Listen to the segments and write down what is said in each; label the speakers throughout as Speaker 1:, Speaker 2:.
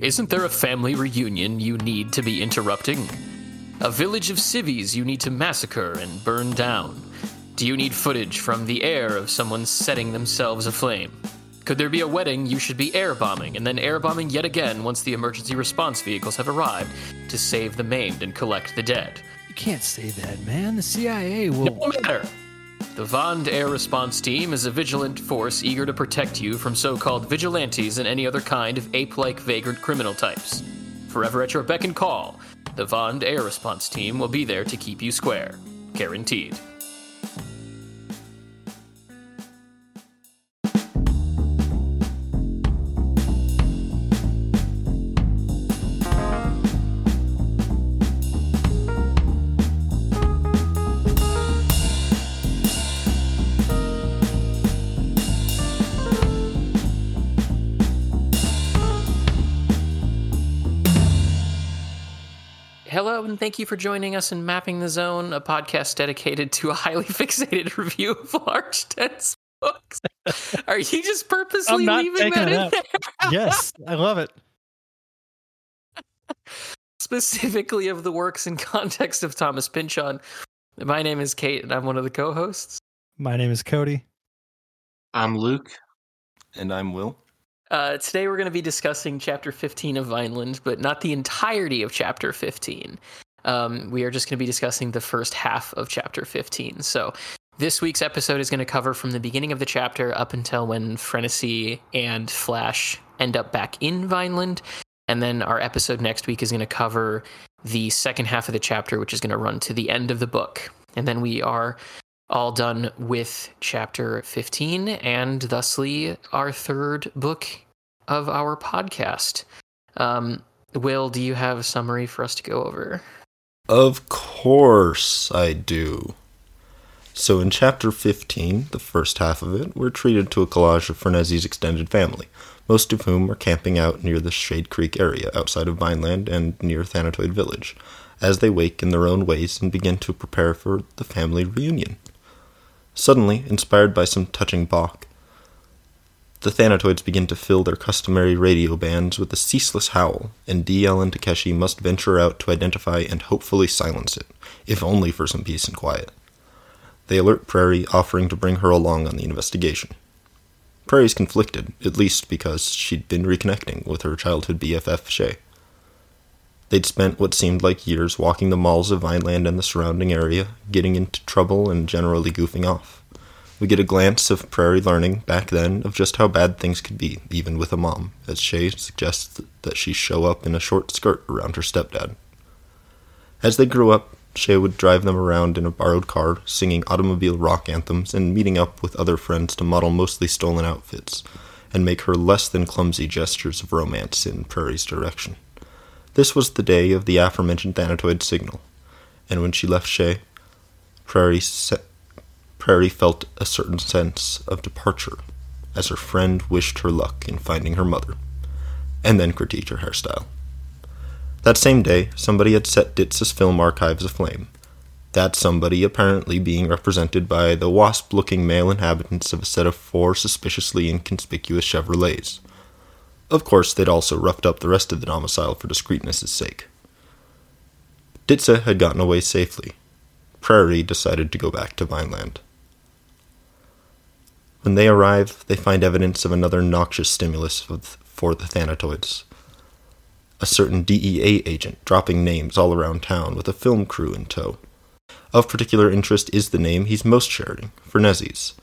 Speaker 1: Isn't there a family reunion you need to be interrupting? A village of civvies you need to massacre and burn down? Do you need footage from the air of someone setting themselves aflame? Could there be a wedding you should be air bombing and then air bombing yet again once the emergency response vehicles have arrived to save the maimed and collect the dead?
Speaker 2: You can't say that, man. The CIA will.
Speaker 1: No matter. The Vond Air Response Team is a vigilant force eager to protect you from so called vigilantes and any other kind of ape like vagrant criminal types. Forever at your beck and call, the Vond Air Response Team will be there to keep you square. Guaranteed. And thank you for joining us in Mapping the Zone, a podcast dedicated to a highly fixated review of large, dense books. Are you just purposely
Speaker 2: I'm not
Speaker 1: leaving that
Speaker 2: it
Speaker 1: in
Speaker 2: out.
Speaker 1: there?
Speaker 2: yes, I love it.
Speaker 1: Specifically of the works and context of Thomas Pynchon. My name is Kate, and I'm one of the co-hosts.
Speaker 2: My name is Cody.
Speaker 3: I'm Luke.
Speaker 4: And I'm Will.
Speaker 1: Uh, today we're going to be discussing Chapter 15 of Vineland, but not the entirety of Chapter 15. Um, we are just going to be discussing the first half of Chapter 15. So this week's episode is going to cover from the beginning of the chapter up until when Frenesi and Flash end up back in Vineland. And then our episode next week is going to cover the second half of the chapter, which is going to run to the end of the book. And then we are all done with chapter 15 and thusly our third book of our podcast. Um, Will, do you have a summary for us to go over?
Speaker 4: Of course I do. So in chapter 15, the first half of it, we're treated to a collage of Frenesi's extended family, most of whom are camping out near the Shade Creek area outside of Vineland and near Thanatoid Village, as they wake in their own ways and begin to prepare for the family reunion. Suddenly, inspired by some touching Bach, the Thanatoids begin to fill their customary radio bands with a ceaseless howl, and DL and Takeshi must venture out to identify and hopefully silence it, if only for some peace and quiet. They alert Prairie, offering to bring her along on the investigation. Prairie's conflicted, at least because she'd been reconnecting with her childhood BFF Che. They'd spent what seemed like years walking the malls of Vineland and the surrounding area, getting into trouble and generally goofing off. We get a glance of Prairie learning back then of just how bad things could be, even with a mom, as Che suggests that she show up in a short skirt around her stepdad. As they grew up, Che would drive them around in a borrowed car, singing automobile rock anthems and meeting up with other friends to model mostly stolen outfits, and make her less than clumsy gestures of romance in Prairie's direction. This was the day of the aforementioned Thanatoid signal, and when she left Che, Prairie, se- Prairie felt a certain sense of departure as her friend wished her luck in finding her mother, and then critiqued her hairstyle. That same day, somebody had set Ditzah's film archives aflame. That somebody apparently being represented by the wasp looking male inhabitants of a set of four suspiciously inconspicuous Chevrolets. Of course, they'd also roughed up the rest of the domicile for discreetness' sake. Ditzah had gotten away safely. Prairie decided to go back to Vineland. When they arrive, they find evidence of another noxious stimulus for the Thanatoids. A certain DEA agent dropping names all around town with a film crew in tow. Of particular interest is the name he's most sharing, Frenesi's.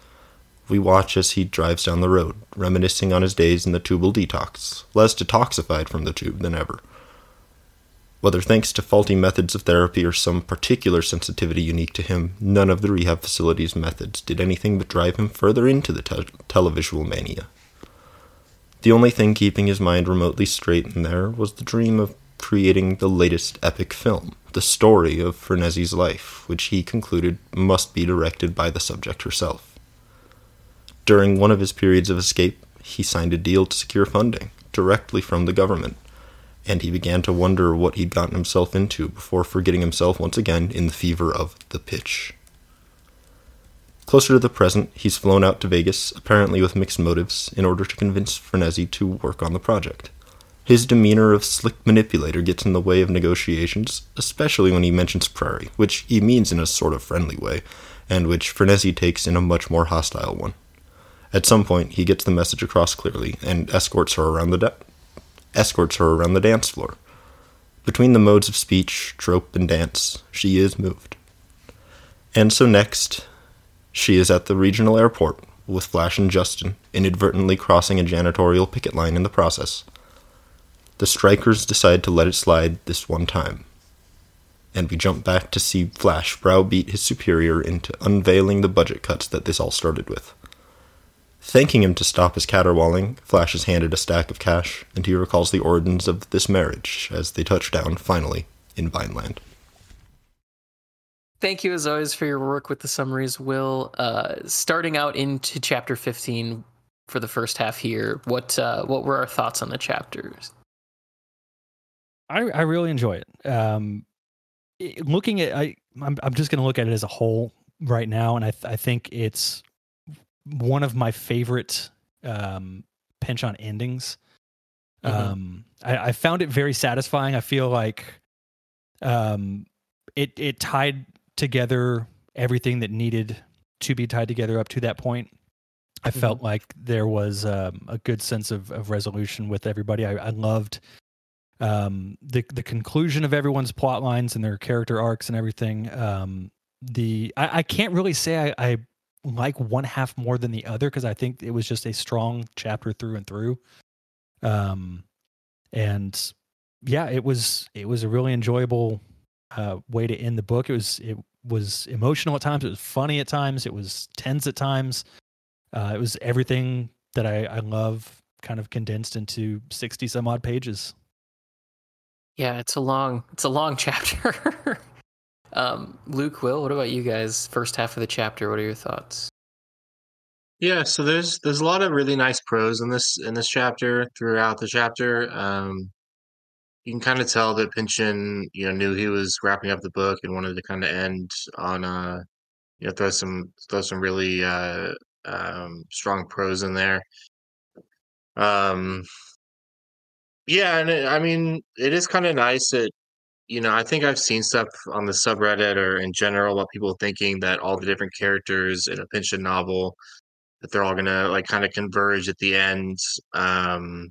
Speaker 4: We watch as he drives down the road, reminiscing on his days in the tubal detox, less detoxified from the tube than ever. Whether thanks to faulty methods of therapy or some particular sensitivity unique to him, none of the rehab facility's methods did anything but drive him further into the te- televisual mania. The only thing keeping his mind remotely straight in there was the dream of creating the latest epic film, the story of Frenesi's life, which he concluded must be directed by the subject herself. During one of his periods of escape, he signed a deal to secure funding directly from the government, and he began to wonder what he'd gotten himself into before forgetting himself once again in the fever of the pitch. Closer to the present, he's flown out to Vegas, apparently with mixed motives, in order to convince Frenesi to work on the project. His demeanor of slick manipulator gets in the way of negotiations, especially when he mentions Prairie, which he means in a sort of friendly way, and which Frenesi takes in a much more hostile one. At some point, he gets the message across clearly and escorts her around the da- escorts her around the dance floor. Between the modes of speech, trope, and dance, she is moved. And so next, she is at the regional airport with Flash and Justin, inadvertently crossing a janitorial picket line in the process. The strikers decide to let it slide this one time. And we jump back to see Flash browbeat his superior into unveiling the budget cuts that this all started with. Thanking him to stop his caterwauling, Flash is handed a stack of cash, and he recalls the origins of this marriage as they touch down, finally, in Vineland.
Speaker 1: Thank you, as always, for your work with the summaries, Will. Uh, starting out into chapter 15 for the first half here, what uh, what were our thoughts on the chapters?
Speaker 2: I, I really enjoy it. Um, looking at I I'm, I'm just going to look at it as a whole right now, and I th- I think it's one of my favorite um, Pynchon endings.
Speaker 1: Mhm.
Speaker 2: Um, I, I found it very satisfying. I feel like um, it it tied together everything that needed to be tied together up to that point. I felt like there was um, a good sense of, of resolution with everybody. I, I loved um, the the conclusion of everyone's plot lines and their character arcs and everything. Um, the I, I can't really say I, I like one half more than the other because I think it was just a strong chapter through and through. Um, and yeah, it was it was a really enjoyable uh, way to end the book. It was it was emotional at times. It was funny at times. It was tense at times. Uh, it was everything that I, I love, kind of condensed into sixty some odd pages.
Speaker 1: Yeah, it's a long it's a long chapter. Um, Luke, Will, what about you guys? First half of the chapter, what are your thoughts?
Speaker 3: Yeah, so there's there's a lot of really nice prose in this in this chapter throughout the chapter. Um, you can kind of tell that Pynchon, you know, knew he was wrapping up the book and wanted to kind of end on uh, you know, throw some throw some really uh um strong prose in there. Um, yeah, and it, I mean, it is kind of nice that you know, I think I've seen stuff on the subreddit or in general about people thinking that all the different characters in a Pynchon novel that they're all gonna like kind of converge at the end, um,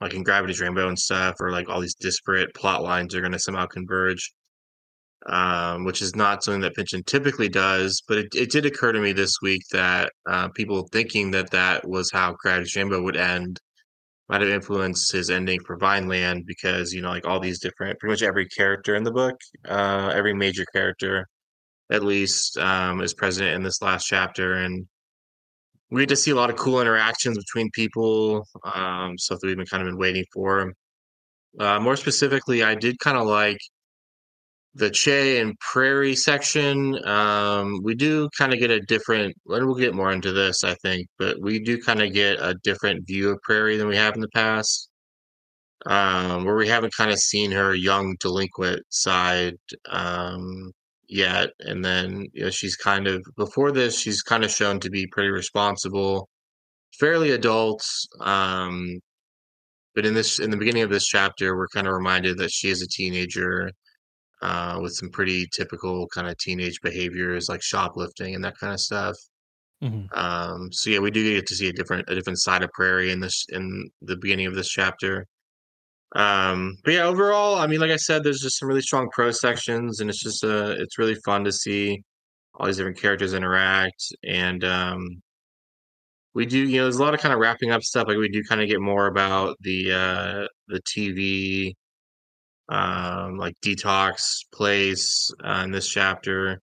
Speaker 3: like in Gravity's Rainbow and stuff, or like all these disparate plot lines are gonna somehow converge. Um, which is not something that Pynchon typically does, but it, it did occur to me this week that uh, people thinking that that was how Gravity's Rainbow would end might have influenced his ending for Vineland because you know like all these different pretty much every character in the book, uh, every major character at least um, is present in this last chapter, and we get to see a lot of cool interactions between people, um, stuff that we've been kind of been waiting for. Uh, more specifically, I did kind of like the Che and Prairie section. Um, we do kind of get a different, and we'll get more into this, I think, but we do kind of get a different view of Prairie than we have in the past, um, where we haven't kind of seen her young delinquent side um, yet. And then, you know, she's kind of, before this, she's kind of shown to be pretty responsible, fairly adult. Um, but in this, in the beginning of this chapter, we're kind of reminded that she is a teenager uh, with some pretty typical kind of teenage behaviors like shoplifting and that kind of stuff.
Speaker 2: Mhm.
Speaker 3: Um, so yeah, we do get to see a different a different side of Prairie in this in the beginning of this chapter. Um, but yeah, overall, I mean, like I said, there's just some really strong pro sections, and it's just uh, it's really fun to see all these different characters interact, and um, we do, you know, there's a lot of kind of wrapping up stuff. Like we do kind of get more about the uh, the TV um, like detox place uh, in this chapter.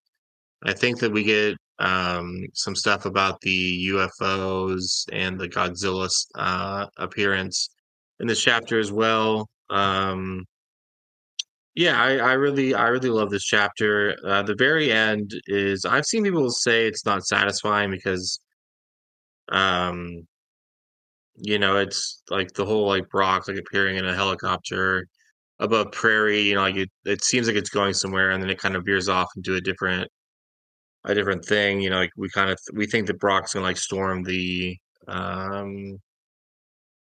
Speaker 3: I think that we get um, some stuff about the UFOs and the Godzilla uh, appearance in this chapter as well. Um, yeah, I, I really, I really love this chapter. Uh, the very end is I've seen people say it's not satisfying because, um, you know, it's like the whole like Brock like appearing in a helicopter above prairie, you know, it, seems like it's going somewhere and then it kind of veers off into a different a different thing. You know, like we kind of we think that Brock's gonna like storm the um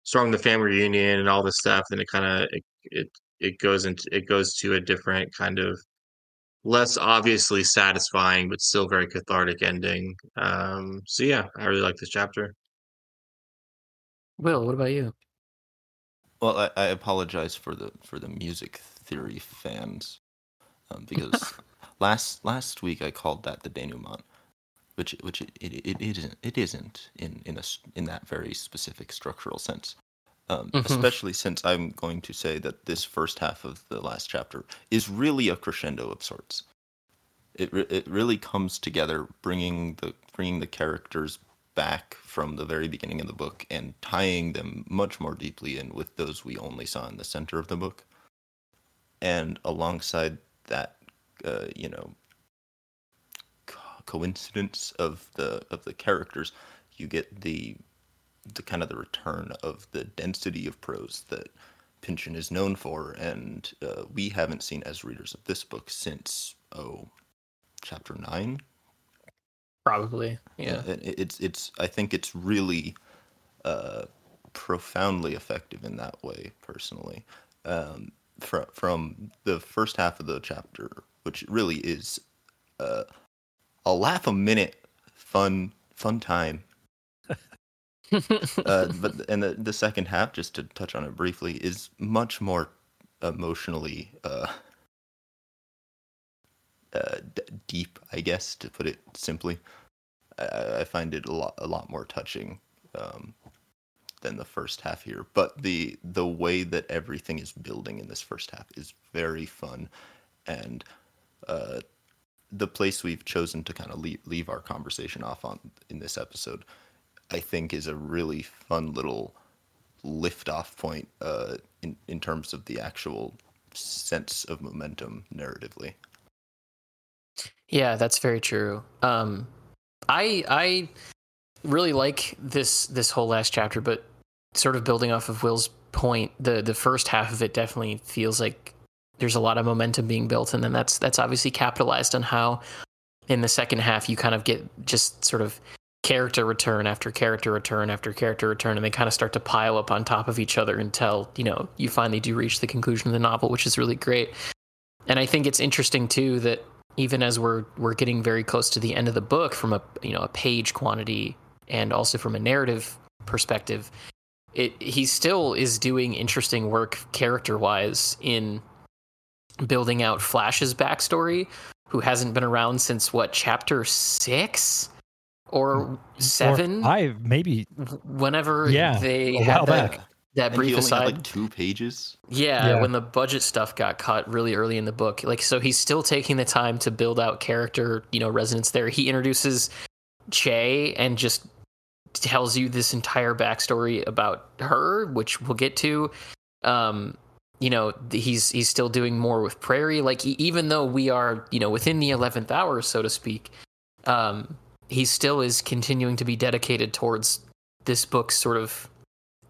Speaker 3: starting the family reunion and all this stuff, and it kind of it, it it goes into it goes to a different kind of less obviously satisfying but still very cathartic ending. Um, so yeah, I really like this chapter.
Speaker 1: Will, what about you?
Speaker 4: Well, I, I apologize for the for the music theory fans um, because last last week I called that the denouement, which which it, it, it isn't it isn't in in a in that very specific structural sense. Um,
Speaker 1: Mhm.
Speaker 4: Especially since I'm going to say that this first half of the last chapter is really a crescendo of sorts. It re- it really comes together, bringing the bringing the characters back from the very beginning of the book and tying them much more deeply in with those we only saw in the center of the book. And alongside that, uh, you know, co- coincidence of the of the characters, you get the the kind of the return of the density of prose that Pynchon is known for, and uh, we haven't seen as readers of this book since oh, chapter nine.
Speaker 1: Probably. Yeah.
Speaker 4: and it- it's it's I think it's really uh, profoundly effective in that way. Personally, um, from from the first half of the chapter, which really is uh, a laugh a minute, fun fun time. uh, but and the the second half, just to touch on it briefly, is much more emotionally uh, d- deep, I guess, to put it simply. I, I find it a lot a lot more touching um, than the first half here. But the the way that everything is building in this first half is very fun, and uh, the place we've chosen to kind of leave, leave our conversation off on in this episode, I think, is a really fun little lift off point uh, in in terms of the actual sense of momentum narratively.
Speaker 1: Yeah, that's very true. Um, I I really like this this whole last chapter, but sort of building off of Will's point, the the first half of it definitely feels like there's a lot of momentum being built, and then that's that's obviously capitalized on how in the second half you kind of get just sort of character return after character return after character return, and they kind of start to pile up on top of each other until you know you finally do reach the conclusion of the novel, which is really great. And I think it's interesting too that even as we're we're getting very close to the end of the book from a you know a page quantity and also from a narrative perspective it he still is doing interesting work character wise in building out flash's backstory who hasn't been around since what chapter 6 or 7
Speaker 2: Or five, maybe.
Speaker 1: whenever
Speaker 2: Yeah,
Speaker 1: they had that,
Speaker 2: back.
Speaker 1: That
Speaker 4: And
Speaker 1: brief
Speaker 4: he only
Speaker 1: aside
Speaker 4: had like two pages.
Speaker 1: yeah,
Speaker 2: Yeah.
Speaker 1: when the budget stuff got cut really early in the book. Like so he's still taking the time to build out character, you know, resonance there. He introduces Che and just tells you this entire backstory about her, which we'll get to. Um, you know, he's he's still doing more with Prairie. Like even though we are, you know, within the eleventh hour, so to speak, um, he still is continuing to be dedicated towards this book's sort of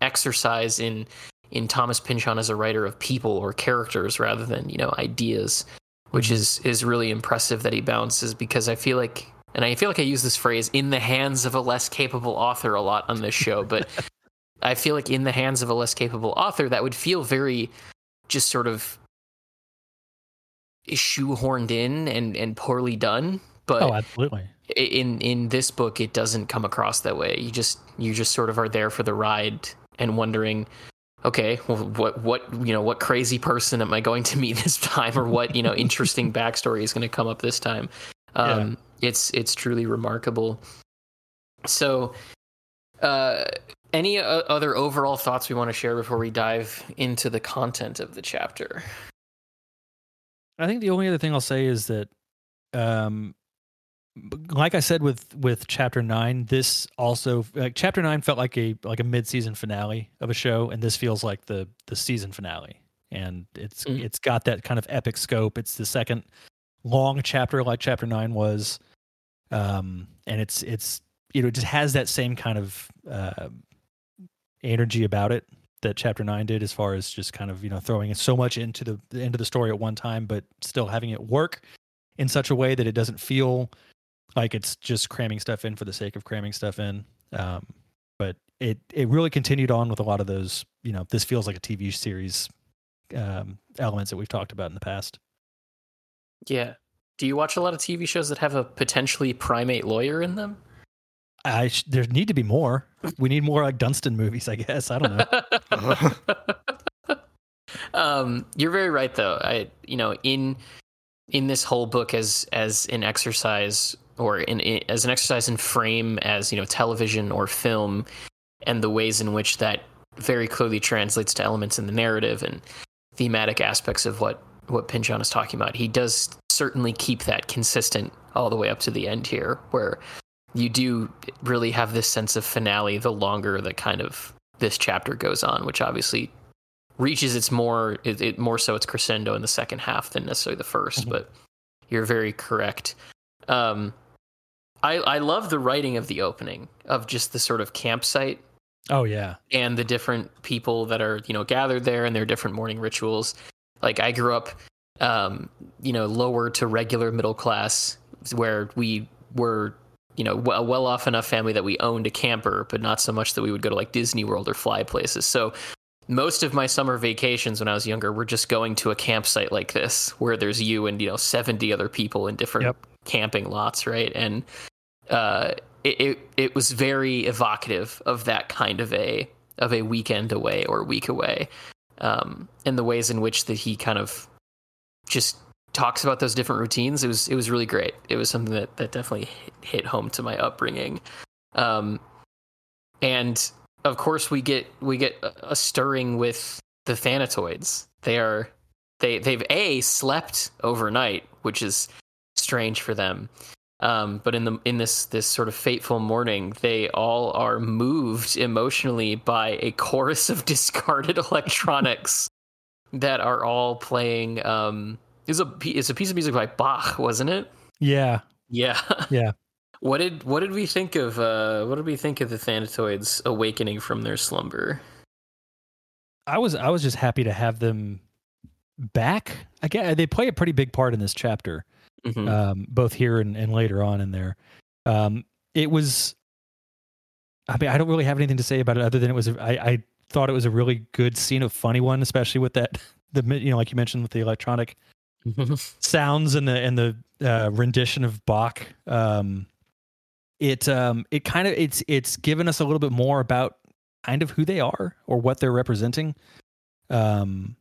Speaker 1: exercise in in Thomas Pynchon as a writer of people or characters rather than you know ideas, which mm-hmm. is is really impressive that he bounces because I feel like and I feel like I use this phrase in the hands of a less capable author a lot on this show, but I feel like in the hands of a less capable author that would feel very just sort of shoehorned in and and poorly done. But
Speaker 2: Oh, absolutely.
Speaker 1: in in this book it doesn't come across that way you just you just sort of are there for the ride and wondering okay well what what you know what crazy person am i going to meet this time or what you know interesting backstory is going to come up this time? Um it's it's truly remarkable. So uh any uh, other overall thoughts we want to share before we dive into the content of the chapter?
Speaker 2: I think the only other thing I'll say is that, um, like I said with with chapter nine, this also like chapter nine felt like a like a mid season finale of a show, and this feels like the the season finale, and it's
Speaker 1: Mm.
Speaker 2: it's got that kind of epic scope. It's the second long chapter, like chapter nine was, um, and it's it's you know it just has that same kind of uh, energy about it that chapter 9 did as far as just kind of you know throwing so much into the, the end of the story at one time but still having it work in such a way that it doesn't feel like it's just cramming stuff in for the sake of cramming stuff in um, but it it really continued on with a lot of those. You know, this feels like a TV series um, elements that we've talked about in the past.
Speaker 1: Yeah. Do you watch a lot of TV shows that have a potentially primate lawyer in them?
Speaker 2: I sh- there need to be more. We need more like Dunstan movies, I guess. I don't
Speaker 1: know. um, you're very right, though. I, you know, in in this whole book as as an exercise or in, in as an exercise in frame as you know television or film, and the ways in which that very clearly translates to elements in the narrative and thematic aspects of what what Pynchon is talking about. He does certainly keep that consistent all the way up to the end here, where you do really have this sense of finale the longer that kind of this chapter goes on, which obviously reaches its more it, it more so its crescendo in the second half than necessarily the 1st mm-hmm. But you're very correct. Um, I I love the writing of the opening of just the sort of campsite.
Speaker 2: Oh yeah,
Speaker 1: and the different people that are you know gathered there and their different morning rituals. Like I grew up, um, you know, lower to regular middle class, where we were you know a well off enough family that we owned a camper, but not so much that we would go to like Disney World or fly places. So most of my summer vacations when I was younger were just going to a campsite like this, where there's you and you know 70 other people in different yep. camping lots, right? And uh, it, it it was very evocative of that kind of a of a weekend away or week away, um, and the ways in which that he kind of just talks about those different routines. It was it was really great. It was something that that definitely hit home to my upbringing, um, and of course we get we get a stirring with the Thanatoids. They are they they've a slept overnight, which is strange for them. Um, but in the in this this sort of fateful morning, they all are moved emotionally by a chorus of discarded electronics that are all playing um, is a is a piece of music by Bach, wasn't it?
Speaker 2: Yeah.
Speaker 1: Yeah.
Speaker 2: Yeah.
Speaker 1: what did what did we think of uh what did we think of the Thanatoids awakening from their slumber?
Speaker 2: I was I was just happy to have them back. Again, they play a pretty big part in this chapter. Mm-hmm. Um, both here and, and later on in there. Um, it was I mean, I don't really have anything to say about it other than it was I, I thought it was a really good scene, a funny one, especially with that the you know, like you mentioned with the electronic sounds and the and the uh, rendition of Bach. Um, it um, it kind of it's it's given us a little bit more about kind of who they are or what they're representing. Um,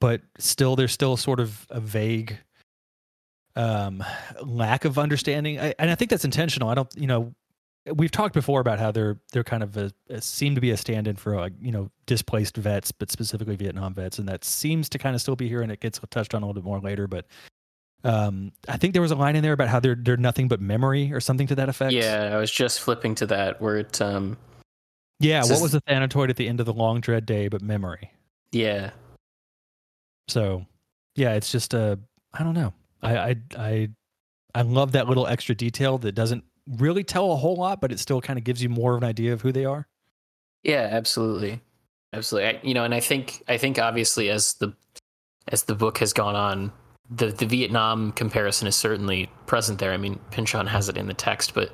Speaker 2: but still, there's still sort of a vague um, lack of understanding, I, and I think that's intentional. I don't, you know, we've talked before about how they're they're kind of a, a seem to be a stand-in for like you know displaced vets, but specifically Vietnam vets, and that seems to kind of still be here, and it gets touched on a little bit more later. But um, I think there was a line in there about how they're they're nothing but memory or something to that effect.
Speaker 1: Yeah, I was just flipping to that where it. Um,
Speaker 2: yeah, what was the Thanatoid at the end of the long dread day but memory?
Speaker 1: Yeah.
Speaker 2: So, yeah, it's just a I don't know. I I I love that little extra detail that doesn't really tell a whole lot, but it still kind of gives you more of an idea of who they are.
Speaker 1: Yeah, absolutely, absolutely. I, you know, and I think I think obviously as the as the book has gone on, the the Vietnam comparison is certainly present there. I mean, Pynchon has it in the text, but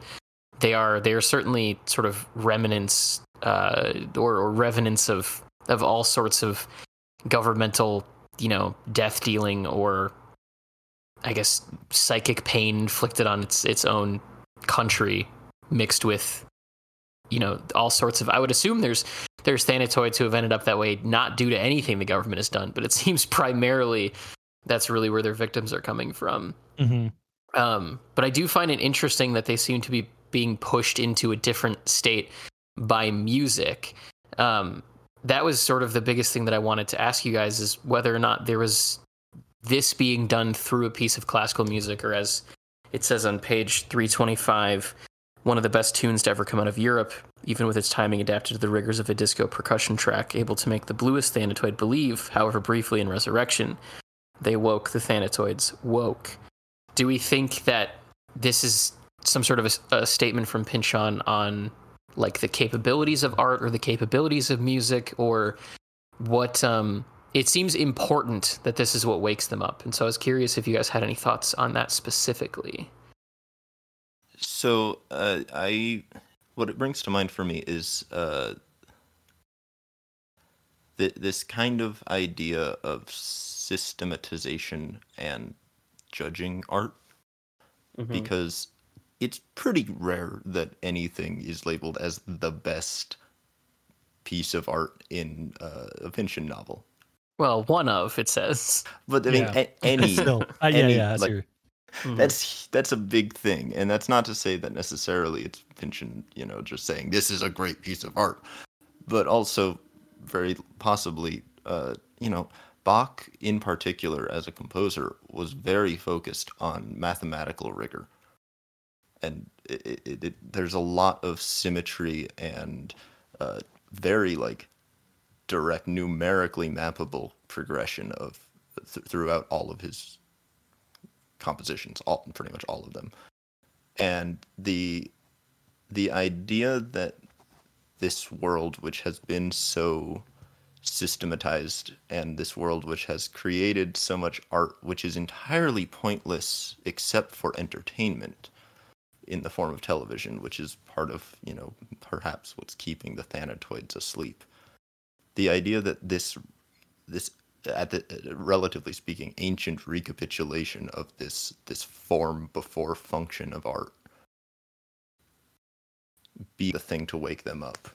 Speaker 1: they are they are certainly sort of remnants uh, or, or revenants of of all sorts of governmental, you know, death dealing or I guess psychic pain inflicted on its its own country mixed with you know all sorts of i would assume there's there's thanatoids who have ended up that way not due to anything the government has done but it seems primarily that's really where their victims are coming from
Speaker 2: mm-hmm.
Speaker 1: um, but i do find it interesting that they seem to be being pushed into a different state by music um, that was sort of the biggest thing that i wanted to ask you guys is whether or not there was this being done through a piece of classical music or as it says on page 325 one of the best tunes to ever come out of Europe, even with its timing adapted to the rigors of a disco percussion track, able to make the bluest Thanatoid believe, however briefly in Resurrection, they woke, the Thanatoids woke. Do we think that this is some sort of a, a statement from Pynchon on like the capabilities of art or the capabilities of music or what um it seems important that this is what wakes them up. And so I was curious if you guys had any thoughts on that specifically.
Speaker 4: So uh, I what it brings to mind for me is uh, th- this kind of idea of systematization and judging art
Speaker 1: Mhm.
Speaker 4: because it's pretty rare that anything is labeled as the best piece of art in uh, a Pynchon novel.
Speaker 1: Well, one of it says.
Speaker 4: But I mean,
Speaker 2: Yeah.
Speaker 4: a- any
Speaker 2: Still, uh, yeah,
Speaker 4: any,
Speaker 2: yeah. I
Speaker 4: like,
Speaker 2: your-
Speaker 4: that's that's a big thing, and that's not to say that necessarily it's Pynchon, you know, just saying this is a great piece of art, but also very possibly, uh, you know, Bach in particular as a composer was very focused on mathematical rigor, and it, it, it, there's a lot of symmetry and uh, very like direct numerically mappable progression of th- throughout all of his compositions, all pretty much all of them. And the the idea that this world which has been so systematized and this world which has created so much art which is entirely pointless except for entertainment in the form of television which is part of you know perhaps what's keeping the thanatoids asleep the idea that this this at the relatively speaking ancient recapitulation of this this form before function of art be the thing to wake them up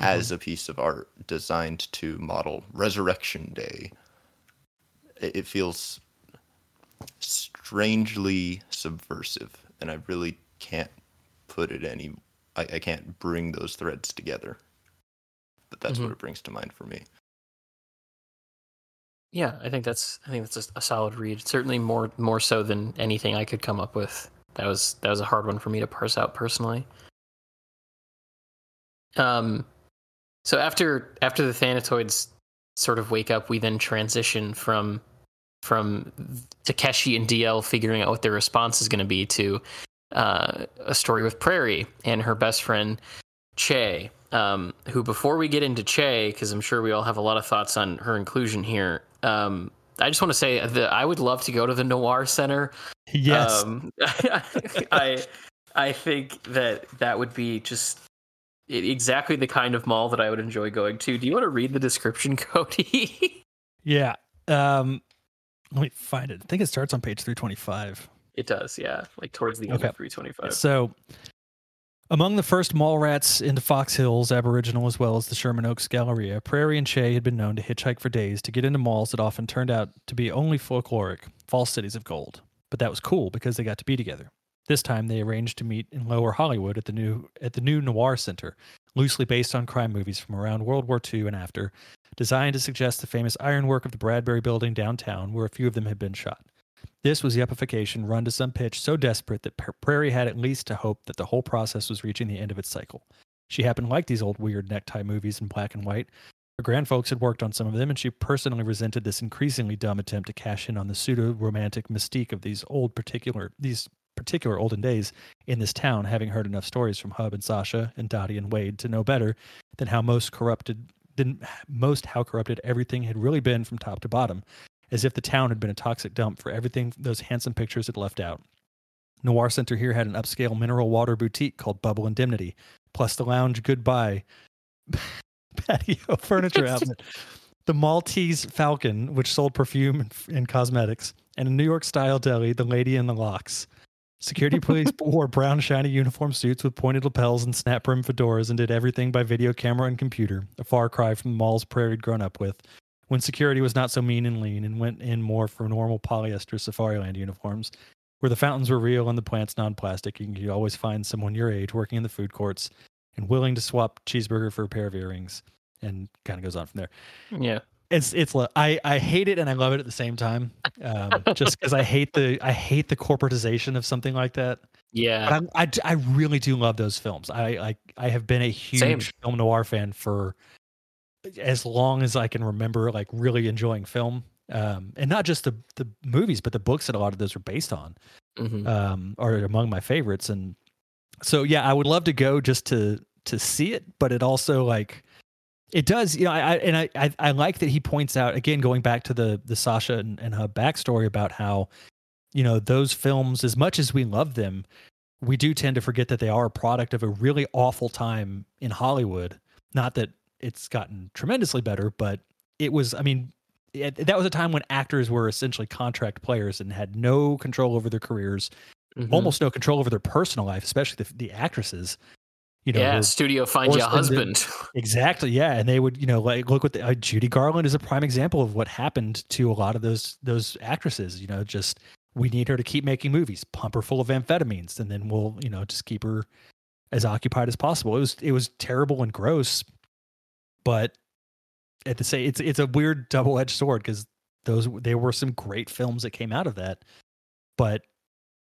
Speaker 4: as mm-hmm. a piece of art designed to model resurrection day it, it feels strangely subversive and i really can't put it any i, I can't bring those threads together but that's
Speaker 1: Mhm.
Speaker 4: what it brings to mind for me
Speaker 1: Yeah, I think that's I think that's a, a solid read. Certainly more more so than anything I could come up with. That was that was a hard one for me to parse out personally. Um, so after after the Thanatoids sort of wake up, we then transition from from Takeshi and DL figuring out what their response is going to be to uh, a story with Prairie and her best friend Che. Um, who, before we get into Che, because I'm sure we all have a lot of thoughts on her inclusion here, um, I just want to say that I would love to go to the Noir Center.
Speaker 2: yes.
Speaker 1: Um, I I think that that would be just exactly the kind of mall that I would enjoy going to. Do you want to read the description, Cody?
Speaker 2: yeah. Um, let me find it. I think it starts on page 325.
Speaker 1: it does, yeah. Like towards the end
Speaker 2: Okay.
Speaker 1: of 325.
Speaker 2: So, among the first mall rats into Fox Hills, Aboriginal as well as the Sherman Oaks Galleria, Prairie and Che had been known to hitchhike for days to get into malls that often turned out to be only folkloric, false cities of gold. But that was cool because they got to be together. This time, they arranged to meet in Lower Hollywood at the new at the new Noir Center, loosely based on crime movies from around World War II and after, designed to suggest the famous ironwork of the Bradbury Building downtown, where a few of them had been shot. This was the yuppification run to some pitch so desperate that Prairie had at least to hope that the whole process was reaching the end of its cycle. She happened to like these old weird necktie movies in black and white. Her grandfolks had worked on some of them, and she personally resented this increasingly dumb attempt to cash in on the pseudo-romantic mystique of these old particular these particular olden days in this town, having heard enough stories from Hub and Sasha and Dottie and Wade to know better than how most corrupted than most how corrupted everything had really been from top to bottom as if the town had been a toxic dump for everything those handsome pictures had left out. Noir Center here had an upscale mineral water boutique called Bubble Indemnity, plus the lounge Goodbye patio furniture outlet, the Maltese Falcon, which sold perfume and, cosmetics, and a New York style deli, the Lady in the Lox. Security police wore brown shiny uniform suits with pointed lapels and snap brim fedoras and did everything by video camera and computer, a far cry from the malls Prairie had grown up with when security was not so mean and lean and went in more for normal polyester Safariland uniforms, where the fountains were real and the plants non plastic, and you could always find someone your age working in the food courts and willing to swap cheeseburger for a pair of earrings, and kind of goes on from there.
Speaker 1: yeah.
Speaker 2: It's it's I I hate it and I love it at the same time, um, just because I hate the I hate the corporatization of something like that.
Speaker 1: Yeah.
Speaker 2: But I, I really do love those films. I I, I have been a huge
Speaker 1: Same.
Speaker 2: film noir fan for as long as I can remember, like really enjoying film. Um, and not just the the movies, but the books that a lot of those are based on
Speaker 1: Mhm.
Speaker 2: um, are among my favorites. And so, yeah, I would love to go just to to see it, but it also like it does, you know. I, I and I, I I like that he points out again, going back to the the Sasha and, and her backstory about how you know those films, as much as we love them, we do tend to forget that they are a product of a really awful time in Hollywood. Not that it's gotten tremendously better, but it was, I mean, it, that was a time when actors were essentially contract players and had no control over their careers,
Speaker 1: Mhm.
Speaker 2: almost no control over their personal life, especially the, the actresses. You know,
Speaker 1: yeah, studio find you a husband.
Speaker 2: Exactly. Yeah, and they would, you know, like look what the, uh, Judy Garland is a prime example of what happened to a lot of those those actresses. You know, just we need her to keep making movies, pump her full of amphetamines, and then we'll, you know, just keep her as occupied as possible. It was it was terrible and gross, but at the same, it's it's a weird double edged sword because those there were some great films that came out of that, but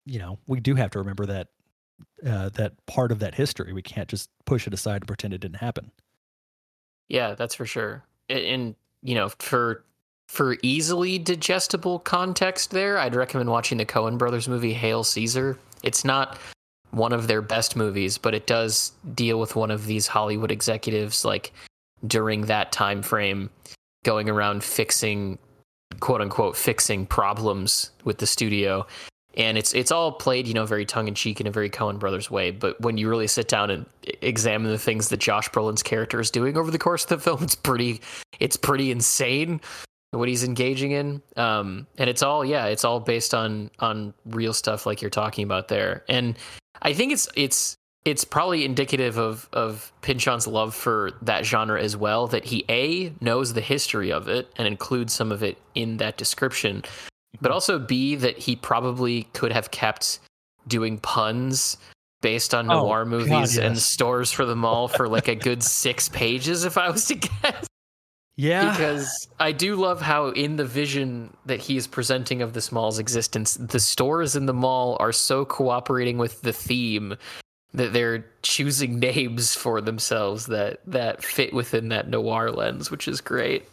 Speaker 2: you know, we do have to remember that uh, that part of that history. We can't just push it aside and pretend it didn't happen.
Speaker 1: Yeah, that's for sure. A- And you know, for for easily digestible context there, I'd recommend watching the Coen brothers movie Hail Caesar. It's not one of their best movies, but it does deal with one of these Hollywood executives like during that time frame going around fixing quote unquote fixing problems with the studio and it's it's all played you know very tongue in cheek in a very Coen Brothers way. But when you really sit down and examine the things that Josh Brolin's character is doing over the course of the film, it's pretty it's pretty insane what he's engaging in. Um, and it's all yeah, it's all based on on real stuff like you're talking about there. And I think it's it's it's probably indicative of of Pynchon's love for that genre as well. That he a knows the history of it and includes some of it in that description, but also b that he probably could have kept doing puns based on
Speaker 2: Oh,
Speaker 1: noir
Speaker 2: God,
Speaker 1: movies and stores for the mall for like a good six pages if I was to guess
Speaker 2: Yeah.
Speaker 1: because I do love how in the vision that he is presenting of this mall's existence, the stores in the mall are so cooperating with the theme that they're choosing names for themselves that that fit within that noir lens, which is great.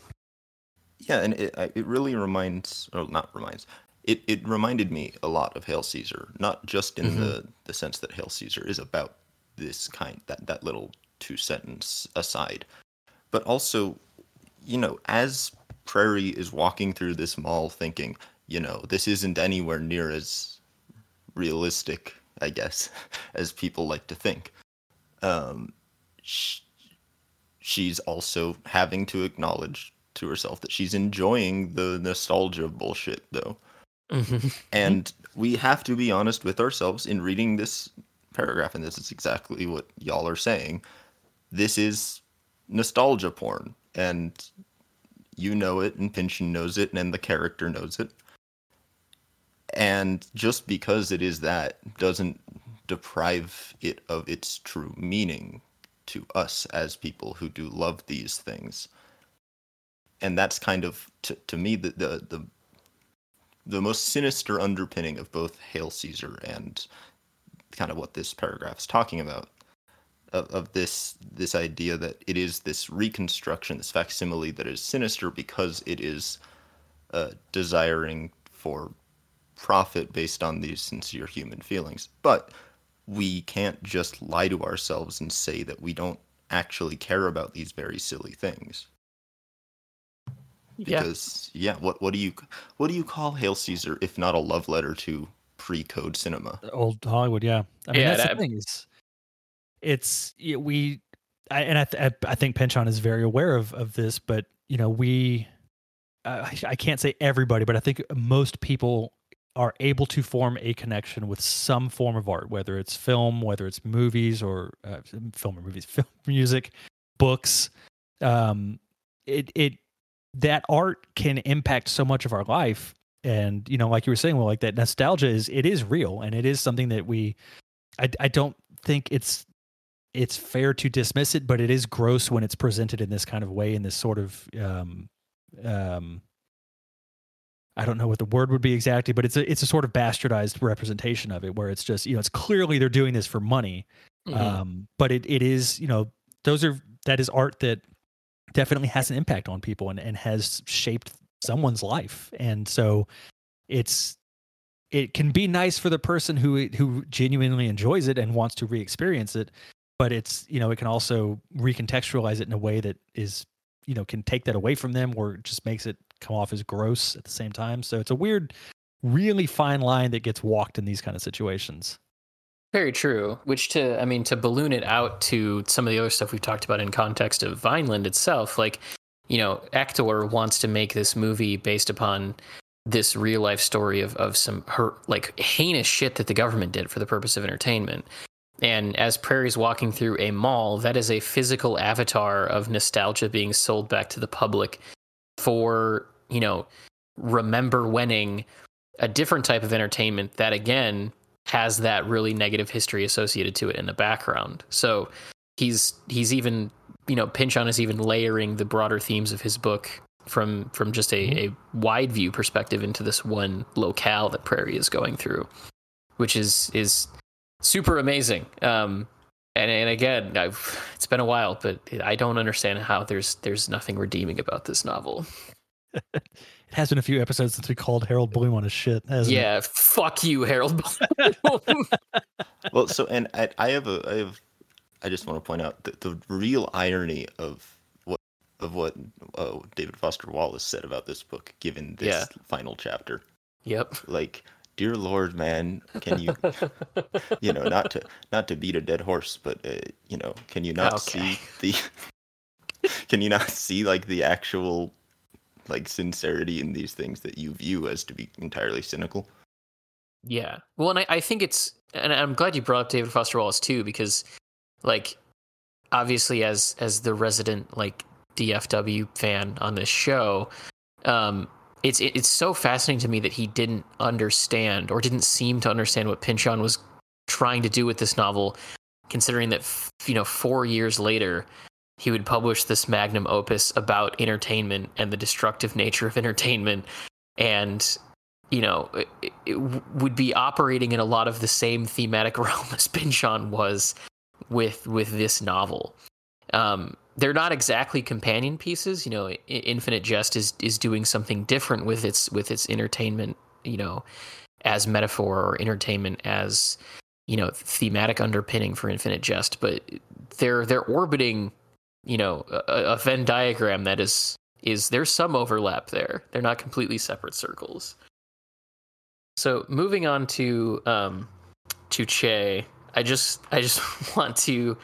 Speaker 4: Yeah, and it it really reminds, or not reminds, it, it reminded me a lot of Hail Caesar, not just in mm-hmm. the, the sense that Hail Caesar is about this kind that that little two sentence aside, but also, you know, as Prairie is walking through this mall, thinking, you know, this isn't anywhere near as realistic, I guess, as people like to think. Um, sh- she's also having to acknowledge to herself that she's enjoying the nostalgia bullshit though. And we have to be honest with ourselves in reading this paragraph and this is exactly what y'all are saying. This is nostalgia porn and you know it and Pynchon knows it and the character knows it and just because it is that doesn't deprive it of its true meaning to us as people who do love these things. And that's kind of to, to me the, the the the most sinister underpinning of both hail caesar and kind of what this paragraph is talking about of, of this this idea that it is this reconstruction this facsimile that is sinister because it is uh, desiring for profit based on these sincere human feelings but we can't just lie to ourselves and say that we don't actually care about these very silly things
Speaker 1: Yeah.
Speaker 4: because yeah, what what do you what do you call Hail Caesar if not a love letter to pre-code cinema?
Speaker 2: old Hollywood. Yeah, I mean
Speaker 1: Yeah,
Speaker 2: that's
Speaker 1: that-
Speaker 2: the thing is, it's we, I, and I, th- I I think Pynchon is very aware of of this, but you know we, uh, I can't say everybody, but I think most people are able to form a connection with some form of art, whether it's film, whether it's movies or uh, film or movies, film, music, books. Um, it it that art can impact so much of our life and you know like you were saying well like that nostalgia is it is real and it is something that we i, I don't think it's it's fair to dismiss it but it is gross when it's presented in this kind of way in this sort of um um I don't know what the word would be exactly, but it's a it's a sort of bastardized representation of it, where it's just you know it's clearly they're doing this for money,
Speaker 1: Mhm.
Speaker 2: um, but it, it is you know those are that is art that definitely has an impact on people and, and has shaped someone's life and so it's it can be nice for the person who who genuinely enjoys it and wants to re-experience it but it's you know it can also recontextualize it in a way that is you know can take that away from them or just makes it come off as gross at the same time so it's a weird really fine line that gets walked in these kind of situations
Speaker 1: Very true. Which to I mean to balloon it out to some of the other stuff we've talked about in context of Vineland itself, like you know, Hector wants to make this movie based upon this real life story of of some her like heinous shit that the government did for the purpose of entertainment. And as Prairie's walking through a mall, that is a physical avatar of nostalgia being sold back to the public for, you know, remember winning a different type of entertainment that again has that really negative history associated to it in the background. So he's he's even you know Pynchon is even layering the broader themes of his book from from just a, a wide view perspective into this one locale that Prairie is going through, which is is super amazing. Um, and and again, I've, it's been a while, but I don't understand how there's there's nothing redeeming about this novel.
Speaker 2: it has been a few episodes since we called Harold Bloom on his shit. Hasn't
Speaker 1: yeah,
Speaker 2: it?
Speaker 1: fuck you, Harold. Bloom.
Speaker 4: Well, so and I, I have a I have I just want to point out that the real irony of what of what uh, David Foster Wallace said about this book, given this
Speaker 1: Yeah.
Speaker 4: final chapter.
Speaker 1: yep.
Speaker 4: Like, dear Lord, man, can you, you know, not to not to beat a dead horse, but uh, you know, can you not
Speaker 1: Okay.
Speaker 4: see the, can you not see like the actual, like sincerity in these things that you view as to be entirely cynical?
Speaker 1: Yeah. Well, and I, I think it's, and I'm glad you brought up David Foster Wallace too, because, like, obviously, as as the resident like DFW fan on this show, um, it's it's so fascinating to me that he didn't understand or didn't seem to understand what Pynchon was trying to do with this novel, considering that you know four years later he would publish this magnum opus about entertainment and the destructive nature of entertainment and you know, it, it would be operating in a lot of the same thematic realm as Pynchon was with with this novel. Um, they're not exactly companion pieces. You know, Infinite Jest is is doing something different with its with its entertainment. You know, as metaphor or entertainment as you know thematic underpinning for Infinite Jest, but they're they're orbiting. You know, a, a Venn diagram that is is there's some overlap there. They're not completely separate circles. So moving on to um, to Che, I just I just want to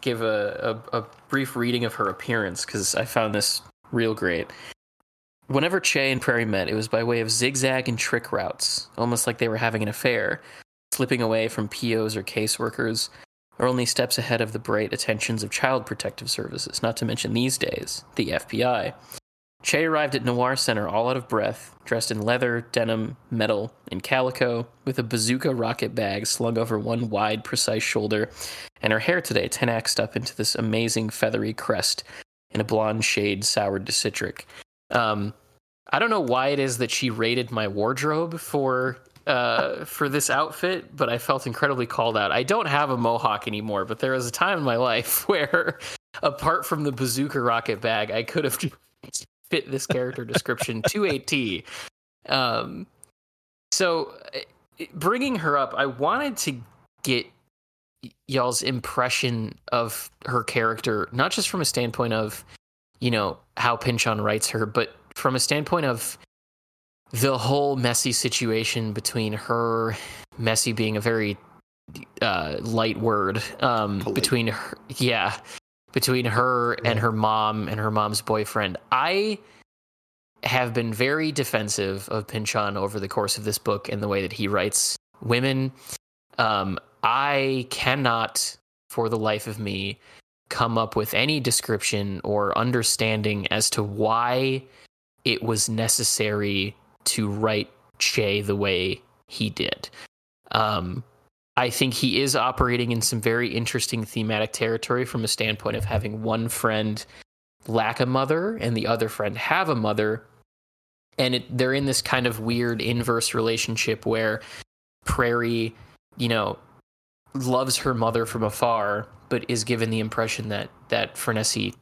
Speaker 1: give a, a, a brief reading of her appearance because I found this real great. Whenever Che and Prairie met, it was by way of zigzag and trick routes, almost like they were having an affair, slipping away from POs or caseworkers, or only steps ahead of the bright attentions of Child Protective Services, not to mention these days, the FBI. Che arrived at Noir Center all out of breath, dressed in leather, denim, metal, and calico, with a bazooka rocket bag slung over one wide, precise shoulder, and her hair today 10xed up into this amazing feathery crest in a blonde shade soured to citric. Um, I don't know why it is that she rated my wardrobe for uh, for this outfit, but I felt incredibly called out. I don't have a mohawk anymore, but there was a time in my life where, apart from the bazooka rocket bag, I could have fit this character description to a T. Um, so, uh, bringing her up, I wanted to get y'all's impression of her character, not just from a standpoint of, you know, how Pynchon writes her, but from a standpoint of the whole messy situation between her, messy being a very uh, light word, um, between her, yeah, between her and her mom and her mom's boyfriend. I have been very defensive of Pynchon over the course of this book and the way that he writes women. Um, I cannot, for the life of me, come up with any description or understanding as to why it was necessary to write Che the way he did. Um, I think he is operating in some very interesting thematic territory from a standpoint of having one friend lack a mother and the other friend have a mother. And it, they're in this kind of weird inverse relationship where Prairie, you know, loves her mother from afar, but is given the impression that that Frenesi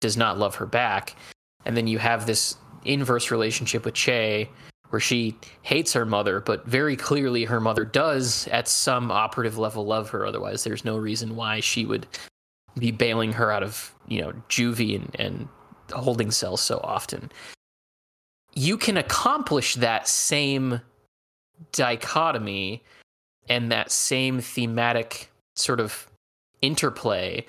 Speaker 1: does not love her back. And then you have this inverse relationship with Che, where she hates her mother, but very clearly her mother does, at some operative level, love her. Otherwise, there's no reason why she would be bailing her out of you know juvie and, and holding cells so often. You can accomplish that same dichotomy and that same thematic sort of interplay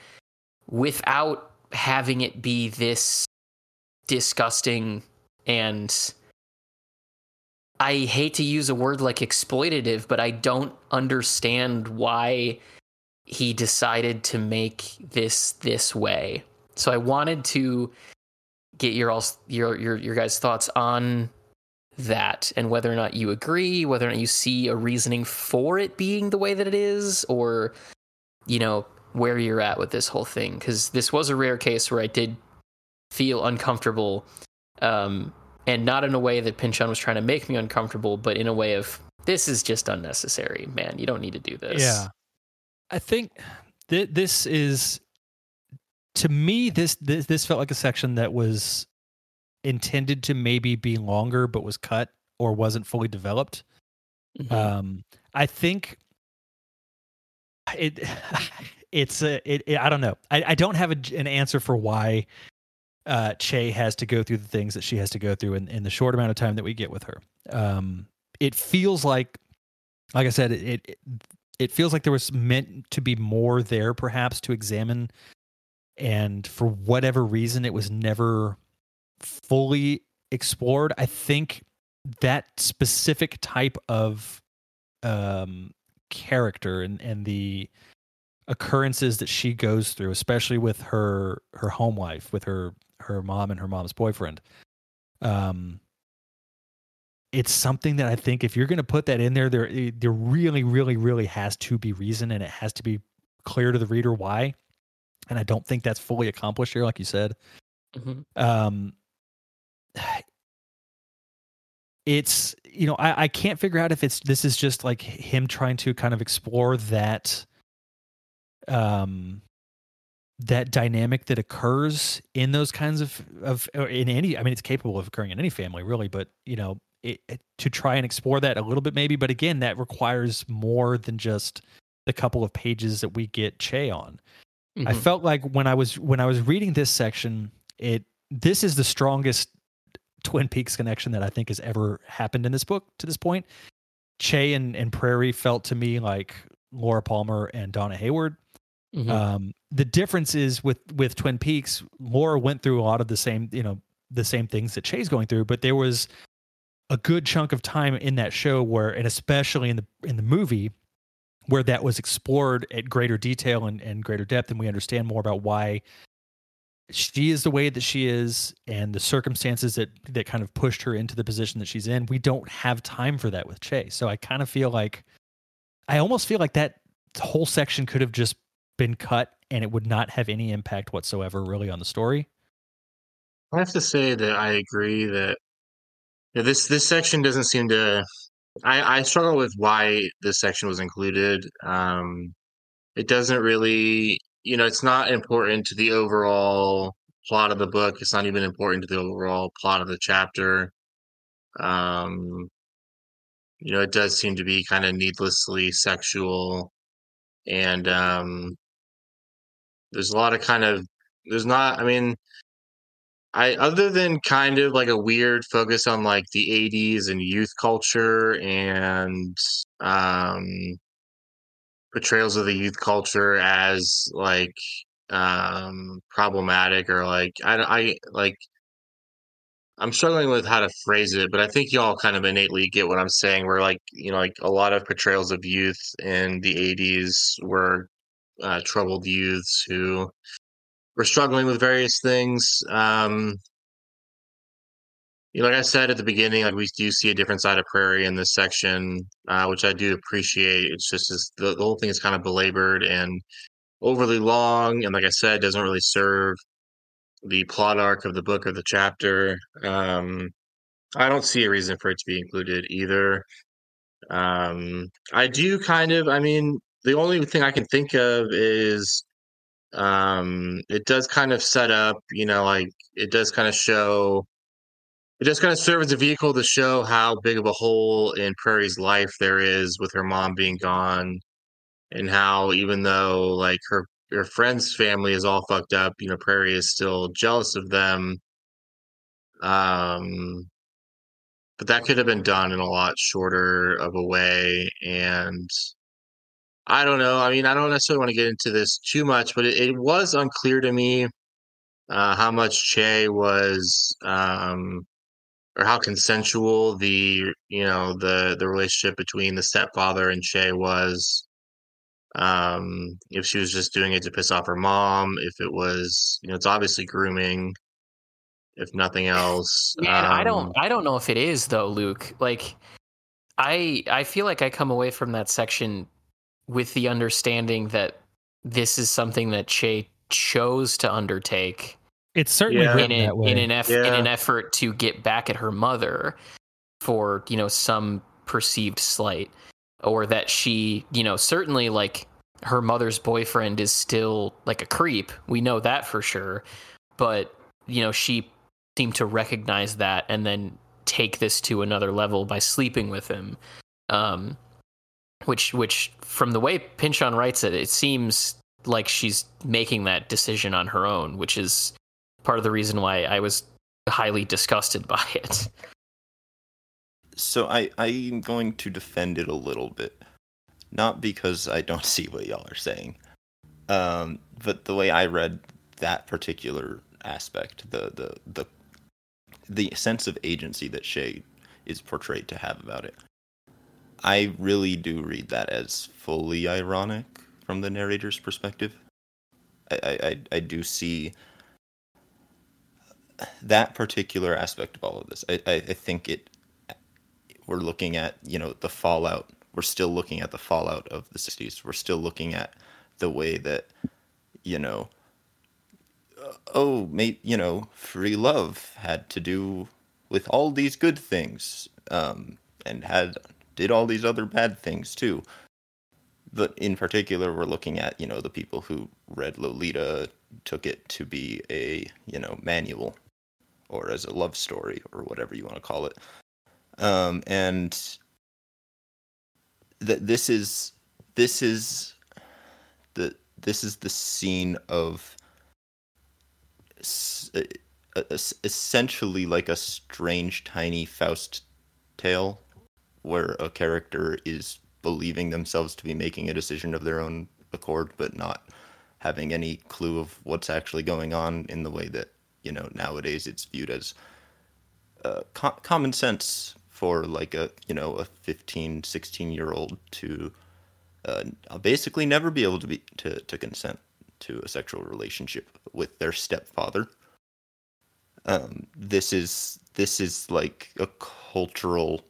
Speaker 1: without having it be this disgusting and I hate to use a word like exploitative, but I don't understand why he decided to make this this way. So I wanted to get your all your your your guys' thoughts on that and whether or not you agree, whether or not you see a reasoning for it being the way that it is, or you know where you're at with this whole thing. Because this was a rare case where I did feel uncomfortable, um, and not in a way that Pynchon was trying to make me uncomfortable, but in a way of this is just unnecessary, man. You don't need to do this.
Speaker 2: Yeah, I think th- this is to me this, this this felt like a section that was intended to maybe be longer but was cut or wasn't fully developed.
Speaker 1: Mhm.
Speaker 2: Um, I think it it's a it, it- I don't know. I, I don't have a, an answer for why uh, Che has to go through the things that she has to go through in, in the short amount of time that we get with her. Um, it feels like, like I said, it, it it feels like there was meant to be more there, perhaps to examine, and for whatever reason, it was never fully explored. I think that specific type of um, character and and the occurrences that she goes through, especially with her her home life, with her her mom and her mom's boyfriend. Um, it's something that I think if you're going to put that in there, there there really, really, really has to be reason, and it has to be clear to the reader why. And I don't think that's fully accomplished here, like you said.
Speaker 1: Mhm.
Speaker 2: Um, it's you know I, I can't figure out if it's this is just like him trying to kind of explore that um that dynamic that occurs in those kinds of of or in any i mean it's capable of occurring in any family really but you know it, it- to try and explore that a little bit maybe but again that requires more than just the couple of pages that we get che on I
Speaker 1: Mhm.
Speaker 2: felt like when I was when I was reading this section, it this is the strongest Twin Peaks connection that I think has ever happened in this book to this point. Che and, and Prairie felt to me like Laura Palmer and Donna Hayward.
Speaker 1: Mhm.
Speaker 2: Um, the difference is with with Twin Peaks, Laura went through a lot of the same, you know, the same things that Che's going through, but there was a good chunk of time in that show where, and especially in the in the movie, where that was explored at greater detail and, and greater depth, and we understand more about why she is the way that she is and the circumstances that that kind of pushed her into the position that she's in. We don't have time for that with Che. So I kind of feel like I almost feel like that whole section could have just been cut and it would not have any impact whatsoever really on the story.
Speaker 3: I have to say that I agree that this this section doesn't seem to. I I struggle with why this section was included. Um, it doesn't really, you know, it's not important to the overall plot of the book. It's not even important to the overall plot of the chapter. Um, you know, it does seem to be kind of needlessly sexual, and um, there's a lot of kind of there's not. I mean. I other than kind of like a weird focus on like the 80s and youth culture and um portrayals of the youth culture as like um problematic or like I I like I'm struggling with how to phrase it, but I think y'all kind of innately get what I'm saying where like you know like a lot of portrayals of youth in the 80s were uh, troubled youths who were struggling with various things um you know, like I said at the beginning, like we do see a different side of Prairie in this section, uh, which I do appreciate. It's just is the, the whole thing is kind of belabored and overly long, and like I said, doesn't really serve the plot arc of the book or the chapter. Um, I don't see a reason for it to be included either. Um, I do kind of. I mean, the only thing I can think of is um, it does kind of set up. You know, like it does kind of show it just kind of serve as a vehicle to show how big of a hole in Prairie's life there is with her mom being gone, and how even though like her her friend's family is all fucked up, you know, Prairie is still jealous of them. Um, but that could have been done in a lot shorter of a way, and I don't know. I mean, I don't necessarily want to get into this too much, but it, it was unclear to me uh, how much Che was, um, or how consensual the you know the the relationship between the stepfather and Che was. Um, if she was just doing it to piss off her mom, if it was, you know, it's obviously grooming, if nothing else.
Speaker 1: Man, I
Speaker 3: Um,
Speaker 1: don't I don't know if it is though, Luke. Like I I feel like I come away from that section with the understanding that this is something that Che chose to undertake
Speaker 2: It's certainly
Speaker 3: Yeah.
Speaker 1: in,
Speaker 2: written
Speaker 1: a,
Speaker 2: that way.
Speaker 1: in an eff- in an effort to get back at her mother for you know some perceived slight or that she you know certainly like her mother's boyfriend is still like a creep we know that for sure but you know she seemed to recognize that and then take this to another level by sleeping with him um which which from the way Pynchon writes it it seems like she's making that decision on her own which is part of the reason why I was highly disgusted by it.
Speaker 4: So I I'm going to defend it a little bit, not because I don't see what y'all are saying, um, but the way I read that particular aspect, the the the the sense of agency that Che is portrayed to have about it. I really do read that as fully ironic from the narrator's perspective. I, I, I- do see that particular aspect of all of this. I, I, I think it we're looking at you know the fallout we're still looking at the fallout of the 60s we're still looking at the way that you know uh, oh mate you know free love had to do with all these good things um and had did all these other bad things too. But in particular we're looking at you know the people who read lolita took it to be a you know manual or as a love story or whatever you want to call it. Um, and that this is this is the this is the scene of essentially like a strange tiny Faust tale where a character is believing themselves to be making a decision of their own accord but not having any clue of what's actually going on in the way that you know nowadays it's viewed as uh, co- common sense for like a you know a 15 16 year old to uh, basically never be able to be to, to consent to a sexual relationship with their stepfather. Um, this is this is like a cultural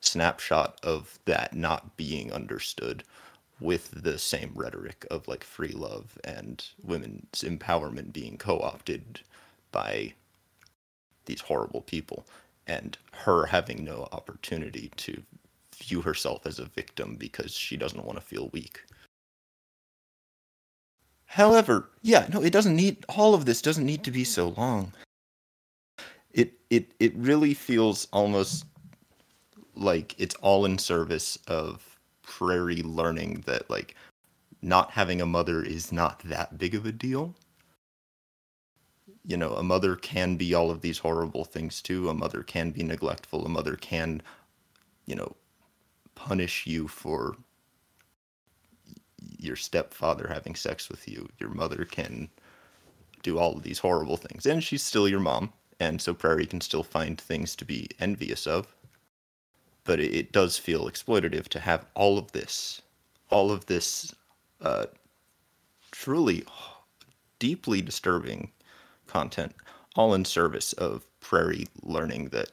Speaker 4: snapshot of that not being understood with the same rhetoric of like free love and women's empowerment being co-opted by these horrible people and her having no opportunity to view herself as a victim because she doesn't want to feel weak. However, yeah, no, it doesn't need all of this doesn't need to be so long. It it it really feels almost like it's all in service of Prairie learning that like not having a mother is not that big of a deal you know, a mother can be all of these horrible things too. A mother can be neglectful. A mother can, you know, punish you for your stepfather having sex with you. Your mother can do all of these horrible things. And she's still your mom. And so Prairie can still find things to be envious of. But it, does feel exploitative to have all of this, all of this uh, truly deeply disturbing content, all in service of Prairie learning that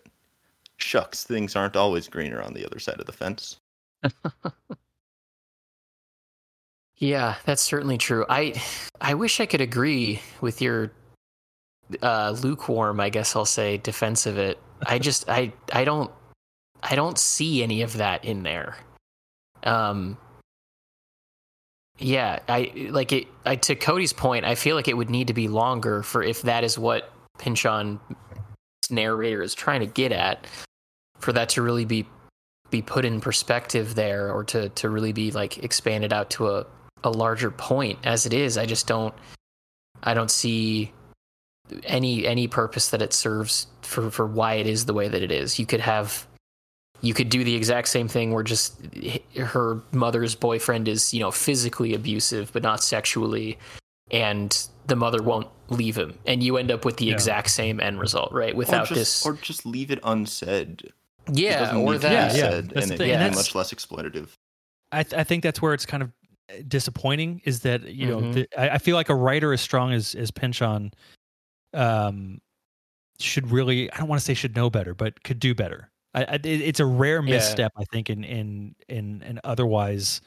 Speaker 4: shucks, things aren't always greener on the other side of the fence.
Speaker 1: Yeah, that's certainly true. I I wish I could agree with your uh, lukewarm, I guess I'll say, defense of it. I just I I don't I don't see any of that in there. Um yeah, I like it I to Cody's point, I feel like it would need to be longer for if that is what Pynchon narrator is trying to get at for that to really be be put in perspective there or to to really be like expanded out to a a larger point as it is i just don't i don't see any any purpose that it serves for for why it is the way that it is you could have you could do the exact same thing where just her mother's boyfriend is you know physically abusive but not sexually and the mother won't leave him and you end up with the
Speaker 2: Yeah.
Speaker 1: exact same end result right without
Speaker 4: or just,
Speaker 1: this
Speaker 4: or just leave it unsaid.
Speaker 1: Yeah
Speaker 4: doesn't
Speaker 1: or
Speaker 4: need to be
Speaker 1: that
Speaker 2: Yeah, yeah.
Speaker 4: said,
Speaker 2: That's
Speaker 4: and it
Speaker 2: thing,
Speaker 4: can be much less exploitative.
Speaker 2: I, th- I think that's where it's kind of disappointing is that you know
Speaker 1: Mhm.
Speaker 2: the, I, I feel like a writer as strong as as Pynchon um should really I don't want to say should know better but could do better. I, I, it's a rare
Speaker 1: Yeah.
Speaker 2: misstep I think in in in an otherwise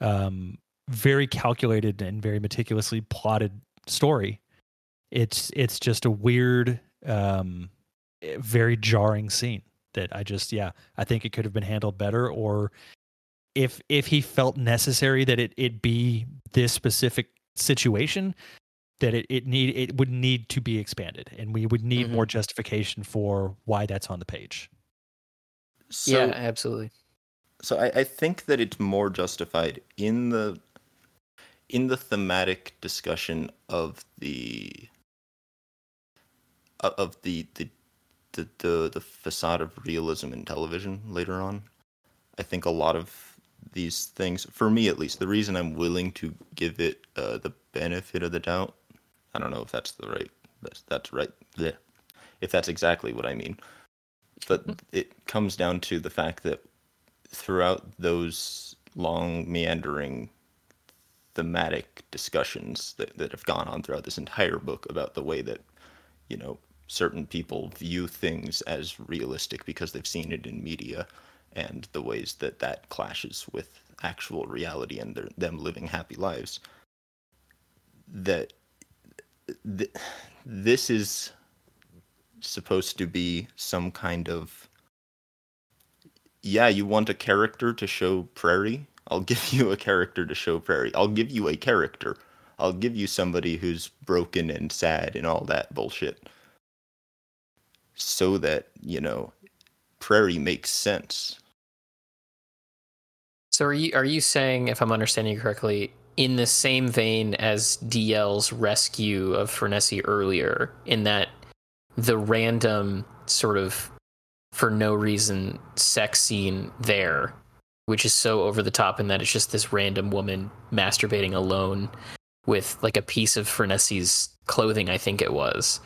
Speaker 2: um very calculated and very meticulously plotted story. It's it's just a weird um eh, very jarring scene that I just yeah I think it could have been handled better or if if he felt necessary that it it be this specific situation that it, it need it would need to be expanded and we would need
Speaker 1: Mhm.
Speaker 2: more justification for why that's on the page
Speaker 4: So,
Speaker 1: yeah absolutely
Speaker 4: so I, I think that it's more justified in the in the thematic discussion of the of- the the the, the, the facade of realism in television later on. I think a lot of these things, for me at least, the reason I'm willing to give it uh, the benefit of the doubt, I don't know if that's the right, that's, that's right, bleh, if that's exactly what I mean, but it comes down to the fact that throughout those long meandering thematic discussions that, that have gone on throughout this entire book about the way that you know certain people view things as realistic because they've seen it in media and the ways that that clashes with actual reality and their, them living happy lives that th- this is supposed to be some kind of yeah you want a character to show prairie? I'll give you a character to show prairie. I'll give you a character. I'll give you somebody who's broken and sad and all that bullshit. So that you know prairie makes sense.
Speaker 1: So are you are you saying, if I'm understanding you correctly, in the same vein as DL's rescue of Frenesi earlier, in that the random sort of for no reason sex scene there, which is so over the top in that it's just this random woman masturbating alone with like a piece of Frenesi's clothing, I think it was,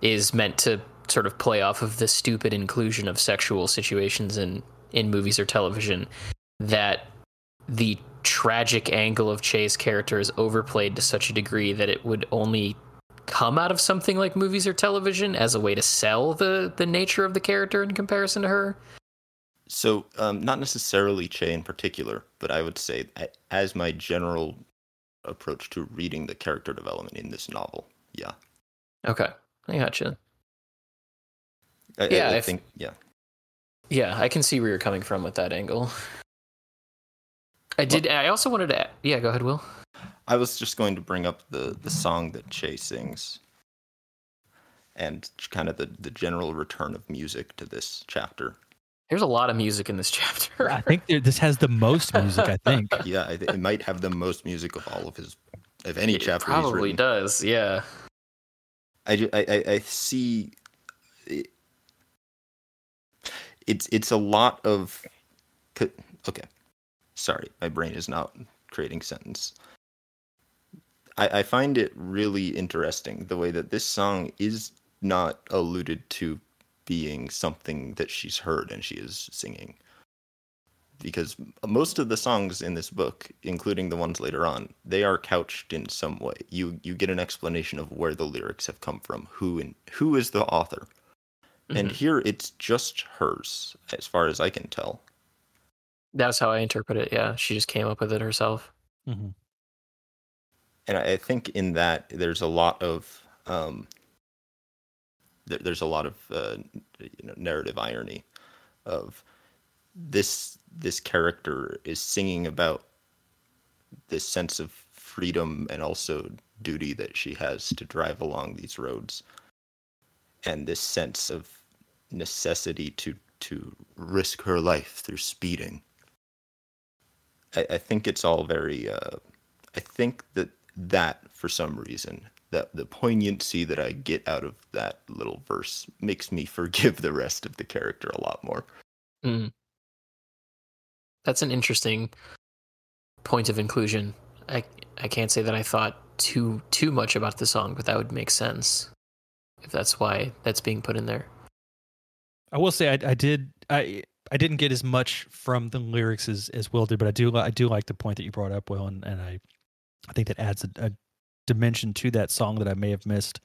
Speaker 1: is meant to sort of play off of the stupid inclusion of sexual situations in in movies or television that the tragic angle of Che's character is overplayed to such a degree that it would only come out of something like movies or television as a way to sell the the nature of the character in comparison to her.
Speaker 4: So, um, not necessarily Che in particular, but I would say as my general approach to reading the character development in this novel. Yeah,
Speaker 1: Okay, I gotcha.
Speaker 4: I, I-
Speaker 1: Yeah,
Speaker 4: I,
Speaker 1: if-
Speaker 4: think yeah.
Speaker 1: Yeah, I can see where you're coming from with that angle. I did. I also wanted to. Yeah, go ahead, Will.
Speaker 4: I was just going to bring up the the song that Che sings, and kind of the the general return of music to this chapter.
Speaker 1: There's a lot of music in this chapter.
Speaker 2: i think there, this has the most music i think
Speaker 4: Yeah, I, it might have the most music of all of his, of any
Speaker 1: it
Speaker 4: chapter he's
Speaker 1: probably
Speaker 4: written.
Speaker 1: does. Yeah.
Speaker 4: I, I, I, I see it, it's it's a lot of okay sorry my brain is not creating sentence I, I find it really interesting the way that this song is not alluded to being something that she's heard and she is singing because most of the songs in this book including the ones later on they are couched in some way you you get an explanation of where the lyrics have come from who and who is the author and
Speaker 1: Mhm.
Speaker 4: here it's just hers as far as i can tell
Speaker 1: That's how I interpret it. Yeah, she just came up with it herself.
Speaker 2: Mhm.
Speaker 4: And I think in that there's a lot of um, there, there's a lot of uh, you know, narrative irony of this this character is singing about this sense of freedom and also duty that she has to drive along these roads. And this sense of necessity to to risk her life through speeding. I, I think it's all very uh, I think that that for some reason that the poignancy that I get out of that little verse makes me forgive the rest of the character a lot more.
Speaker 1: Mm. That's an interesting point of inclusion. I I can't say that I thought too too much about the song, but that would make sense if that's why that's being put in there.
Speaker 2: I will say I, I did I I didn't get as much from the lyrics as, as Will did, but I do I do like the point that you brought up, Will, and, and I I think that adds a, a dimension to that song that I may have missed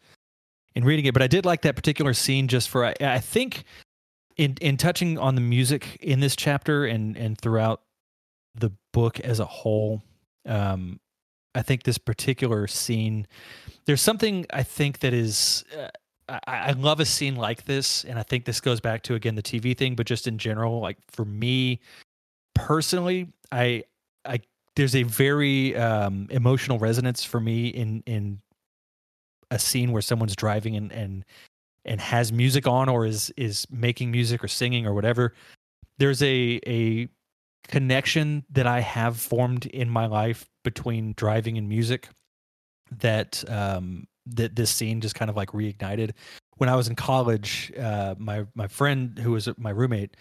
Speaker 2: in reading it. But I did like that particular scene just for I, I think in in touching on the music in this chapter and and throughout the book as a whole. Um, I think this particular scene, there's something I think that is. Uh, I, I love a scene like this, and I think this goes back to again the TV thing, but just in general, like for me personally, I I there's a very um, emotional resonance for me in in a scene where someone's driving and and and has music on or is is making music or singing or whatever. There's a a connection that I have formed in my life between driving and music that um that this scene just kind of like reignited. When I was in college, uh, my my friend who was my roommate,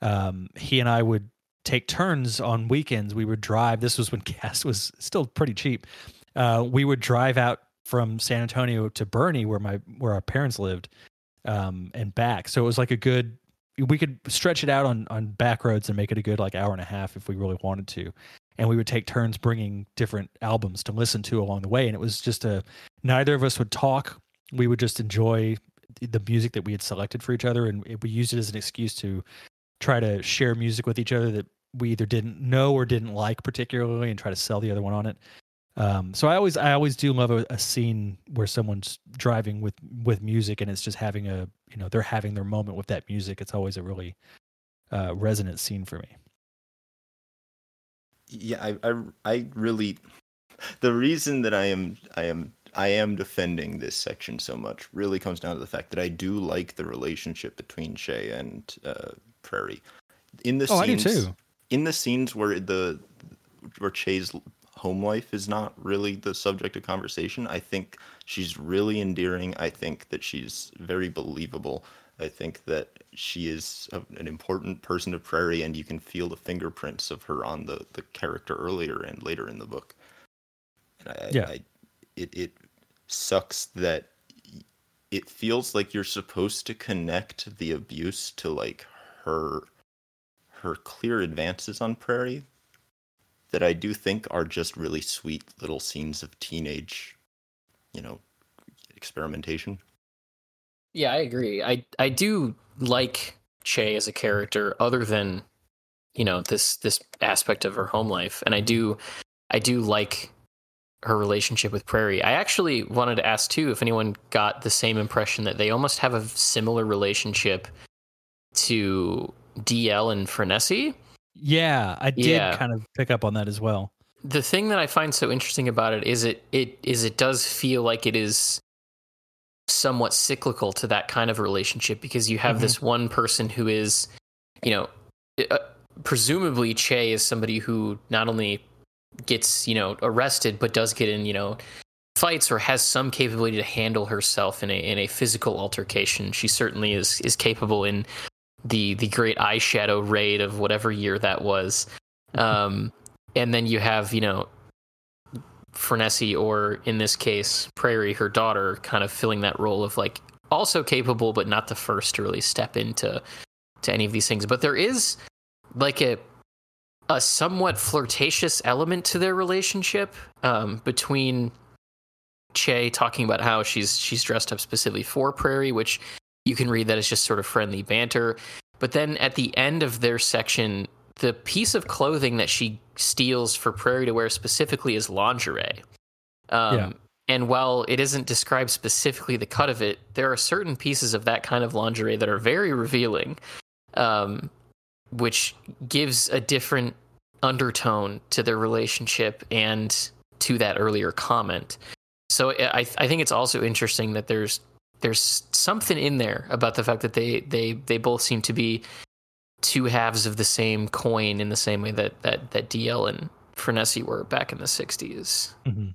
Speaker 2: um, he and I would take turns on weekends. We would drive. This was when gas was still pretty cheap. Uh, we would drive out from San Antonio to Boerne, where my where our parents lived, um, and back. So it was like a good. We could stretch it out on on back roads and make it a good like hour and a half if we really wanted to and we would take turns bringing different albums to listen to along the way and it was just a neither of us would talk we would just enjoy the music that we had selected for each other and we used it as an excuse to try to share music with each other that we either didn't know or didn't like particularly and try to sell the other one on it um, so i always i always do love a, a, scene where someone's driving with with music and it's just having a you know they're having their moment with that music it's always a really uh, resonant scene for me
Speaker 4: yeah, I, I, I really, the reason that I am, I am, I am defending this section so much really comes down to the fact that I do like the relationship between Che and uh, Prairie. In the
Speaker 2: oh,
Speaker 4: scenes,
Speaker 2: I do too.
Speaker 4: In the scenes where the where Che's home life is not really the subject of conversation, I think she's really endearing. I think that she's very believable. I think that she is a, an important person of Prairie, and you can feel the fingerprints of her on the, the character earlier and later in the book. And I,
Speaker 2: yeah.
Speaker 4: I, it it sucks that it feels like you're supposed to connect the abuse to like her her clear advances on Prairie that I do think are just really sweet little scenes of teenage, you know, experimentation.
Speaker 1: Yeah, I agree. I I do like Che as a character, other than you know this this aspect of her home life, and I do I do like her relationship with Prairie. I actually wanted to ask too if anyone got the same impression that they almost have a similar relationship to DL and Frenesi.
Speaker 2: Yeah, I did yeah. kind of pick up on that as well.
Speaker 1: The thing that I find so interesting about it is it it is it does feel like it is somewhat cyclical to that kind of relationship because you have mm-hmm. this one person who is, you know, uh, presumably Che is somebody who not only gets, you know, arrested but does get in, you know, fights or has some capability to handle herself in a in a physical altercation. She certainly is is capable in the the great eyeshadow raid of whatever year that was. Um, and then you have, you know, Frenesi or in this case Prairie, her daughter, kind of filling that role of like also capable but not the first to really step into to any of these things. But there is like a a somewhat flirtatious element to their relationship um, between Che talking about how she's she's dressed up specifically for Prairie, which you can read that as just sort of friendly banter. But then at the end of their section, the piece of clothing that she steals for Prairie to wear specifically is lingerie. Um, yeah. And while it isn't described specifically the cut of it, there are certain pieces of that kind of lingerie that are very revealing, um, which gives a different undertone to their relationship and to that earlier comment. So I, I think it's also interesting that there's there's something in there about the fact that they they they both seem to be two halves of the same coin in the same way that that that DL and Frenesi were back in the 60s.
Speaker 2: Mm-hmm.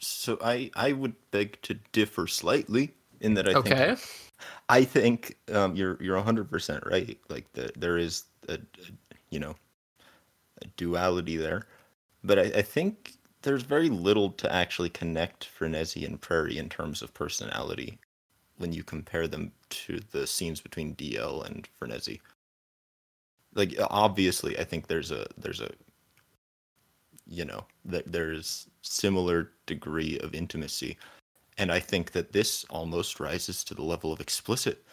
Speaker 4: So I I would beg to differ slightly In that I
Speaker 1: Okay.
Speaker 4: think I think um, you're you're 100 percent right. Like the, there is a, a you know a duality there, but I, I think there's very little to actually connect Frenesi and Prairie in terms of personality when you compare them to the scenes between DL and Frenesi. Like obviously, I think there's a there's a you know that there's similar degree of intimacy and i think that this almost rises to the level of explicit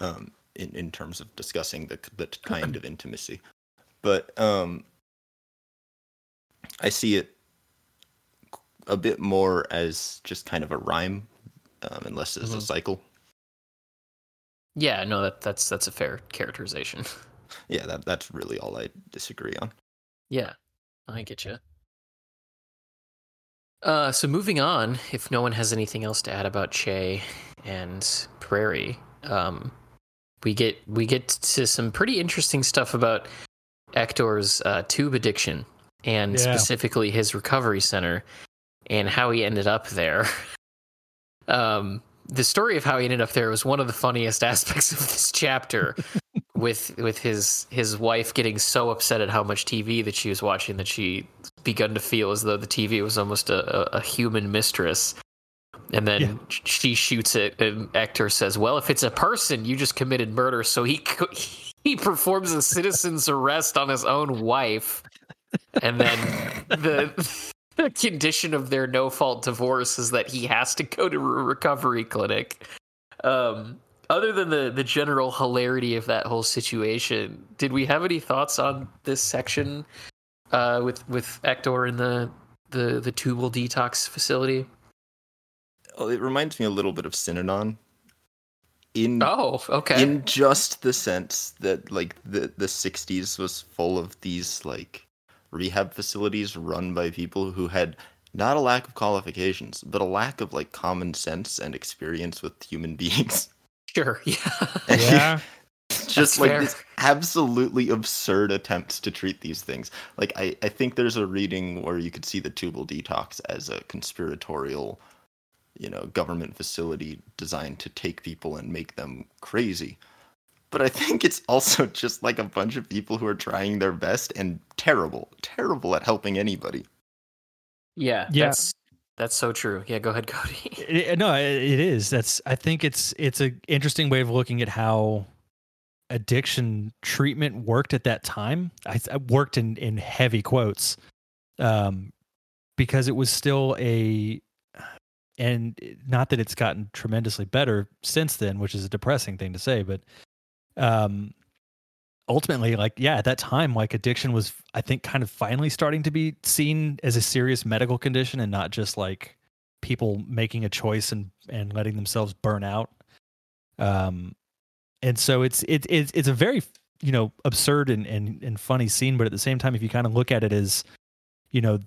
Speaker 4: um, in, in terms of discussing the, the kind of intimacy but um, i see it a bit more as just kind of a rhyme um, it's less as a cycle
Speaker 1: Yeah, no, that that's that's a fair characterization.
Speaker 4: yeah that, that's really all i disagree on
Speaker 1: yeah, I get you. Uh, so moving on, if no one has anything else to add about Che and Prairie, um, we get we get to some pretty interesting stuff about Hector's uh, tube addiction and
Speaker 2: Yeah.
Speaker 1: specifically his recovery center and how he ended up there. um, the story of how he ended up there was one of the funniest aspects of this chapter. with with his his wife getting so upset at how much TV that she was watching that she begun to feel as though the TV was almost a, a, a human mistress. And then
Speaker 2: Yeah.
Speaker 1: she shoots it, and Hector says, "Well, if it's a person, you just committed murder." So he he performs a citizen's arrest on his own wife, and then the the condition of their no fault divorce is that he has to go to a recovery clinic. Um, other than the the general hilarity of that whole situation, did we have any thoughts on this section uh, with with Hector in the the the tubal detox facility?
Speaker 4: oh, it reminds me a little bit of synanon in
Speaker 1: Oh, okay.
Speaker 4: in just the sense that like the the 60s was full of these like rehab facilities run by people who had not a lack of qualifications but a lack of like common sense and experience with human beings
Speaker 1: sure. Yeah.
Speaker 2: Yeah.
Speaker 4: just
Speaker 1: That's
Speaker 4: like
Speaker 1: fair.
Speaker 4: this absolutely absurd attempts to treat these things like I, I think there's a reading where you could see the tubal detox as a conspiratorial you know government facility designed to take people and make them crazy but i think it's also just like a bunch of people who are trying their best and terrible terrible at helping anybody
Speaker 1: yeah.
Speaker 2: Yeah.
Speaker 1: That's that's so true. Yeah. Go ahead, Cody.
Speaker 2: It- it- no, it it is. That's. I think it's it's a interesting way of looking at how addiction treatment worked at that time. I, I worked in in heavy quotes, um, because it was still a, and not that it's gotten tremendously better since then, which is a depressing thing to say, but, um, ultimately, like yeah, at that time, like addiction was, I think, kind of finally starting to be seen as a serious medical condition and not just like people making a choice and and letting themselves burn out. Um and so it's it's it's it's a very you know absurd and and, and funny scene but at the same time if you kind of look at it as you know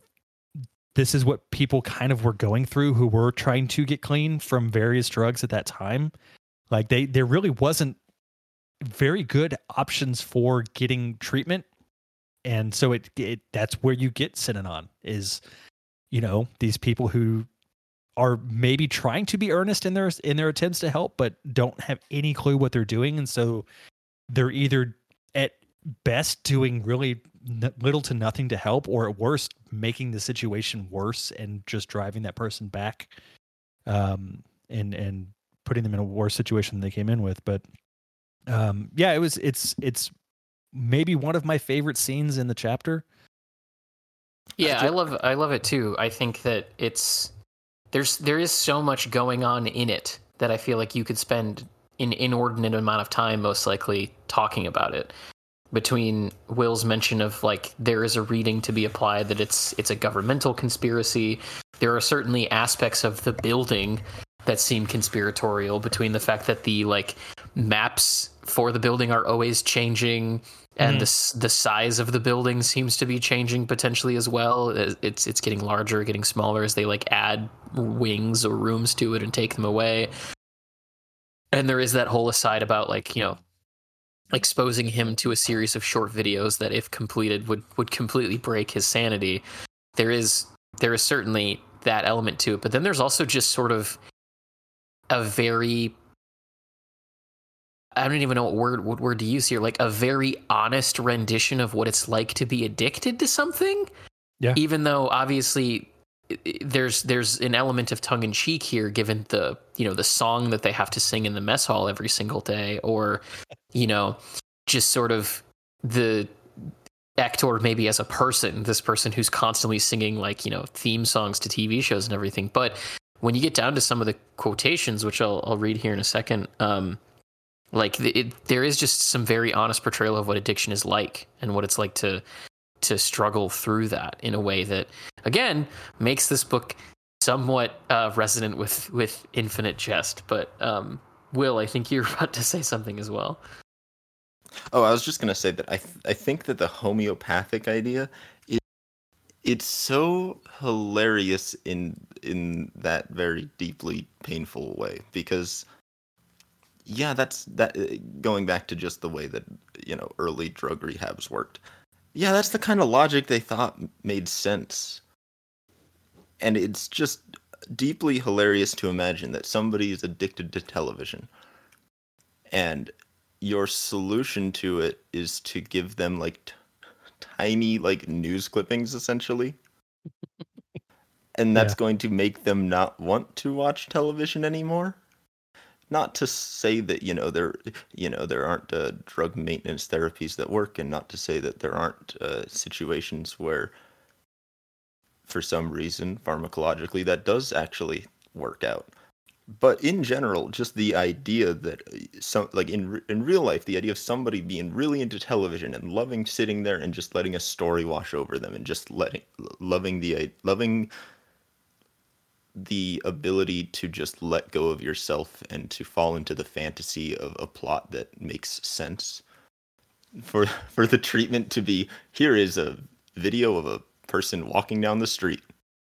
Speaker 2: this is what people kind of were going through who were trying to get clean from various drugs at that time like they there really wasn't very good options for getting treatment. And so it, it that's where you get synanon is you know these people who are maybe trying to be earnest in their in their attempts to help but don't have any clue what they're doing. And so they're either at best doing really little to nothing to help or at worst making the situation worse and just driving that person back um and and putting them in a worse situation than they came in with. But um yeah it was it's it's maybe one of my favorite scenes in the chapter
Speaker 1: Yeah,
Speaker 4: ju-
Speaker 1: I love I love it too. I think that it's there's there is so much going on in it that I feel like you could spend an inordinate amount of time most likely talking about it. Between Will's mention of like there is a reading to be applied that it's it's a governmental conspiracy. There are certainly aspects of the building that seem conspiratorial between the fact that the like maps for the building are always changing and
Speaker 2: Mhm.
Speaker 1: the the size of the building seems to be changing potentially as well. It's it's getting larger getting smaller as they like add wings or rooms to it and take them away. And there is that whole aside about like you know exposing him to a series of short videos that if completed would would completely break his sanity. There is there is certainly that element to it but then there's also just sort of a very I don't even know what word what word to use here. Like a very honest rendition of what it's like to be addicted to something.
Speaker 2: Yeah.
Speaker 1: Even though obviously there's there's an element of tongue in cheek here, given the you know the song that they have to sing in the mess hall every single day, or you know just sort of the Hector maybe as a person, this person who's constantly singing like you know theme songs to TV shows and everything. But when you get down to some of the quotations, which I'll I'll read here in a second, um, like it, there is just some very honest portrayal of what addiction is like and what it's like to to struggle through that in a way that again makes this book somewhat uh, resonant with with Infinite Jest. But um, Will, I think you're about to say something as well.
Speaker 4: Oh, I was just gonna say that I th- I think that the homeopathic idea is it's so hilarious in in that very deeply painful way because yeah, that's that uh, going back to just the way that you know early drug rehabs worked. Yeah, that's the kind of logic they thought made sense. And it's just deeply hilarious to imagine that somebody is addicted to television and your solution to it is to give them like t- tiny like news clippings essentially and that's
Speaker 2: Yeah.
Speaker 4: going to make them not want to watch television anymore not to say that you know there you know there aren't uh, drug maintenance therapies that work and not to say that there aren't uh, situations where for some reason pharmacologically that does actually work out. But in general just the idea that uh, some like in in real life the idea of somebody being really into television and loving sitting there and just letting a story wash over them and just letting loving the loving the ability to just let go of yourself and to fall into the fantasy of a plot that makes sense for for the treatment to be here is a video of a person walking down the street.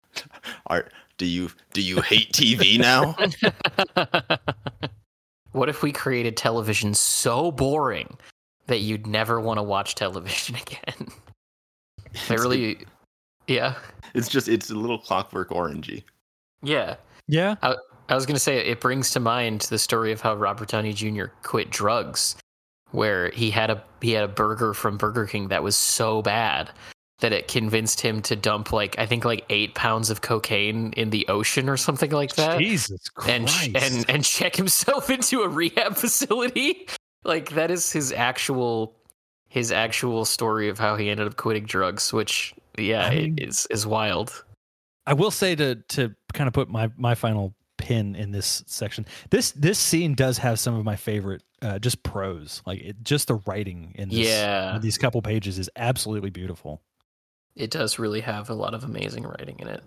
Speaker 4: Are do you do you hate tv now?
Speaker 1: What if we created television so boring that you'd never want to watch television again? I
Speaker 4: It's-
Speaker 1: really, yeah,
Speaker 4: it's just it's a little clockwork orangey
Speaker 1: yeah.
Speaker 2: Yeah.
Speaker 1: I I was gonna say it brings to mind the story of how Robert Downey Jr. quit drugs, where he had a he had a burger from Burger King that was so bad that it convinced him to dump like I think like eight pounds of cocaine in the ocean or something like that,
Speaker 2: Jesus
Speaker 1: and
Speaker 2: Christ.
Speaker 1: and and check himself into a rehab facility. Like that is his actual his actual story of how he ended up quitting drugs, which yeah,
Speaker 2: I mean-
Speaker 1: is is wild.
Speaker 2: I will say to to kind of put my my final pin in this section. This this scene does have some of my favorite uh, just prose. Like it, just the writing in this
Speaker 1: Yeah.
Speaker 2: in these couple pages is absolutely beautiful.
Speaker 1: it does really have a lot of amazing writing in it.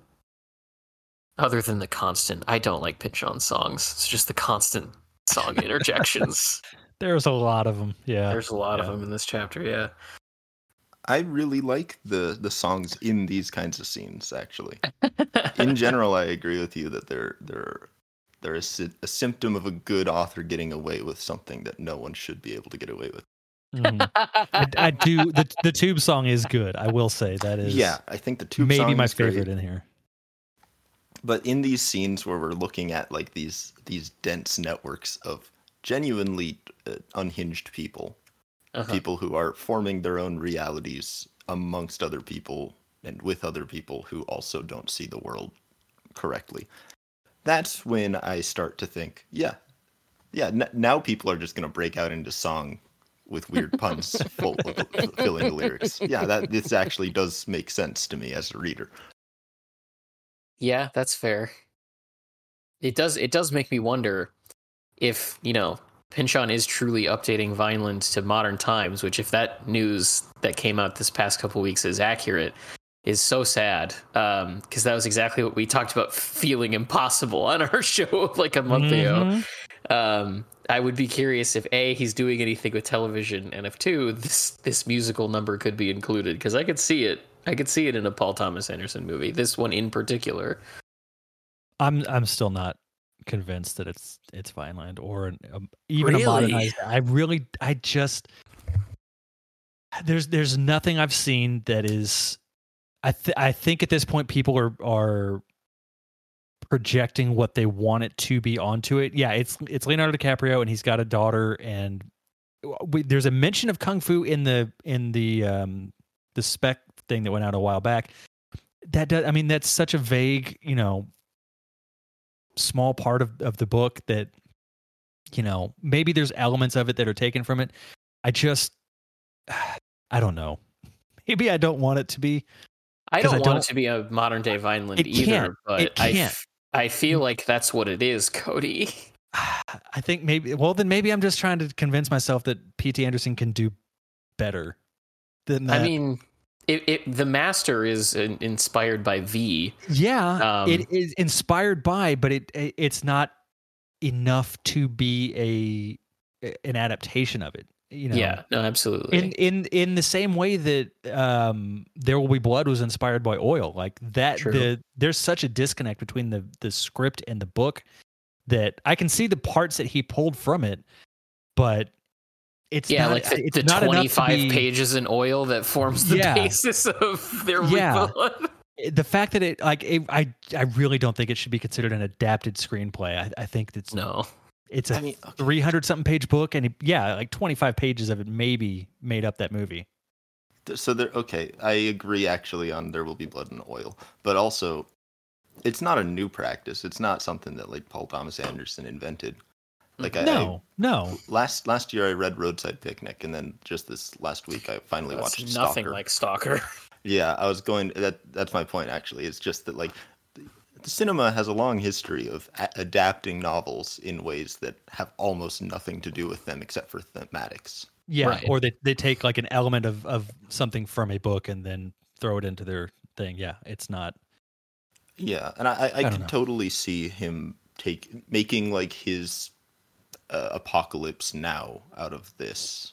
Speaker 1: Other than the constant, I don't like Pynchon songs. It's just the constant song interjections.
Speaker 2: There's a lot of them. Yeah.
Speaker 1: There's a lot of them in this chapter. Yeah.
Speaker 4: I really like the the songs in these kinds of scenes actually in general i agree with you that they're they're they're a, a symptom of a good author getting away with something that no one should be able to get away with
Speaker 2: Mhm. I, I do the the tube song is good. I will say that is
Speaker 4: yeah i think the tube song
Speaker 2: maybe
Speaker 4: song
Speaker 2: my
Speaker 4: is great.
Speaker 2: favorite in here.
Speaker 4: but in these scenes where we're looking at like these these dense networks of genuinely uh, unhinged people
Speaker 1: Uh-huh.
Speaker 4: people who are forming their own realities amongst other people and with other people who also don't see the world correctly that's when i start to think yeah yeah n- now people are just going to break out into song with weird puns full filling the lyrics yeah that this actually does make sense to me as a reader
Speaker 1: Yeah, that's fair. It does it does make me wonder if, you know, Pynchon is truly updating Vineland to modern times, which if that news that came out this past couple weeks is accurate, is so sad. Um, because that was exactly what we talked about feeling impossible on our show like a month ago.
Speaker 2: Mhm.
Speaker 1: Um, I would be curious if A, he's doing anything with television, and if two, this this musical number could be included, because I could see it. I could see it in a Paul Thomas Anderson movie. This one in particular.
Speaker 2: I'm I'm still not convinced that it's it's Vineland or an, um, even
Speaker 1: Really?
Speaker 2: a modernized. I really I just there's there's nothing I've seen that is I th- I think at this point people are are projecting what they want it to be onto it. Yeah, it's it's Leonardo DiCaprio and he's got a daughter and we, there's a mention of kung fu in the in the um the spec thing that went out a while back. That does, I mean that's such a vague, you know, small part of of the book that you know, maybe there's elements of it that are taken from it. I just I don't know. Maybe I don't want it to be.
Speaker 1: i don't
Speaker 2: I
Speaker 1: want
Speaker 2: don't-
Speaker 1: it to be a modern day Vineland
Speaker 2: It
Speaker 1: either, but
Speaker 2: It
Speaker 1: I, I feel like that's what it is, Cody.
Speaker 2: I think maybe well then maybe I'm just trying to convince myself that PT Anderson can do better than that.
Speaker 1: I mean, it, it the master is inspired by V.
Speaker 2: yeah,
Speaker 1: um,
Speaker 2: it is inspired by, but it, it it's not enough to be a an adaptation of it. You know,
Speaker 1: Yeah, no, absolutely.
Speaker 2: in in in the same way that um there will be blood was inspired by oil like that
Speaker 1: True.
Speaker 2: the there's such a disconnect between the the script and the book that i can see the parts that he pulled from it but it's
Speaker 1: yeah,
Speaker 2: not,
Speaker 1: like the,
Speaker 2: it's
Speaker 1: the
Speaker 2: not
Speaker 1: 25
Speaker 2: be-
Speaker 1: pages in oil that forms the
Speaker 2: Yeah.
Speaker 1: basis of their
Speaker 2: Yeah.
Speaker 1: rebuild.
Speaker 2: the fact that it like it, i i really don't think it should be considered an adapted screenplay i, I think it's
Speaker 1: No.
Speaker 2: it's a
Speaker 4: I mean, okay.
Speaker 2: 300 something page book and it, yeah like 25 pages of it maybe made up that movie
Speaker 4: Th- So there, okay, I agree actually on there will be blood and oil, but also, it's not a new practice. It's not something that like Paul Thomas Anderson invented. Like I,
Speaker 2: no no
Speaker 4: last last year I read Roadside Picnic, and then just this last week I finally
Speaker 1: That's
Speaker 4: watched
Speaker 1: nothing
Speaker 4: Stalker.
Speaker 1: like Stalker.
Speaker 4: Yeah, I was going. That that's my point. Actually, it's just that like the, the cinema has a long history of a- adapting novels in ways that have almost nothing to do with them except for thematics.
Speaker 2: Yeah,
Speaker 1: Right.
Speaker 2: or they they take like an element of of something from a book and then throw it into their thing. Yeah, it's not.
Speaker 4: Yeah, and I I, I
Speaker 2: don't
Speaker 4: could
Speaker 2: know.
Speaker 4: totally see him take making like his uh, apocalypse now out of this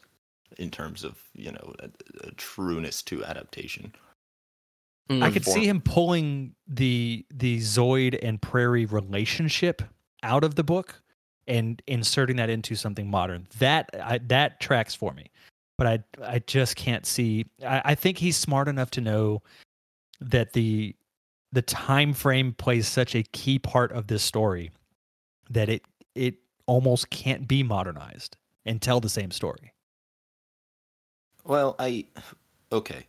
Speaker 4: in terms of you know a, a trueness to adaptation.
Speaker 2: I
Speaker 1: Mm.
Speaker 2: could see him pulling the the Zoid and Prairie relationship out of the book and inserting that into something modern. That I, that tracks for me, but I I just can't see. I, I think he's smart enough to know that the the time frame plays such a key part of this story that it it almost can't be modernized and tell the same story.
Speaker 4: Well, I okay.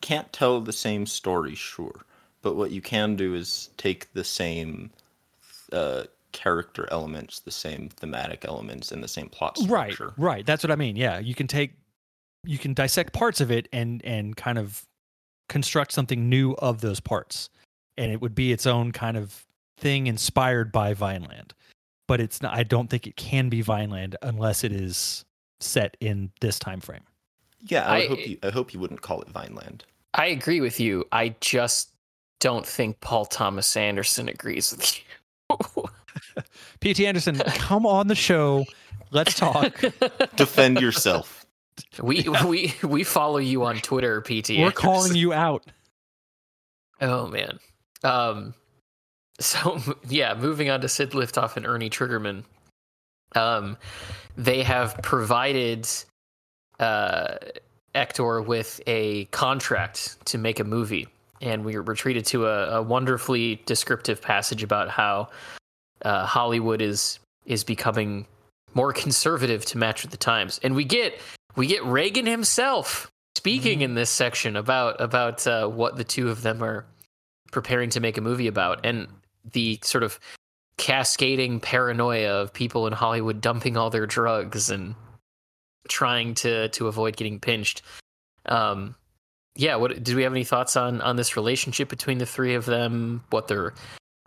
Speaker 4: Can't tell the same story, sure. But what you can do is take the same uh, character elements, the same thematic elements, and the same plot structure.
Speaker 2: right right that's what i mean yeah you can take you can dissect parts of it and and kind of construct something new of those parts and it would be its own kind of thing inspired by vineland but it's not i don't think it can be vineland unless it is set in this time frame
Speaker 4: Yeah, I,
Speaker 1: I-
Speaker 4: hope you. I hope you wouldn't call it Vineland.
Speaker 1: I agree with you. I just don't think Paul Thomas Anderson agrees with you.
Speaker 2: pt anderson come on the show let's talk
Speaker 4: Defend yourself.
Speaker 1: we we we follow you on Twitter, PT.
Speaker 2: we're calling you out
Speaker 1: Oh man. Um. So yeah, moving on to Sid Liftoff and Ernie Triggerman. Um, they have provided uh Hector with a contract to make a movie, and we were treated to a, a wonderfully descriptive passage about how uh, Hollywood is is becoming more conservative to match with the times, and we get we get Reagan himself speaking in this section about about uh, what the two of them are preparing to make a movie about, and the sort of cascading paranoia of people in Hollywood dumping all their drugs and trying to to avoid getting pinched. Um, yeah, what did we have any thoughts on on this relationship between the three of them? What they're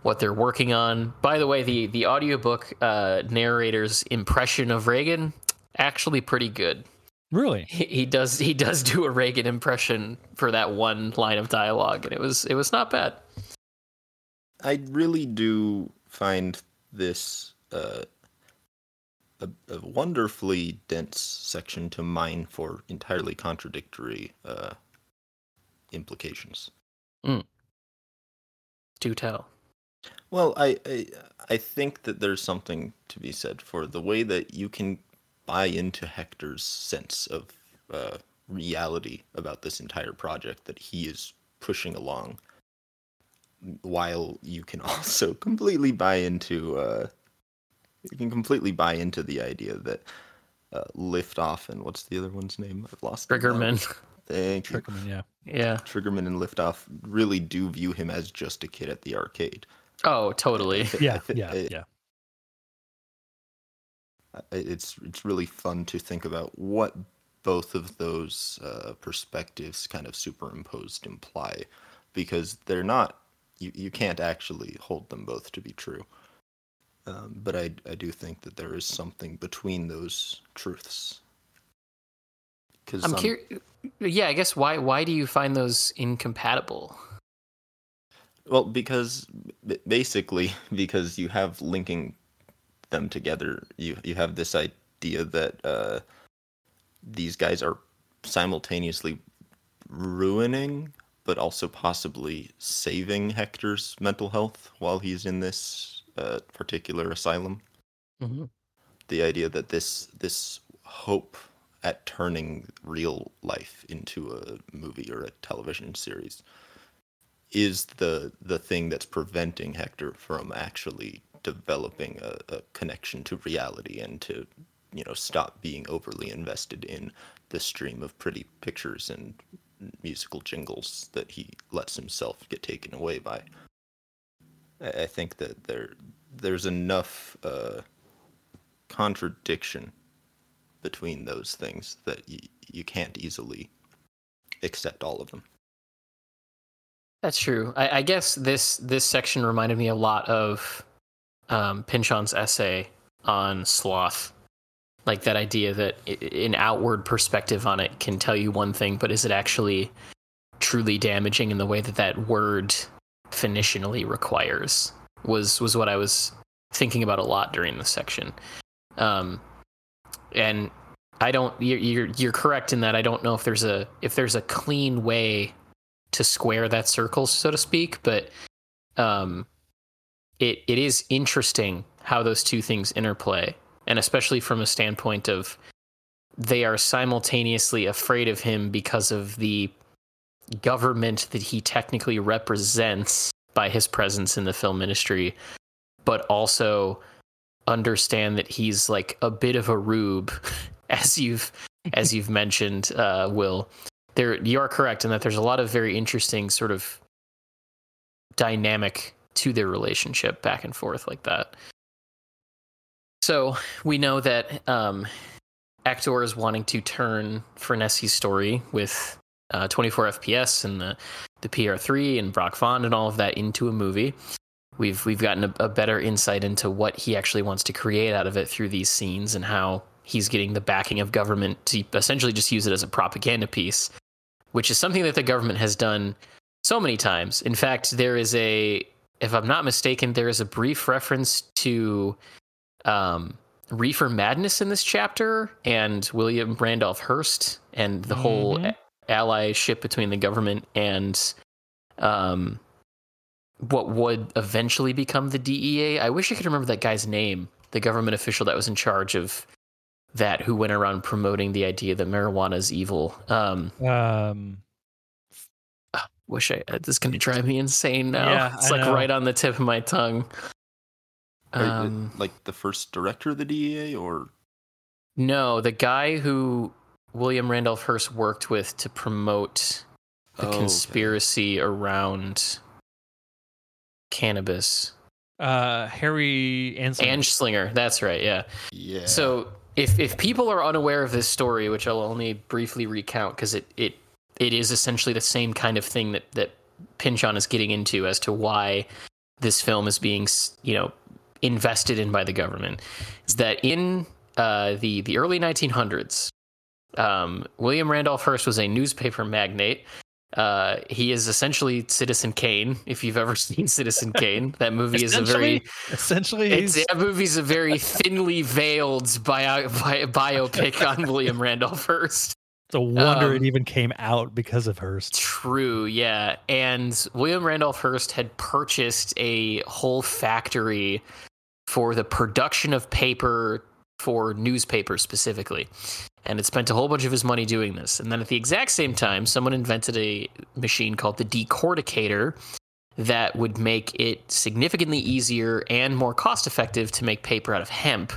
Speaker 1: what they're working on. By the way, the the audiobook uh, narrator's impression of Reagan actually pretty good.
Speaker 2: really
Speaker 1: He, he does he does do a Reagan impression for that one line of dialogue, and it was it was not bad.
Speaker 4: I really do find this uh, a, a wonderfully dense section to mine for entirely contradictory uh, implications.
Speaker 1: Do tell.
Speaker 4: Well, I, I I think that there's something to be said for the way that you can buy into Hector's sense of uh, reality about this entire project that he is pushing along. While you can also completely buy into uh, you can completely buy into the idea that uh, Liftoff and what's the other one's name? I've lost it now.
Speaker 1: Triggerman.
Speaker 4: Thank you.
Speaker 2: Triggerman, yeah.
Speaker 1: Yeah.
Speaker 4: Triggerman and Liftoff really do view him as just a kid at the arcade.
Speaker 1: Oh, totally.
Speaker 4: I thi- I
Speaker 2: Yeah, yeah,
Speaker 4: I-
Speaker 2: yeah.
Speaker 4: It's it's really fun to think about what both of those uh, perspectives kind of superimposed imply because they're not you, you can't actually hold them both to be true um, but I, I do think that there is something between those truths because
Speaker 1: I'm curious. Yeah, I guess why why do you find those incompatible?
Speaker 4: Well, because basically, because you have linking them together, you you have this idea that uh, these guys are simultaneously ruining, but also possibly saving Hector's mental health while he's in this uh, particular asylum.
Speaker 1: Mhm.
Speaker 4: The idea that this this hope at turning real life into a movie or a television series is the the thing that's preventing Hector from actually developing a, a connection to reality and to you know stop being overly invested in the stream of pretty pictures and musical jingles that he lets himself get taken away by. I, think that there there's enough uh, contradiction between those things that y- you can't easily accept all of them.
Speaker 1: That's true. I, I guess this this section reminded me a lot of um, Pynchon's essay on sloth, like that idea that an outward perspective on it can tell you one thing, but is it actually truly damaging in the way that that word definitionally requires? Was was what I was thinking about a lot during this section, um, and I don't. You're, you're you're correct in that I don't know if there's a if there's a clean way to square that circle, so to speak. But um, it it is interesting how those two things interplay, and especially from a standpoint of they are simultaneously afraid of him because of the government that he technically represents by his presence in the film industry, but also understand that he's like a bit of a rube, as you've as you've mentioned, uh, Will there you are correct in that there's a lot of very interesting sort of dynamic to their relationship back and forth like that. So we know that um, Hector is wanting to turn Frenesi's story with uh, 24 FPS and the the PR3 and Brock Vond and all of that into a movie. We've we've gotten a, a better insight into what he actually wants to create out of it through these scenes and how he's getting the backing of government to essentially just use it as a propaganda piece, which is something that the government has done so many times. In fact, there is a, if I'm not mistaken, there is a brief reference to um, Reefer Madness in this chapter and William Randolph Hearst and the whole
Speaker 2: Mhm.
Speaker 1: a- allyship between the government and um, what would eventually become the DEA. I wish I could remember that guy's name, the government official that was in charge of that, who went around promoting the idea that marijuana is evil. Um,
Speaker 2: Um,
Speaker 1: wish I this is going to drive me insane now.
Speaker 2: Yeah,
Speaker 1: it's
Speaker 2: I
Speaker 1: like
Speaker 2: know.
Speaker 1: right on the tip of my tongue.
Speaker 4: Are you-
Speaker 1: Um,
Speaker 4: like the first director of the DEA, or
Speaker 1: no, the guy who William Randolph Hearst worked with to promote the
Speaker 4: Oh, okay.
Speaker 1: conspiracy around cannabis.
Speaker 2: uh, Harry Anslinger.
Speaker 1: Anslinger, that's right, yeah.
Speaker 4: Yeah.
Speaker 1: So if if people are unaware of this story, which I'll only briefly recount because it, it it is essentially the same kind of thing that that Pynchon is getting into as to why this film is being you know invested in by the government, is that in uh, the the early 1900s, um, William Randolph Hearst was a newspaper magnate. Uh, he is essentially Citizen Kane. If you've ever seen Citizen Kane, that movie is a very
Speaker 2: essentially,
Speaker 1: it's,
Speaker 2: he's,
Speaker 1: that movie's a very thinly veiled bio, bi- biopic on William Randolph Hearst.
Speaker 2: it's a wonder
Speaker 1: um,
Speaker 2: it even came out because of Hearst.
Speaker 1: True, yeah. And William Randolph Hearst had purchased a whole factory for the production of paper for newspapers specifically. And it spent a whole bunch of his money doing this. And then at the exact same time, someone invented a machine called the decorticator, that would make it significantly easier and more cost effective to make paper out of hemp,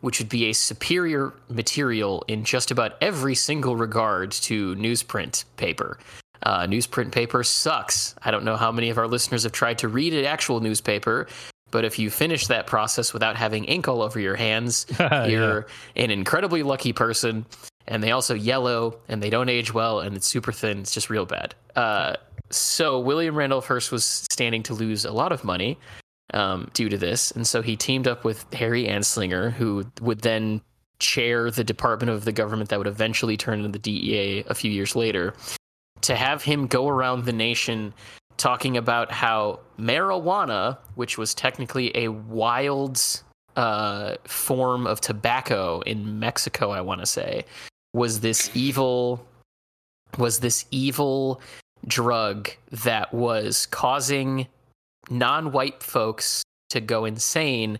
Speaker 1: which would be a superior material in just about every single regard to newsprint paper. Uh, newsprint paper sucks. I don't know how many of our listeners have tried to read an actual newspaper, but if you finish that process without having ink all over your hands, you're an incredibly lucky person. And they also yellow and they don't age well and it's super thin. It's just real bad. Uh, so William Randolph Hearst was standing to lose a lot of money um, due to this, and so he teamed up with Harry Anslinger, who would then chair the department of the government that would eventually turn into the DEA a few years later, to have him go around the nation talking about how marijuana, which was technically a wild uh, form of tobacco in Mexico, I want to say, was this evil was this evil drug that was causing non-white folks to go insane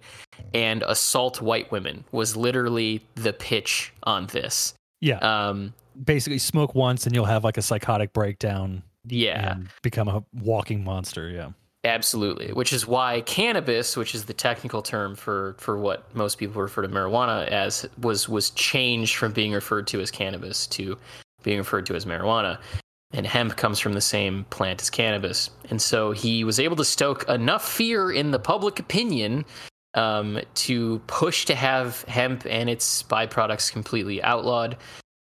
Speaker 1: and assault white women was literally the pitch on this.
Speaker 2: Yeah.
Speaker 1: Um
Speaker 2: Basically, smoke once and you'll have like a psychotic breakdown
Speaker 1: yeah.
Speaker 2: and become a walking monster. Yeah.
Speaker 1: Absolutely, which is why cannabis, which is the technical term for for what most people refer to marijuana as, was was changed from being referred to as cannabis to being referred to as marijuana. And hemp comes from the same plant as cannabis, and so he was able to stoke enough fear in the public opinion um, to push to have hemp and its byproducts completely outlawed.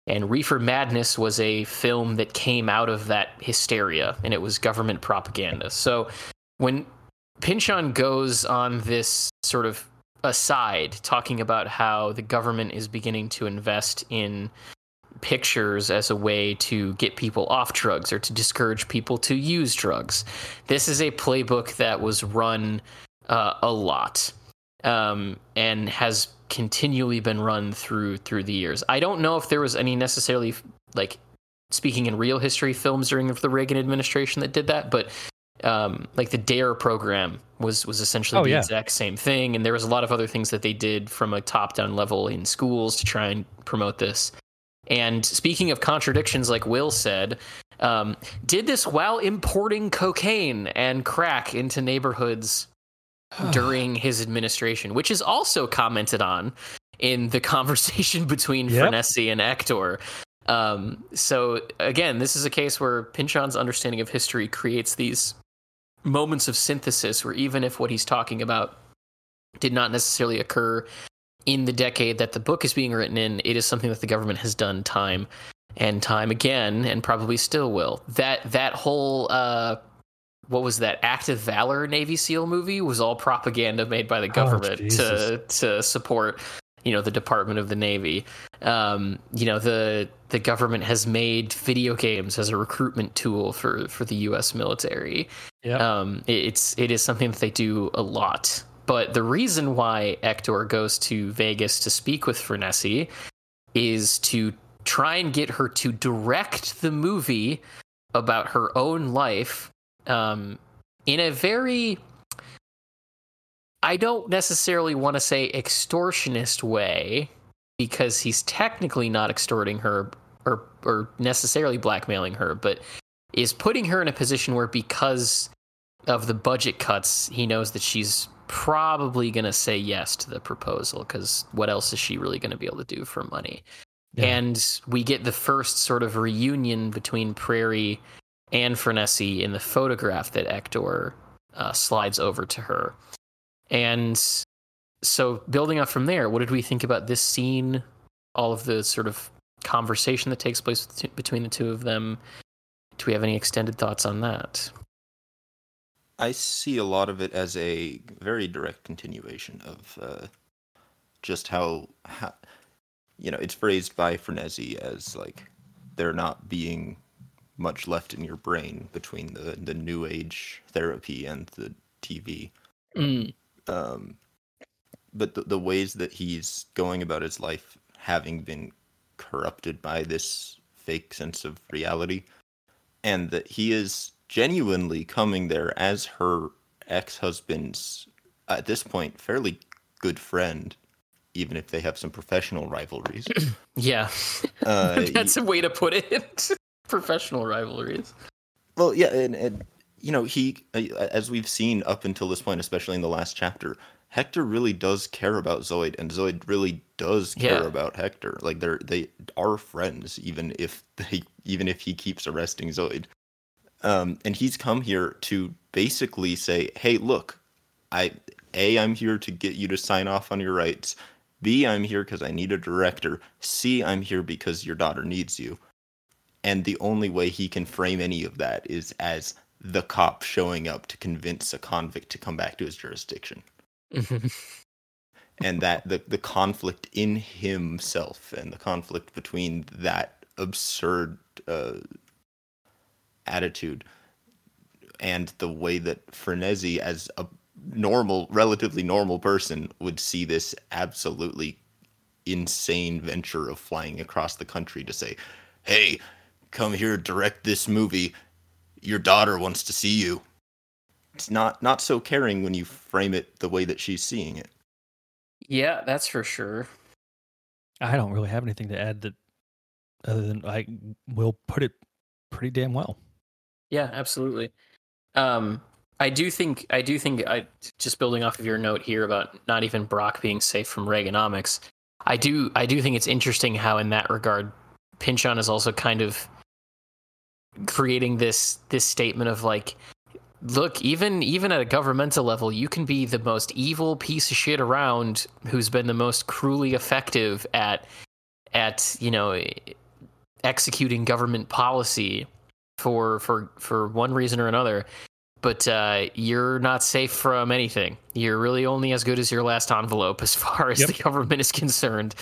Speaker 1: And Reefer Madness was a film that came out of that hysteria, and it was government propaganda. So when Pynchon goes on this sort of aside, talking about how the government is beginning to invest in pictures as a way to get people off drugs or to discourage people to use drugs, this is a playbook that was run uh, a lot um, and has continually been run through through the years. I don't know if there was any necessarily like speaking in real history films during the Reagan administration that did that, but um, like the Dare program was was essentially
Speaker 2: Oh,
Speaker 1: the
Speaker 2: yeah.
Speaker 1: exact same thing, and there was a lot of other things that they did from a top down level in schools to try and promote this. And speaking of contradictions, like Will said, um, did this while importing cocaine and crack into neighborhoods during his administration, which is also commented on in the conversation between
Speaker 2: Yep.
Speaker 1: Frenesi and Hector. Um, so again, this is a case where Pynchon's understanding of history creates these moments of synthesis where even if what he's talking about did not necessarily occur in the decade that the book is being written in, it is something that the government has done time and time again and probably still will. That that whole uh what was that Act of Valor Navy SEAL movie was all propaganda made by the government to to support you know the Department of the Navy. Um, you know the the government has made video games as a recruitment tool for for the U.S. military.
Speaker 2: Yeah.
Speaker 1: Um, it- it's it is something that they do a lot. But the reason why Hector goes to Vegas to speak with Frenesi is to try and get her to direct the movie about her own life um, in a very I don't necessarily want to say extortionist way because he's technically not extorting her or or necessarily blackmailing her, but is putting her in a position where because of the budget cuts, he knows that she's probably going to say yes to the proposal because what else is she really going to be able to do for money?
Speaker 2: Yeah.
Speaker 1: And we get the first sort of reunion between Prairie and Frenesi in the photograph that Hector uh, slides over to her. And so, building up from there, what did we think about this scene? All of the sort of conversation that takes place between the two of them. Do we have any extended thoughts on that?
Speaker 4: I see a lot of it as a very direct continuation of uh, just how, how, you know, it's phrased by Frenesi as like they're not being much left in your brain between the the new age therapy and the TV.
Speaker 1: Mm,
Speaker 4: Um, but the, the ways that he's going about his life, having been corrupted by this fake sense of reality, and that he is genuinely coming there as her ex-husband's at this point fairly good friend even if they have some professional rivalries
Speaker 1: yeah,
Speaker 4: uh,
Speaker 1: that's a way to put it. Professional rivalries.
Speaker 4: well yeah and, and you know, he, uh, as we've seen up until this point, especially in the last chapter, Hector really does care about Zoid, and Zoid really does care
Speaker 1: Yeah.
Speaker 4: about Hector. Like they're they are friends, even if they even if he keeps arresting Zoid. Um, and he's come here to basically say, "Hey, look, I a I'm here to get you to sign off on your rights. B I'm here because I need a director. C I'm here because your daughter needs you." And the only way he can frame any of that is as the cop showing up to convince a convict to come back to his jurisdiction. And that the the conflict in himself and the conflict between that absurd uh, attitude and the way that Frenzy, as a normal, relatively normal person, would see this absolutely insane venture of flying across the country to say, "Hey, come here, direct this movie. Your daughter wants to see you." It's not not so caring when you frame it the way that she's seeing it.
Speaker 1: yeah, that's for sure.
Speaker 2: I don't really have anything to add that other than I will put it pretty damn well.
Speaker 1: Yeah, absolutely. Um, I do think I do think I just building off of your note here about not even Brock being safe from Reaganomics. I do I do think it's interesting how in that regard, Pynchon is also kind of creating this this statement of like look even even at a governmental level you can be the most evil piece of shit around who's been the most cruelly effective at at you know executing government policy for for for one reason or another. But uh, you're not safe from anything. You're really only as good as your last envelope as far as
Speaker 2: Yep.
Speaker 1: the government is concerned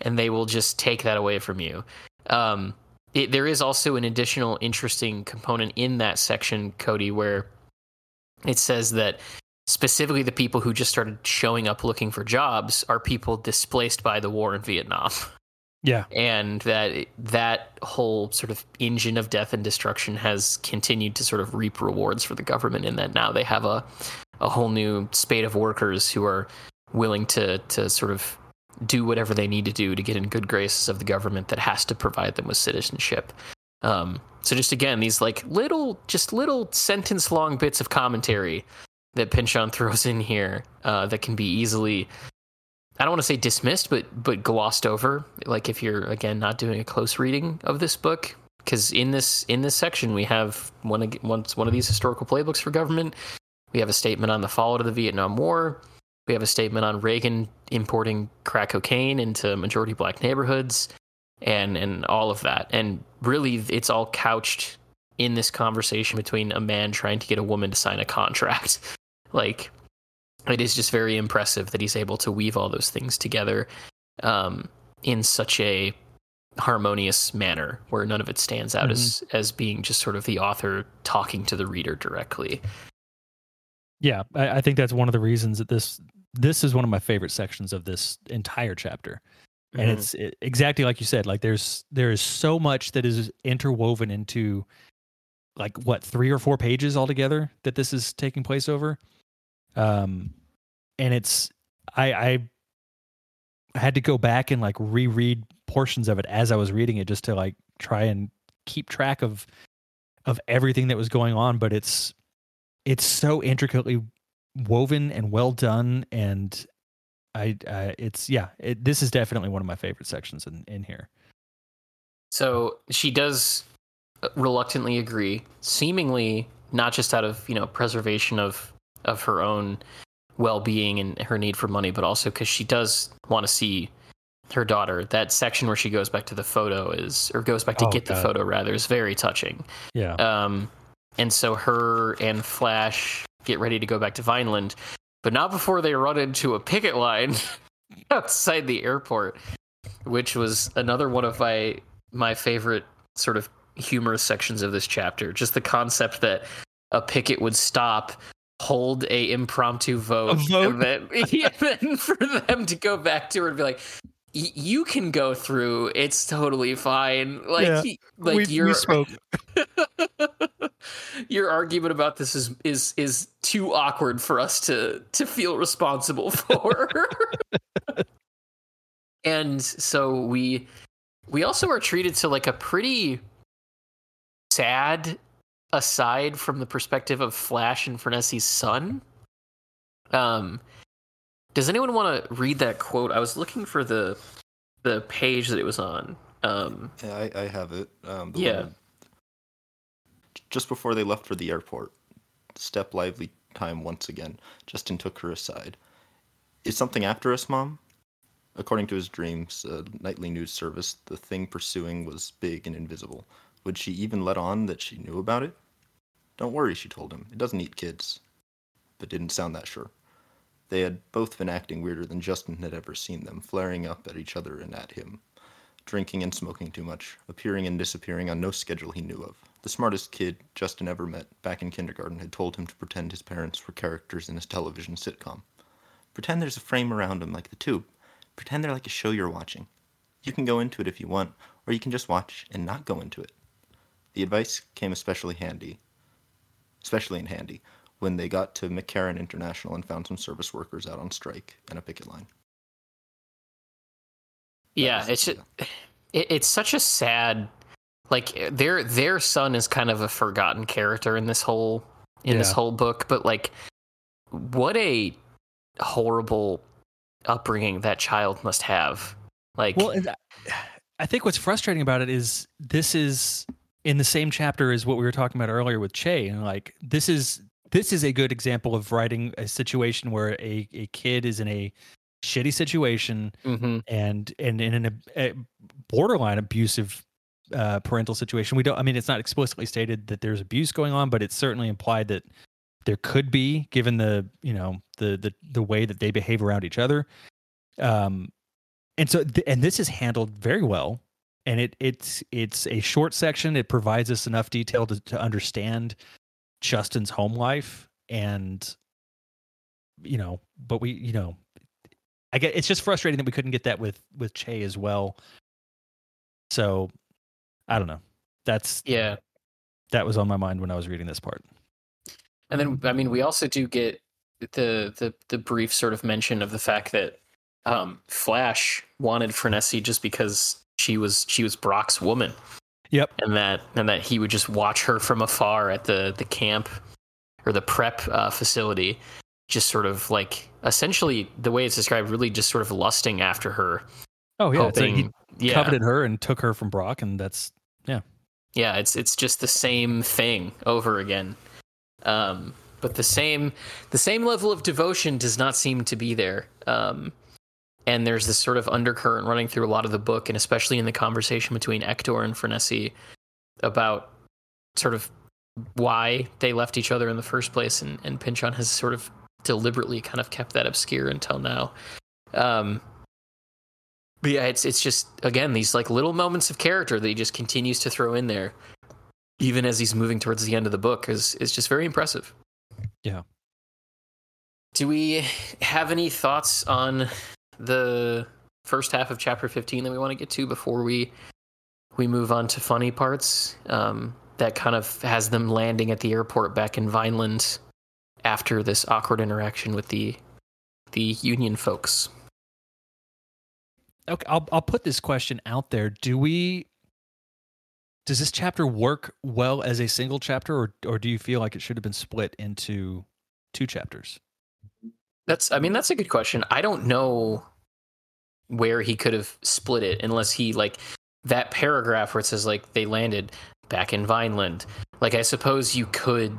Speaker 1: and they will just take that away from you. Um, it, there is also an additional interesting component in that section cody where it says that specifically the people who just started showing up looking for jobs are people displaced by the war in vietnam
Speaker 2: Yeah.
Speaker 1: and that that whole sort of engine of death and destruction has continued to sort of reap rewards for the government in that now they have a a whole new spate of workers who are willing to to sort of do whatever they need to do to get in good graces of the government that has to provide them with citizenship. Um, so just again, these like little, just little sentence long bits of commentary that Pynchon throws in here uh, that can be easily I don't want to say dismissed, but but glossed over. Like if you're again not doing a close reading of this book, because in this in this section we have one once one of these historical playbooks for government. We have a statement on the fallout of the Vietnam War. We have a statement on Reagan importing crack cocaine into majority black neighborhoods, and and all of that. And really, it's all couched in this conversation between a man trying to get a woman to sign a contract. like it is just very impressive that he's able to weave all those things together um, in such a harmonious manner where none of it stands out as as being just sort of the author talking to the reader directly.
Speaker 2: Yeah, I, I think that's one of the reasons that this this is one of my favorite sections of this entire chapter. And
Speaker 1: Mhm.
Speaker 2: it's it, exactly like you said. Like there's there is so much that is interwoven into like what three or four pages altogether that this is taking place over. Um, and it's I I had to go back and like reread portions of it as I was reading it just to like try and keep track of of everything that was going on. But it's it's so intricately woven and well done and I, uh, it's yeah. It, this is definitely one of my favorite sections in in here.
Speaker 1: So she does uh, reluctantly agree, seemingly not just out of you know preservation of of her own well being and her need for money, but also because she does want to see her daughter. That section where she goes back to the photo is, or goes back to
Speaker 2: Oh,
Speaker 1: get the photo rather, is very touching.
Speaker 2: Yeah.
Speaker 1: Um, and so her and Flash get ready to go back to Vineland, but not before they run into a picket line outside the airport, which was another one of my my favorite sort of humorous sections of this chapter. Just the concept that a picket would stop, hold a impromptu vote,
Speaker 2: vote?
Speaker 1: and then, yeah, then for them to go back to her and be like. You can go through. It's totally fine. Like,
Speaker 2: Yeah.
Speaker 1: like
Speaker 2: we,
Speaker 1: you're
Speaker 2: we spoke.
Speaker 1: your argument about this is is is too awkward for us to to feel responsible for. and so we we also are treated to like a pretty sad aside from the perspective of Flash and Frenesi's son. Um, does anyone want to read that quote? I was looking for the the page that it was on. Um,
Speaker 4: Yeah, I, I have it. Um,
Speaker 1: Yeah.
Speaker 4: Just before they left for the airport, step lively time once again. Justin took her aside. Is something after us, Mom? According to his dreams, a nightly news service, the thing pursuing was big and invisible. Would she even let on that she knew about it? Don't worry, she told him. It doesn't eat kids. But didn't sound that sure. They had both been acting weirder than Justin had ever seen them, flaring up at each other and at him drinking and smoking too much, appearing and disappearing on no schedule he knew of. The smartest kid Justin ever met back in kindergarten had told him to pretend his parents were characters in his television sitcom. Pretend there's a frame around them like the tube. Pretend they're like a show you're watching. You can go into it if you want, or you can just watch and not go into it. The advice came especially handy, especially in handy, when they got to McCarran International and found some service workers out on strike and a picket line. That
Speaker 1: yeah,
Speaker 4: was-
Speaker 1: it's it, it's such a sad like their their son is kind of a forgotten character in this whole in this whole book, but like what a horrible upbringing that child must have. Like
Speaker 2: Well, I- I think what's frustrating about it is this is in the same chapter as what we were talking about earlier with Che, and like this is this is a good example of writing a situation where a, a kid is in a shitty situation
Speaker 1: mhm.
Speaker 2: and and in an, a borderline abusive uh, parental situation. We don't. I mean, it's not explicitly stated that there's abuse going on, but it's certainly implied that there could be, given the you know the the the way that they behave around each other. Um, and so th- and this is handled very well. And it it's it's a short section. It provides us enough detail to, to understand Justin's home life and you know, but we you know I get it's just frustrating that we couldn't get that with with Che as well. So I don't know. That's
Speaker 1: yeah.
Speaker 2: that was on my mind when I was reading this part.
Speaker 1: And then I mean we also do get the the the brief sort of mention of the fact that um Flash wanted Frenesi just because she was she was Brock's woman.
Speaker 2: Yep.
Speaker 1: and that and that he would just watch her from afar at the the camp or the prep uh, facility just sort of like essentially the way it's described really just sort of lusting after her
Speaker 2: Oh yeah, like he
Speaker 1: yeah.
Speaker 2: coveted her and took her from Brock, and that's
Speaker 1: yeah. Yeah. it's it's just the same thing over again. Um but the same the same level of devotion does not seem to be there. Um and there's this sort of undercurrent running through a lot of the book and especially in the conversation between Hector and Frenesi about sort of why they left each other in the first place and, and Pynchon has sort of deliberately kind of kept that obscure until now. Um but yeah, it's it's just again these like little moments of character that he just continues to throw in there, even as he's moving towards the end of the book, is is just very impressive.
Speaker 2: Yeah.
Speaker 1: Do we have any thoughts on the first half of chapter fifteen that we want to get to before we we move on to funny parts? Um, that kind of has them landing at the airport back in Vineland after this awkward interaction with the the Union folks.
Speaker 2: Okay. I'll I'll put this question out there. Do we? Does this chapter work well as a single chapter, or or do you feel like it should have been split into two chapters?
Speaker 1: That's I mean that's a good question. I don't know where he could have split it unless he like that paragraph where it says like they landed back in Vineland. Like I suppose you could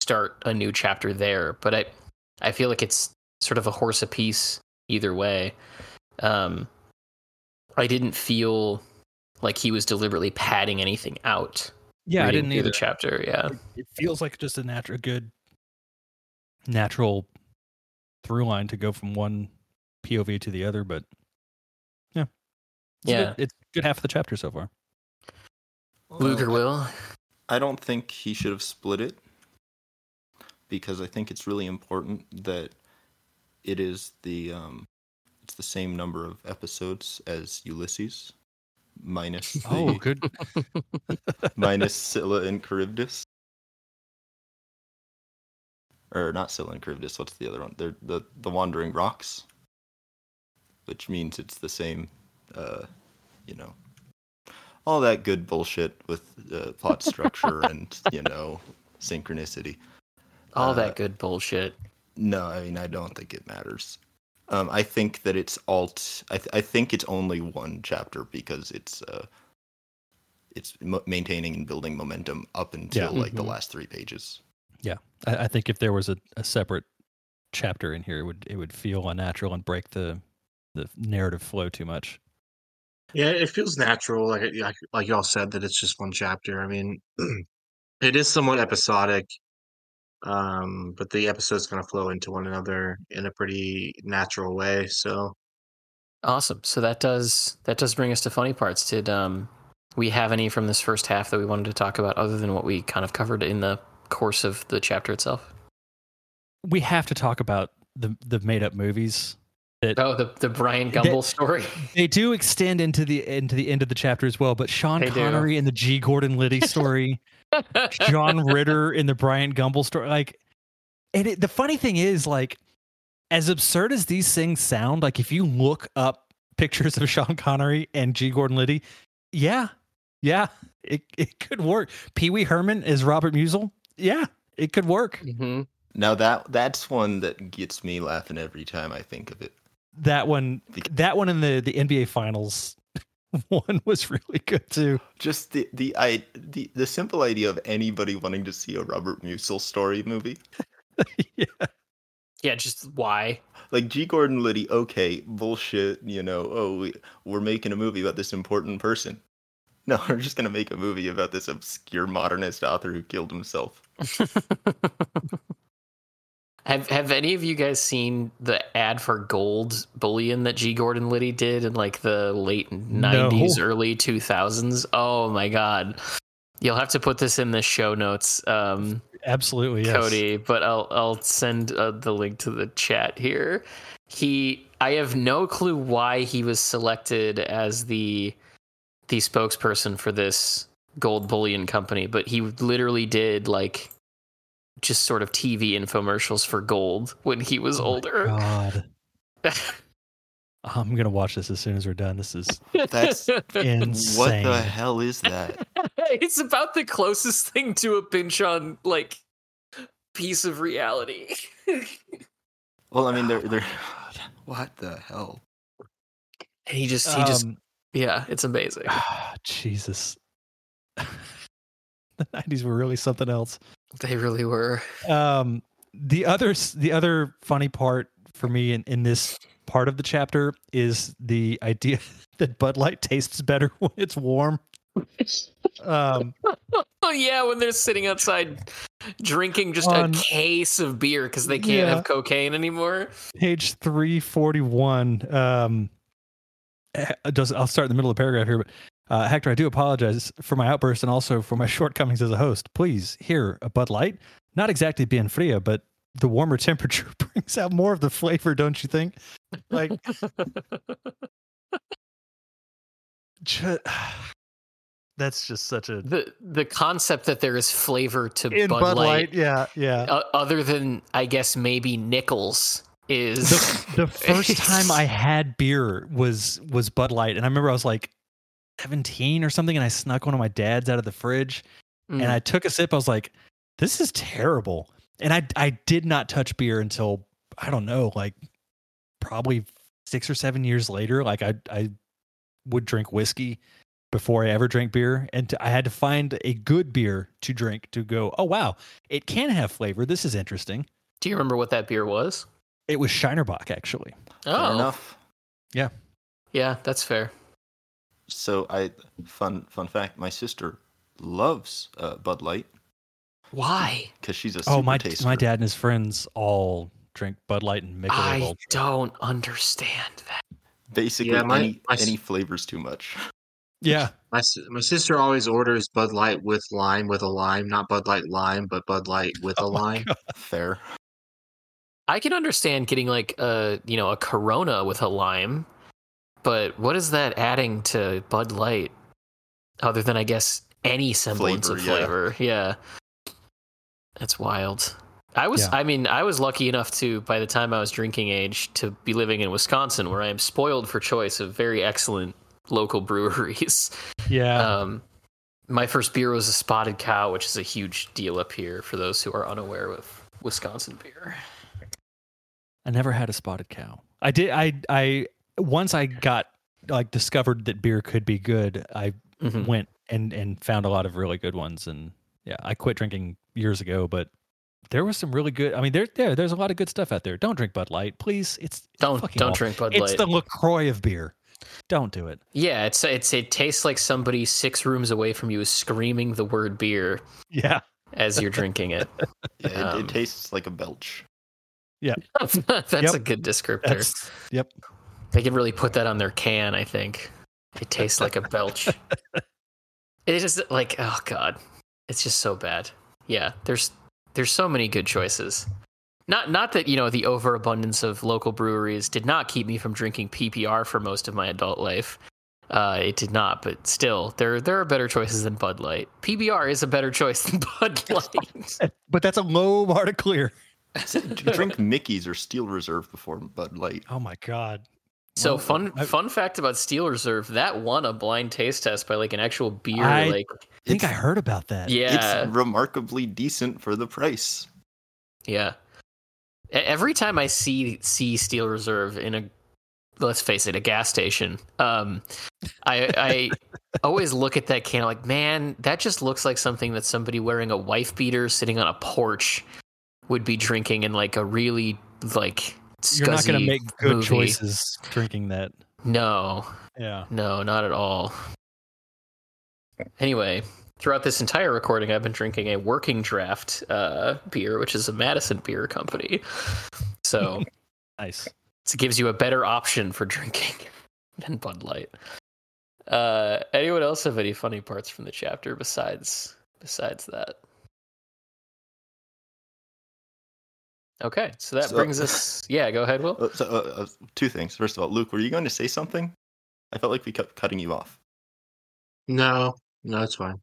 Speaker 1: start a new chapter there, but I I feel like it's sort of a horse apiece either way. Um I didn't feel like he was deliberately padding anything out.
Speaker 2: Yeah, I didn't
Speaker 1: through
Speaker 2: either.
Speaker 1: the chapter, yeah.
Speaker 2: It feels like just a natural, good, natural through line to go from one POV to the other. But yeah, It's
Speaker 1: Yeah.
Speaker 2: good- it's good half of the chapter so far.
Speaker 1: Luger
Speaker 4: Well,
Speaker 1: will.
Speaker 4: I don't think he should have split it because I think it's really important that it is the um, it's the same number of episodes as Ulysses, minus the,
Speaker 2: Oh, good.
Speaker 4: minus Scylla and Charybdis, or not Scylla and Charybdis. What's the other one? They're the the Wandering Rocks, which means it's the same. Uh, you know. all that good bullshit with uh, plot structure and you know synchronicity.
Speaker 1: All
Speaker 4: Uh,
Speaker 1: that good bullshit.
Speaker 4: No, I mean I don't think it matters. Um, I think that it's alt. I, th- I think it's only one chapter because it's uh, it's mo- maintaining and building momentum up until like the
Speaker 1: Mhm.
Speaker 4: last three pages.
Speaker 2: I, I think if there was a, a separate chapter in here, it would it would feel unnatural and break the the narrative flow too much.
Speaker 3: Yeah, it feels natural, like like like y'all said that it's just one chapter. I mean, it is somewhat episodic, um, but the episodes kind of flow into one another in a pretty natural way. So
Speaker 1: Awesome. So that does that does bring us to funny parts. Did um we have any from this first half that we wanted to talk about other than what we kind of covered in the course of the chapter itself?
Speaker 2: We have to talk about the the made up movies. That
Speaker 1: Oh, the the Bryant Gumbel story.
Speaker 2: they do extend into the into the end of the chapter as well. But Sean
Speaker 1: They do.
Speaker 2: Connery in the G. Gordon Liddy story, John Ritter in the Bryant Gumbel story, like, and it, the funny thing is, like, as absurd as these things sound, like if you look up pictures of Sean Connery and G. Gordon Liddy, yeah, yeah, it it could work. Pee Wee Herman is Robert Musil, yeah, it could work.
Speaker 1: hmm
Speaker 4: Now that that's one that gets me laughing every time I think of it.
Speaker 2: That one, that one in the the NBA Finals one was really good too.
Speaker 4: Just the the I the, the simple idea of anybody wanting to see a Robert Musil story movie.
Speaker 2: yeah.
Speaker 1: Yeah, just why?
Speaker 4: Like G. Gordon Liddy, okay, bullshit, you know, oh, we, we're making a movie about this important person. No, we're just going to make a movie about this obscure modernist author who killed himself.
Speaker 1: Have Have any of you guys seen the ad for gold bullion that G. Gordon Liddy did in like the late nineties, early two thousands? Oh my god! You'll have to put this in the show notes, um,
Speaker 2: Absolutely, yes.
Speaker 1: Cody. But I'll I'll send uh, the link to the chat here. He, I have no clue why he was selected as the the spokesperson for this gold bullion company, but he literally did like just sort of TV infomercials for gold when he was
Speaker 2: Oh
Speaker 1: older.
Speaker 2: God, I'm gonna watch this as soon as we're done. This is
Speaker 4: That's-
Speaker 2: insane.
Speaker 4: What the hell is that?
Speaker 1: it's about the closest thing to a Pynchon like piece of reality.
Speaker 4: Well, I mean, they're they're. What the hell?
Speaker 1: And he just he just
Speaker 2: Um,
Speaker 1: yeah, it's amazing.
Speaker 2: Jesus. the 90s were really something else.
Speaker 1: They really were.
Speaker 2: Um, the other the other funny part for me in, in this part of the chapter is the idea that Bud Light tastes better when it's warm. Um,
Speaker 1: Oh yeah, when they're sitting outside drinking just
Speaker 2: On-
Speaker 1: a case of beer because they can't
Speaker 2: Yeah.
Speaker 1: have cocaine anymore.
Speaker 2: page 341 um eh, does i'll start in the middle of the paragraph here but uh, hector i do apologize for my outburst and also for my shortcomings as a host. Please here a bud light. Not exactly bien fria but the warmer temperature brings out more of the flavor don't you think? Like ju- that's just such a
Speaker 1: the the concept that there is flavor to
Speaker 2: in
Speaker 1: Bud,
Speaker 2: bud,
Speaker 1: Light,
Speaker 2: light, yeah yeah.
Speaker 1: uh, other than I guess maybe nickels is
Speaker 2: the, the first time I had beer was was Bud Light, and I remember I was like seventeen or something, and I snuck one of my dad's out of the fridge,
Speaker 1: Mm.
Speaker 2: and I took a sip. I was like, "This is terrible," and I I did not touch beer until I don't know, like probably six or seven years later. Like I I would drink whiskey before I ever drank beer, and to, I had to find a good beer to drink to go. Oh wow, it can have flavor. This is interesting.
Speaker 1: Do you remember what that beer was?
Speaker 2: It was Shiner Bock actually.
Speaker 4: Fair
Speaker 1: Oh,
Speaker 4: enough.
Speaker 1: yeah, that's fair.
Speaker 4: So I fun fun fact: my sister loves uh, Bud Light
Speaker 1: Why?
Speaker 4: because she's a super
Speaker 2: Oh, my
Speaker 4: taster.
Speaker 2: my dad and his friends all drink Bud Light and Michelob
Speaker 1: I
Speaker 2: Ultra.
Speaker 1: don't understand that.
Speaker 4: Basically,
Speaker 3: Yeah, my-
Speaker 4: any
Speaker 3: my
Speaker 4: any flavors too much.
Speaker 2: Yeah,
Speaker 3: my my sister always orders Bud Light with lime with a lime, not Bud Light lime, but Bud Light with a
Speaker 2: Oh my
Speaker 3: lime.
Speaker 4: Fair.
Speaker 1: I can understand getting like a you know a Corona with a lime, but what is that adding to Bud Light, other than I guess any semblance of
Speaker 4: Flavor, yeah.
Speaker 1: flavor? Yeah, that's wild. I was,
Speaker 2: Yeah.
Speaker 1: I mean, I was lucky enough to, by the time I was drinking age, to be living in Wisconsin, where I am spoiled for choice of very excellent local breweries.
Speaker 2: Yeah.
Speaker 1: Um, my first beer was a Spotted Cow, which is a huge deal up here for those who are unaware of Wisconsin beer.
Speaker 2: I never had a spotted cow. I did. I I once I got like discovered that beer could be good. I
Speaker 1: Mhm.
Speaker 2: went and and found a lot of really good ones. And yeah, I quit drinking years ago, but there was some really good. I mean, there there there's a lot of good stuff out there. Don't drink Bud Light, please. It's
Speaker 1: Don't don't
Speaker 2: awful.
Speaker 1: drink Bud Light.
Speaker 2: It's the Lacroix of beer. Don't do it.
Speaker 1: yeah, it's it's it tastes like somebody six rooms away from you is screaming the word beer
Speaker 2: Yeah.
Speaker 1: as you're drinking it.
Speaker 4: Yeah, it,
Speaker 1: Um,
Speaker 4: it tastes like a belch.
Speaker 1: Yeah, that's
Speaker 2: Yep.
Speaker 1: a good descriptor.
Speaker 2: That's yep.
Speaker 1: They can really put that on their can, I think. It tastes like a belch. it is like, oh god. It's just so bad. Yeah, there's there's so many good choices. Not not that, you know, the overabundance of local breweries did not keep me from drinking PBR for most of my adult life. Uh, it did not, but still, there there are better choices than Bud Light. PBR is a better choice than Bud Light.
Speaker 2: But that's a low bar to clear.
Speaker 4: Drink Mickey's or Steel Reserve before Bud Light.
Speaker 2: Oh my god.
Speaker 1: So
Speaker 2: Well,
Speaker 1: fun
Speaker 2: I-
Speaker 1: fun fact about Steel Reserve, that won a blind taste test by like an actual beer
Speaker 2: I-
Speaker 1: like
Speaker 2: I think I heard about that.
Speaker 1: yeah.
Speaker 4: It's remarkably decent for the price.
Speaker 1: Yeah. Every time I see see Steel Reserve in a let's face it, a gas station, um, I I always look at that can like, man, that just looks like something that somebody wearing a wife beater sitting on a porch would be drinking in like a really like
Speaker 2: You're not going to make good
Speaker 1: movie.
Speaker 2: choices drinking that.
Speaker 1: No,
Speaker 2: Yeah.
Speaker 1: no, not at all. Anyway, throughout this entire recording, I've been drinking a working draft uh, beer, which is a Madison Beer Company. So
Speaker 2: Nice.
Speaker 1: it gives you a better option for drinking than Bud Light. Uh, anyone else have any funny parts from the chapter besides besides that? Okay, so that
Speaker 4: So-
Speaker 1: brings us. Yeah, go ahead, Will.
Speaker 4: So, uh, uh, two things. First of all, Luke, were you going to say something? I felt like we kept cutting you off.
Speaker 3: No, no, it's fine.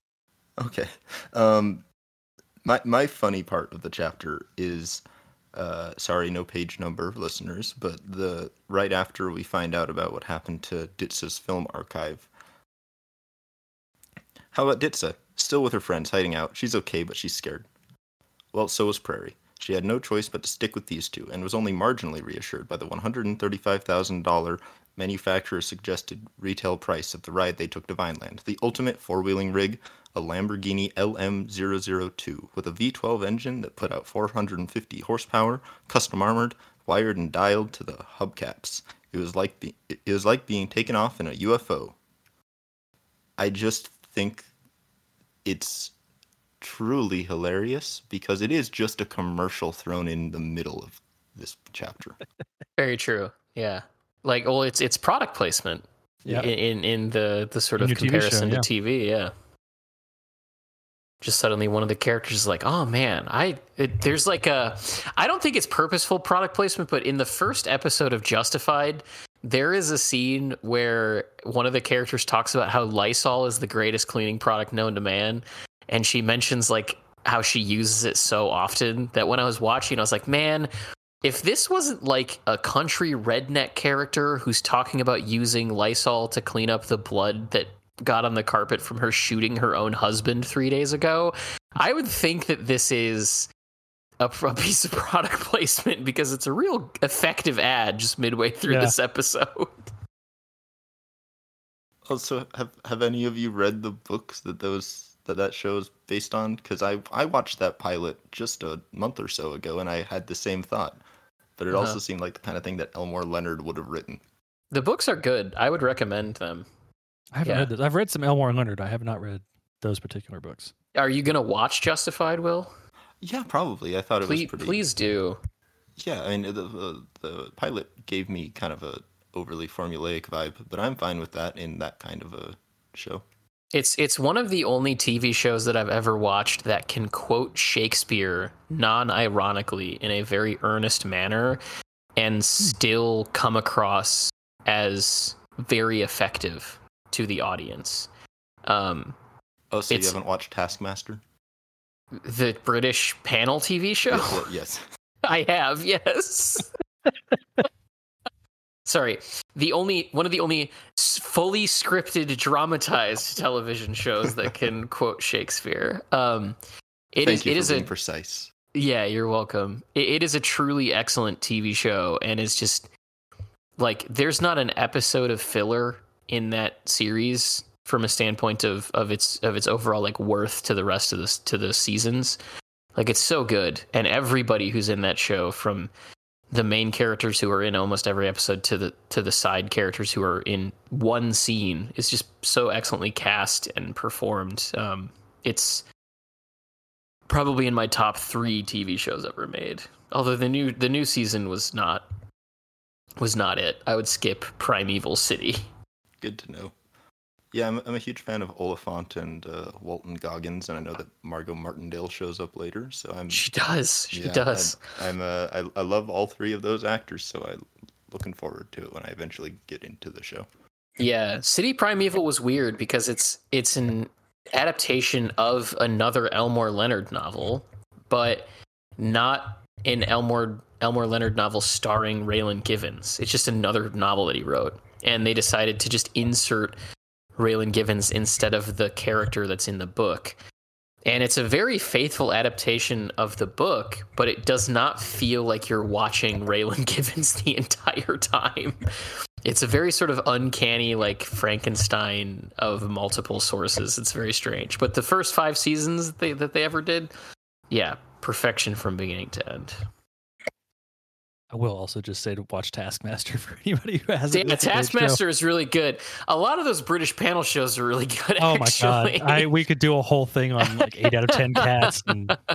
Speaker 4: Okay. Um, my my funny part of the chapter is, uh, sorry, no page number, listeners, but the right after we find out about what happened to Ditzah's film archive. How about Ditsa? Still with her friends, hiding out. She's okay, but she's scared. Well, so was Prairie. She had no choice but to stick with these two, and was only marginally reassured by the $135,000 manufacturer suggested retail price of the ride they took to Vineland. The ultimate four wheeling rig, a Lamborghini LM002 with a V12 engine that put out 450 horsepower, custom armored, wired and dialed to the hubcaps. It was like be- it was like being taken off in a UFO. I just think it's truly hilarious because it is just a commercial thrown in the middle of this chapter.
Speaker 1: Very true. Yeah. Like, well, it's it's product placement.
Speaker 2: Yeah.
Speaker 1: In in, in the the sort
Speaker 2: In
Speaker 1: of
Speaker 2: your TV show,
Speaker 1: comparison
Speaker 2: yeah.
Speaker 1: to TV. Yeah. Just suddenly, one of the characters is like, "Oh man, I." It, there's like a, I don't think it's purposeful product placement, but in the first episode of Justified, there is a scene where one of the characters talks about how Lysol is the greatest cleaning product known to man, and she mentions like how she uses it so often that when I was watching, I was like, man, if this wasn't like a country redneck character who's talking about using Lysol to clean up the blood that got on the carpet from her shooting her own husband three days ago, I would think that this is a, a piece of product placement because it's a real effective ad just midway through
Speaker 2: Yeah.
Speaker 1: this episode.
Speaker 4: Also, have have any of you read the books that those that that show is based on? Because I I watched that pilot just a month or so ago, and I had the same thought. But it
Speaker 1: Uh-huh.
Speaker 4: also seemed like the kind of thing that Elmore Leonard would have written.
Speaker 1: The books are good. I would recommend them.
Speaker 2: I haven't
Speaker 1: Yeah.
Speaker 2: read this. I've read some Elmore Leonard. I have not read those particular books.
Speaker 1: Are you gonna watch Justified, Will?
Speaker 4: Yeah, probably. I thought it was pretty.
Speaker 1: please do.
Speaker 4: Yeah, I mean the, the the pilot gave me kind of a overly formulaic vibe, but I'm fine with that in that kind of a show.
Speaker 1: It's it's one of the only TV shows that I've ever watched that can quote Shakespeare non-ironically in a very earnest manner and still come across as very effective to the audience. Um,
Speaker 4: Oh, so you haven't watched Taskmaster?
Speaker 1: the British panel TV show.
Speaker 4: Yeah, yes.
Speaker 1: I have, yes. sorry, the only one of the only fully scripted dramatized television shows that can quote Shakespeare. Um, it
Speaker 4: Thank
Speaker 1: is
Speaker 4: you
Speaker 1: it
Speaker 4: for
Speaker 1: is
Speaker 4: being
Speaker 1: a
Speaker 4: precise.
Speaker 1: yeah, you're welcome. It, it is a truly excellent TV show, and it's just like there's not an episode of filler in that series from a standpoint of of its of its overall like worth to the rest of this to the seasons. Like it's so good, and everybody who's in that show, from the main characters who are in almost every episode to the to the side characters who are in one scene, is just so excellently cast and performed. Um, it's probably in my top three TV shows ever made. Although the new the new season was not was not it. I would skip Primeval City.
Speaker 4: Good to know. Yeah, I'm, I'm a huge fan of Olyphant and uh, Walton Goggins, and I know that Margot Martindale shows up later. So I'm
Speaker 1: She does. She
Speaker 4: yeah,
Speaker 1: does.
Speaker 4: I'm, I'm uh, I, I love all three of those actors, so I'm looking forward to it when I eventually get into the show.
Speaker 1: Yeah, City Primeval was weird because it's it's an adaptation of another Elmore Leonard novel, but not an Elmore Elmore Leonard novel starring Raylan Givens. It's just another novel that he wrote, and they decided to just insert Raylan Givens instead of the character that's in the book. And it's a very faithful adaptation of the book, but it does not feel like you're watching Raylan Givens the entire time. It's a very sort of uncanny, like Frankenstein of multiple sources. It's very strange. But the first five seasons that they, that they ever did, yeah, perfection from beginning to end.
Speaker 2: I will also just say to watch Taskmaster for anybody who hasn't.
Speaker 1: Yeah,
Speaker 2: That's a great show.
Speaker 1: Taskmaster is really good. A lot of those British panel shows are really good.
Speaker 2: Oh my
Speaker 1: actually.
Speaker 2: god! I we could do a whole thing on like eight out of ten cats and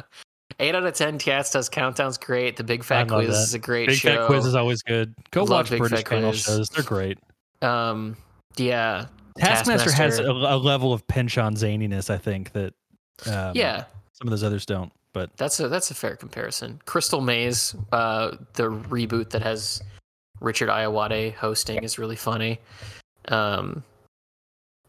Speaker 1: Eight out of ten cats does countdown's great. The Big Fat Quiz
Speaker 2: that.
Speaker 1: is a great
Speaker 2: Big
Speaker 1: show.
Speaker 2: Fat Quiz is always good. Go watch
Speaker 1: Big
Speaker 2: British panel shows; they're great.
Speaker 1: um, yeah,
Speaker 2: Taskmaster, has a, a level of Pynchon zaniness, I think that um,
Speaker 1: yeah.
Speaker 2: some of those others don't. But
Speaker 1: That's a that's a fair comparison. Crystal Maze, uh, the reboot that has Richard Ayoade hosting is really funny. Um,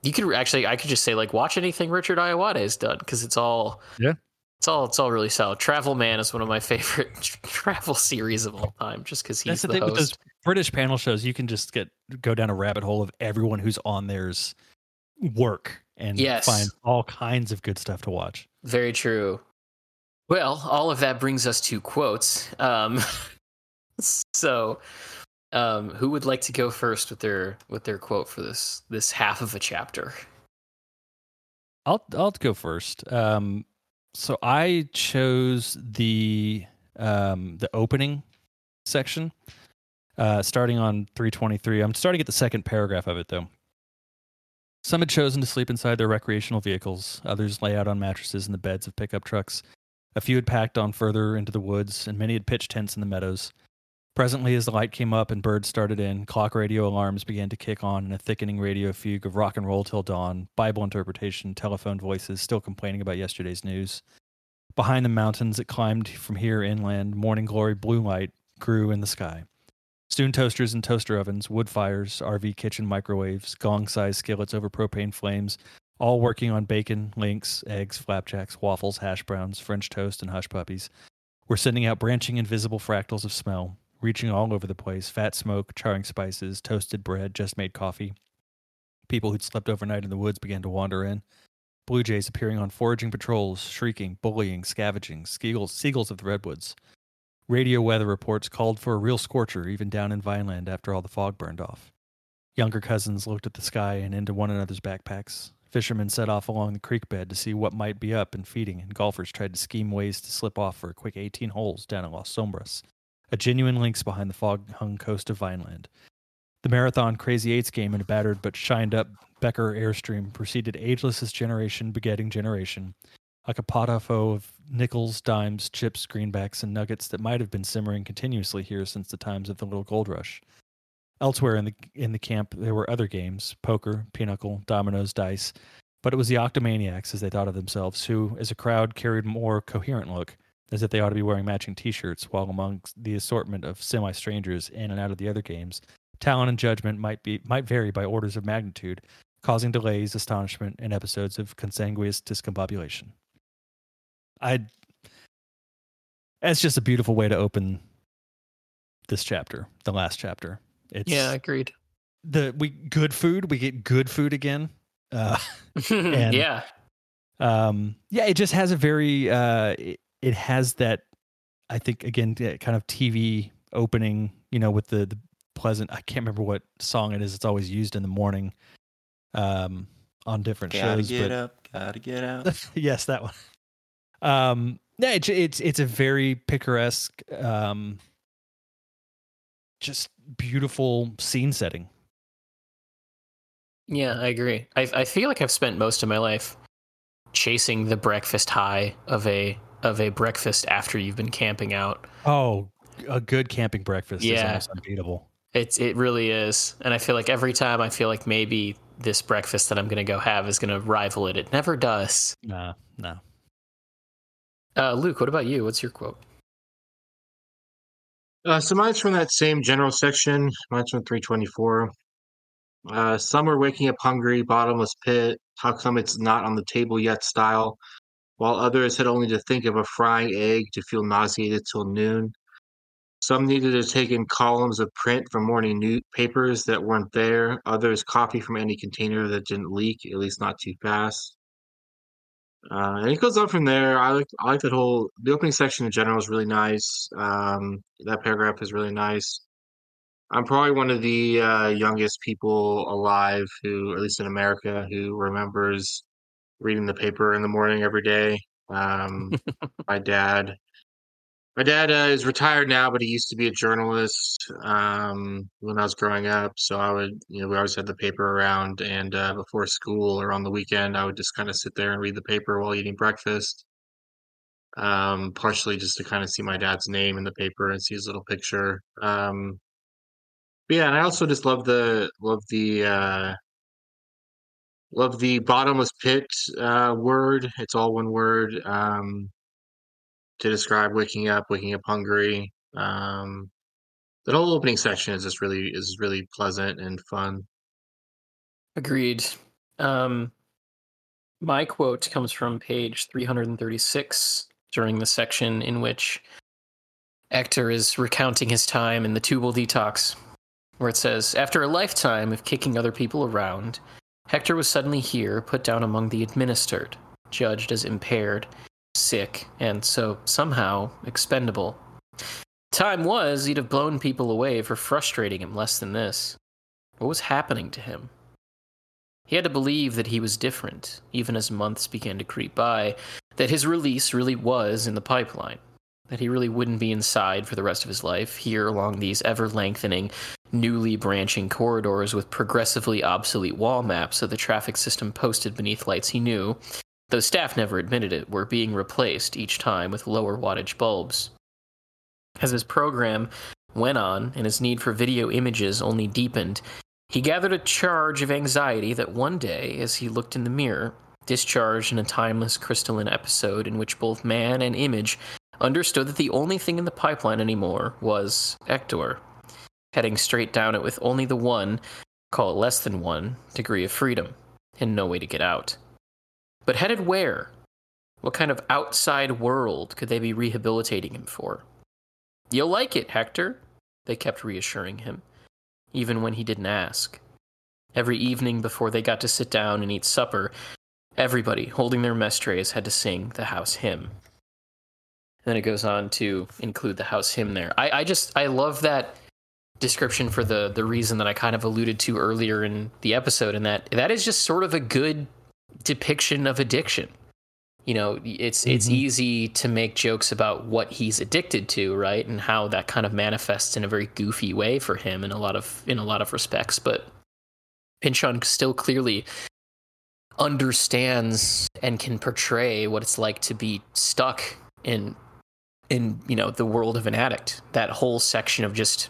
Speaker 1: you could actually, I could just say like watch anything Richard Ayoade has done because it's all
Speaker 2: Yeah.
Speaker 1: it's all it's all really solid. Travel Man is one of my favorite travel series of all time, just because he's
Speaker 2: that's the,
Speaker 1: the,
Speaker 2: thing with those
Speaker 1: host.
Speaker 2: British panel shows. You can just get go down a rabbit hole of everyone who's on there's work and
Speaker 1: Yes.
Speaker 2: find all kinds of good stuff to watch.
Speaker 1: Very true. Well, all of that brings us to quotes. Um, so, um, who would like to go first with their with their quote for this this half of a chapter?
Speaker 2: I'll I'll go first. Um, so I chose the um, the opening section, uh, starting on 323. I'm starting at the second paragraph of it though. Some had chosen to sleep inside their recreational vehicles. Others lay out on mattresses in the beds of pickup trucks. A few had packed on further into the woods, and many had pitched tents in the meadows. Presently, as the light came up and birds started in, clock radio alarms began to kick on, and a thickening radio fugue of rock and roll till dawn, Bible interpretation, telephone voices still complaining about yesterday's news. Behind the mountains that climbed from here inland, morning glory blue light grew in the sky. Soon toasters and toaster ovens, wood fires, RV kitchen microwaves, gong sized skillets over propane flames, all working on bacon, links, eggs, flapjacks, waffles, hash browns, French toast, and hush puppies, were sending out branching invisible fractals of smell, reaching all over the place fat smoke, charring spices, toasted bread, just made coffee. People who'd slept overnight in the woods began to wander in. Blue jays appearing on foraging patrols, shrieking, bullying, scavenging, seagulls, seagulls of the redwoods. Radio weather reports called for a real scorcher even down in Vineland after all the fog burned off. Younger cousins looked at the sky and into one another's backpacks. Fishermen set off along the creek bed to see what might be up and feeding, and golfers tried to scheme ways to slip off for a quick 18 holes down at Las Sombras, a genuine links behind the fog hung coast of Vineland. The marathon Crazy Eights game in a battered but shined up Becker Airstream proceeded ageless as generation begetting generation, a feu of nickels, dimes, chips, greenbacks, and nuggets that might have been simmering continuously here since the times of the little gold rush. Elsewhere in the in the camp there were other games, poker, pinochle, dominoes, dice, but it was the octomaniacs, as they thought of themselves, who, as a crowd, carried more coherent look, as if they ought to be wearing matching T-shirts, while amongst the assortment of semi-strangers in and out of the other games, talent and judgment might be might vary by orders of magnitude, causing delays, astonishment, and episodes of consanguineous discombobulation. I. That's just a beautiful way to open this chapter, the last chapter. It's
Speaker 1: yeah, agreed.
Speaker 2: the we good food. We get good food again. Uh, And-
Speaker 1: yeah,
Speaker 2: um, yeah, it just has a very. Uh, it, it has that. I think again, that kind of TV opening. You know, with the the pleasant. I can't remember what song it is. It's always used in the morning. Um, on different shows.
Speaker 4: Gotta get
Speaker 2: but
Speaker 4: up, gotta get out.
Speaker 2: yes, that one. Um, yeah, it's it's it's a very picaresque, um, just beautiful scene setting.
Speaker 1: yeah, I agree. I I feel like I've spent most of my life chasing the breakfast high of a of a breakfast after you've been camping out.
Speaker 2: Oh, a good camping breakfast is almost unbeatable.
Speaker 1: It's it really is, and I feel like every time I feel like maybe this breakfast that I'm gonna go have is gonna rival it. It never does.
Speaker 2: Nah, no.
Speaker 1: Uh, Luke, what about you? What's your quote?
Speaker 3: Uh, so mine's from that same general section. Mine's from 324. Uh, some are waking up hungry, bottomless pit. How come it's not on the table yet? Style. While others had only to think of a frying egg to feel nauseated till noon. Some needed to take in columns of print from morning newspapers that weren't there. Others coffee from any container that didn't leak, at least not too fast. Uh, and it goes on from there. I like I like that whole the opening section in general is really nice. Um, that paragraph is really nice. I'm probably one of the uh, youngest people alive who, at least in America, who remembers reading the paper in the morning every day. Um, my dad, my dad uh, is retired now, but he used to be a journalist um, when I was growing up. So I would, you know, we always had the paper around, and uh, before school or on the weekend, I would just kind of sit there and read the paper while eating breakfast. Um, partially just to kind of see my dad's name in the paper and see his little picture. Um, but yeah, and I also just love the love the uh, love the bottomless pit uh, word. It's all one word. Um, to describe waking up, waking up hungry. Um, that whole opening section is just really is really pleasant and fun.
Speaker 1: Agreed. Um, my quote comes from page 336 during the section in which Hector is recounting his time in the tubal detox, where it says, After a lifetime of kicking other people around, Hector was suddenly here, put down among the administered, judged as impaired, sick, and so somehow expendable. Time was he'd have blown people away for frustrating him less than this. What was happening to him? He had to believe that he was different, even as months began to creep by, that his release really was in the pipeline, that he really wouldn't be inside for the rest of his life, here along these ever lengthening, newly branching corridors with progressively obsolete wall maps of the traffic system posted beneath lights he knew, though staff never admitted it, were being replaced each time with lower wattage bulbs. As his program went on and his need for video images only deepened, he gathered a charge of anxiety that one day, as he looked in the mirror, discharged in a timeless crystalline episode in which both man and image understood that the only thing in the pipeline anymore was Hector, heading straight down it with only the one, call it less than one, degree of freedom, and no way to get out. But headed where? What kind of outside world could they be rehabilitating him for? You'll like it, Hector, they kept reassuring him even when he didn't ask. Every evening before they got to sit down and eat supper, everybody holding their mess trays had to sing the house hymn. then it goes on to include the house hymn there. I, I just I love that description for the the reason that I kind of alluded to earlier in the episode, and that that is just sort of a good depiction of addiction. You know, it's it's
Speaker 2: Mhm.
Speaker 1: easy to make jokes about what he's addicted to, right, and how that kind of manifests in a very goofy way for him in a lot of in a lot of respects. But Pynchon still clearly understands and can portray what it's like to be stuck in in you know the world of an addict. That whole section of just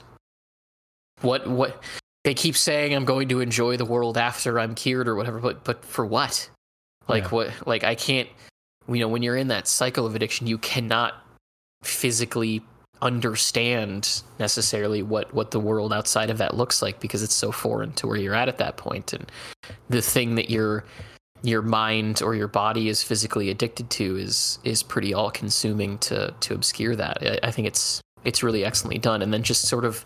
Speaker 1: what what they keep saying I'm going to enjoy the world after I'm cured or whatever, but but for what? Like
Speaker 2: Yeah.
Speaker 1: what? Like I can't. You know, when you're in that cycle of addiction, you cannot physically understand necessarily what what the world outside of that looks like because it's so foreign to where you're at at that point and the thing that your your mind or your body is physically addicted to is is pretty all consuming to to obscure that I, I think it's it's really excellently done and then just sort of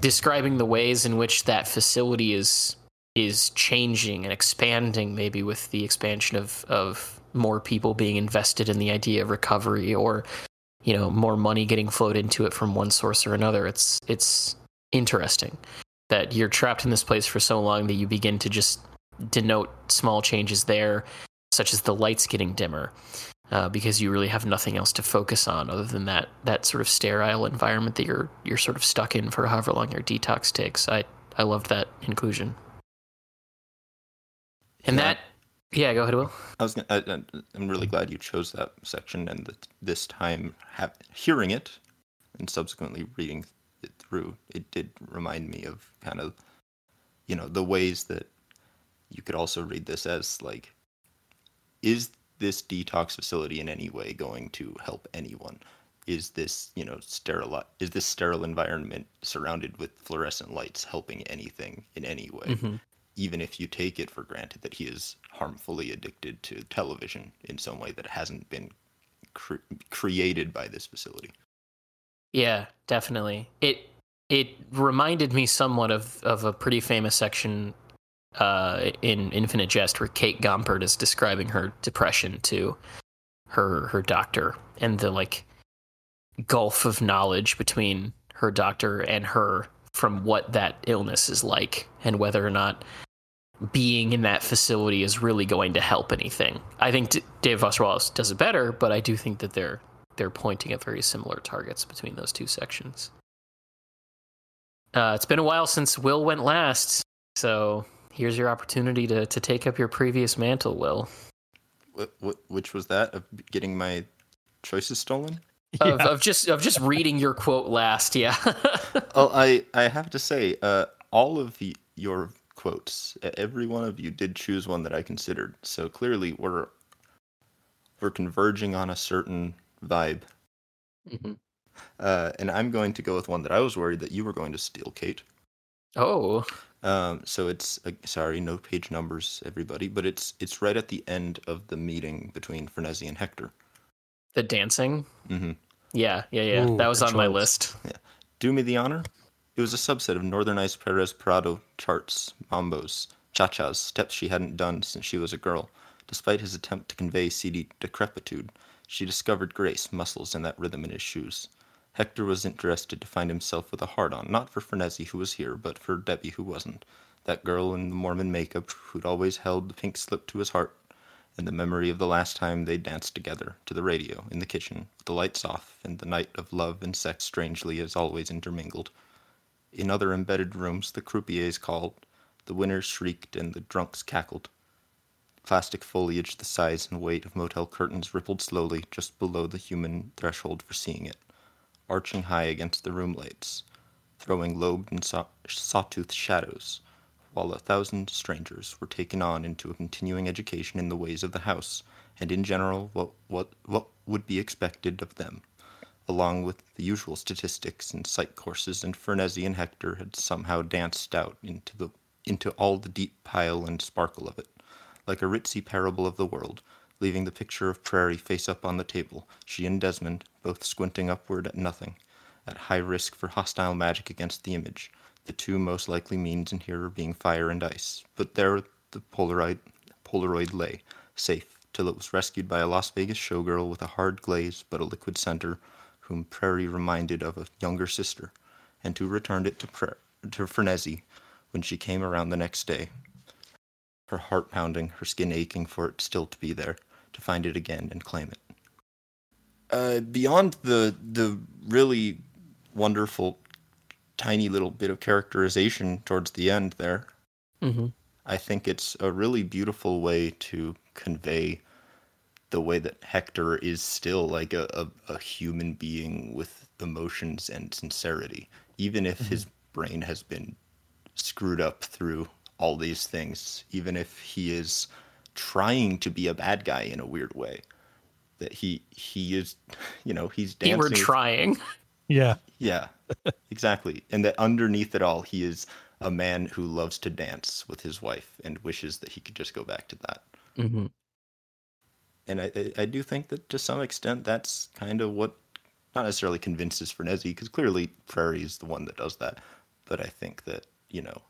Speaker 1: describing the ways in which that facility is is changing and expanding, maybe with the expansion of of more people being invested in the idea of recovery, or you know, more money getting flowed into it from one source or another. It's it's interesting that you're trapped in this place for so long that you begin to just denote small changes there, such as the lights getting dimmer. Uh, because you really have nothing else to focus on other than that that sort of sterile environment that you're you're sort of stuck in for however long your detox takes. I I loved that inclusion. And
Speaker 4: Yeah.
Speaker 1: that, yeah, go ahead, Will.
Speaker 4: I was. gonna- I, I'm really glad you chose that section, and that this time, have, hearing it, and subsequently reading it through, it did remind me of kind of, you know, the ways that you could also read this as like, is this detox facility in any way going to help anyone? Is this, you know, sterile? Is this sterile environment surrounded with fluorescent lights helping anything in any way?
Speaker 1: Mhm.
Speaker 4: Even if you take it for granted that he is harmfully addicted to television in some way that hasn't been cre- created by this facility.
Speaker 1: Yeah, definitely. It it reminded me somewhat of of a pretty famous section uh, in Infinite Jest where Kate Gompert is describing her depression to her her doctor and the like gulf of knowledge between her doctor and her from what that illness is like and whether or not being in that facility is really going to help anything. I think D- Dave Foster Wallace does it better, but I do think that they're they're pointing at very similar targets between those two sections. Uh, it's been a while since Will went last, so here's your opportunity to to take up your previous mantle, Will.
Speaker 4: What, what, which was that of getting my choices stolen?
Speaker 1: Of, of just of just reading your quote last, yeah.
Speaker 4: Oh, I, I have to say, uh, all of the, your quotes, every one of you did choose one that I considered. So clearly, we're we're converging on a certain vibe.
Speaker 1: Mhm.
Speaker 4: Uh, and I'm going to go with one that I was worried that you were going to steal, Kate.
Speaker 1: Oh,
Speaker 4: Um, so it's uh, sorry, no page numbers, everybody, but it's it's right at the end of the meeting between Frenesi and Hector.
Speaker 1: the dancing.
Speaker 4: hmm
Speaker 1: Yeah, yeah, yeah.
Speaker 2: Ooh,
Speaker 1: that was
Speaker 2: good
Speaker 1: on my
Speaker 2: choice.
Speaker 1: list.
Speaker 4: Do me the honor. It was a subset of Northern Ice Perez Prado charts, mambos, cha-chas, steps she hadn't done since she was a girl. Despite his attempt to convey seedy decrepitude, she discovered grace, muscles, and that rhythm in his shoes. Hector was interested to find himself with a heart-on, not for Frenesi, who was here, but for Debbie, who wasn't. That girl in the Mormon makeup who'd always held the pink slip to his heart, and the memory of the last time they danced together to the radio in the kitchen, with the lights off, and the night of love and sex strangely as always intermingled. In other embedded rooms, the croupiers called, the winners shrieked, and the drunks cackled. Plastic foliage the size and weight of motel curtains rippled slowly just below the human threshold for seeing it, arching high against the room lights, throwing lobed and saw- sawtooth shadows, while a thousand strangers were taken on into a continuing education in the ways of the house, and in general what, what, what would be expected of them along with the usual statistics and psych courses, and Frenesi and Hector had somehow danced out into the into all the deep pile and sparkle of it, like a ritzy parable of the world, leaving the picture of Prairie face up on the table, she and Desmond both squinting upward at nothing, at high risk for hostile magic against the image, the two most likely means in here being fire and ice. But there the Polaroid Polaroid lay, safe, till it was rescued by a Las Vegas showgirl with a hard glaze but a liquid center, whom Prairie reminded of a younger sister, and who returned it to, pra- to Frenesi when she came around the next day. Her heart pounding, her skin aching for it still to be there, to find it again and claim it. Uh, beyond the the really wonderful, tiny little bit of characterization towards the end there,
Speaker 1: Mm-hmm.
Speaker 4: I think it's a really beautiful way to convey the way that Hector is still like a, a, a human being with emotions and sincerity, even if his brain has been screwed up through all these things, even if he is trying to be a bad guy in a weird way. That he he is, you know, he's dancing.
Speaker 1: Keyword
Speaker 4: with-
Speaker 1: trying.
Speaker 2: Yeah.
Speaker 4: yeah, exactly. And that underneath it all, he is a man who loves to dance with his wife and wishes that he could just go back to that.
Speaker 1: Mm-hmm.
Speaker 4: And I, I, do think that to some extent, that's kind of what not necessarily convinces Frenesi, because clearly Prairie is the one that does that. but I think that you know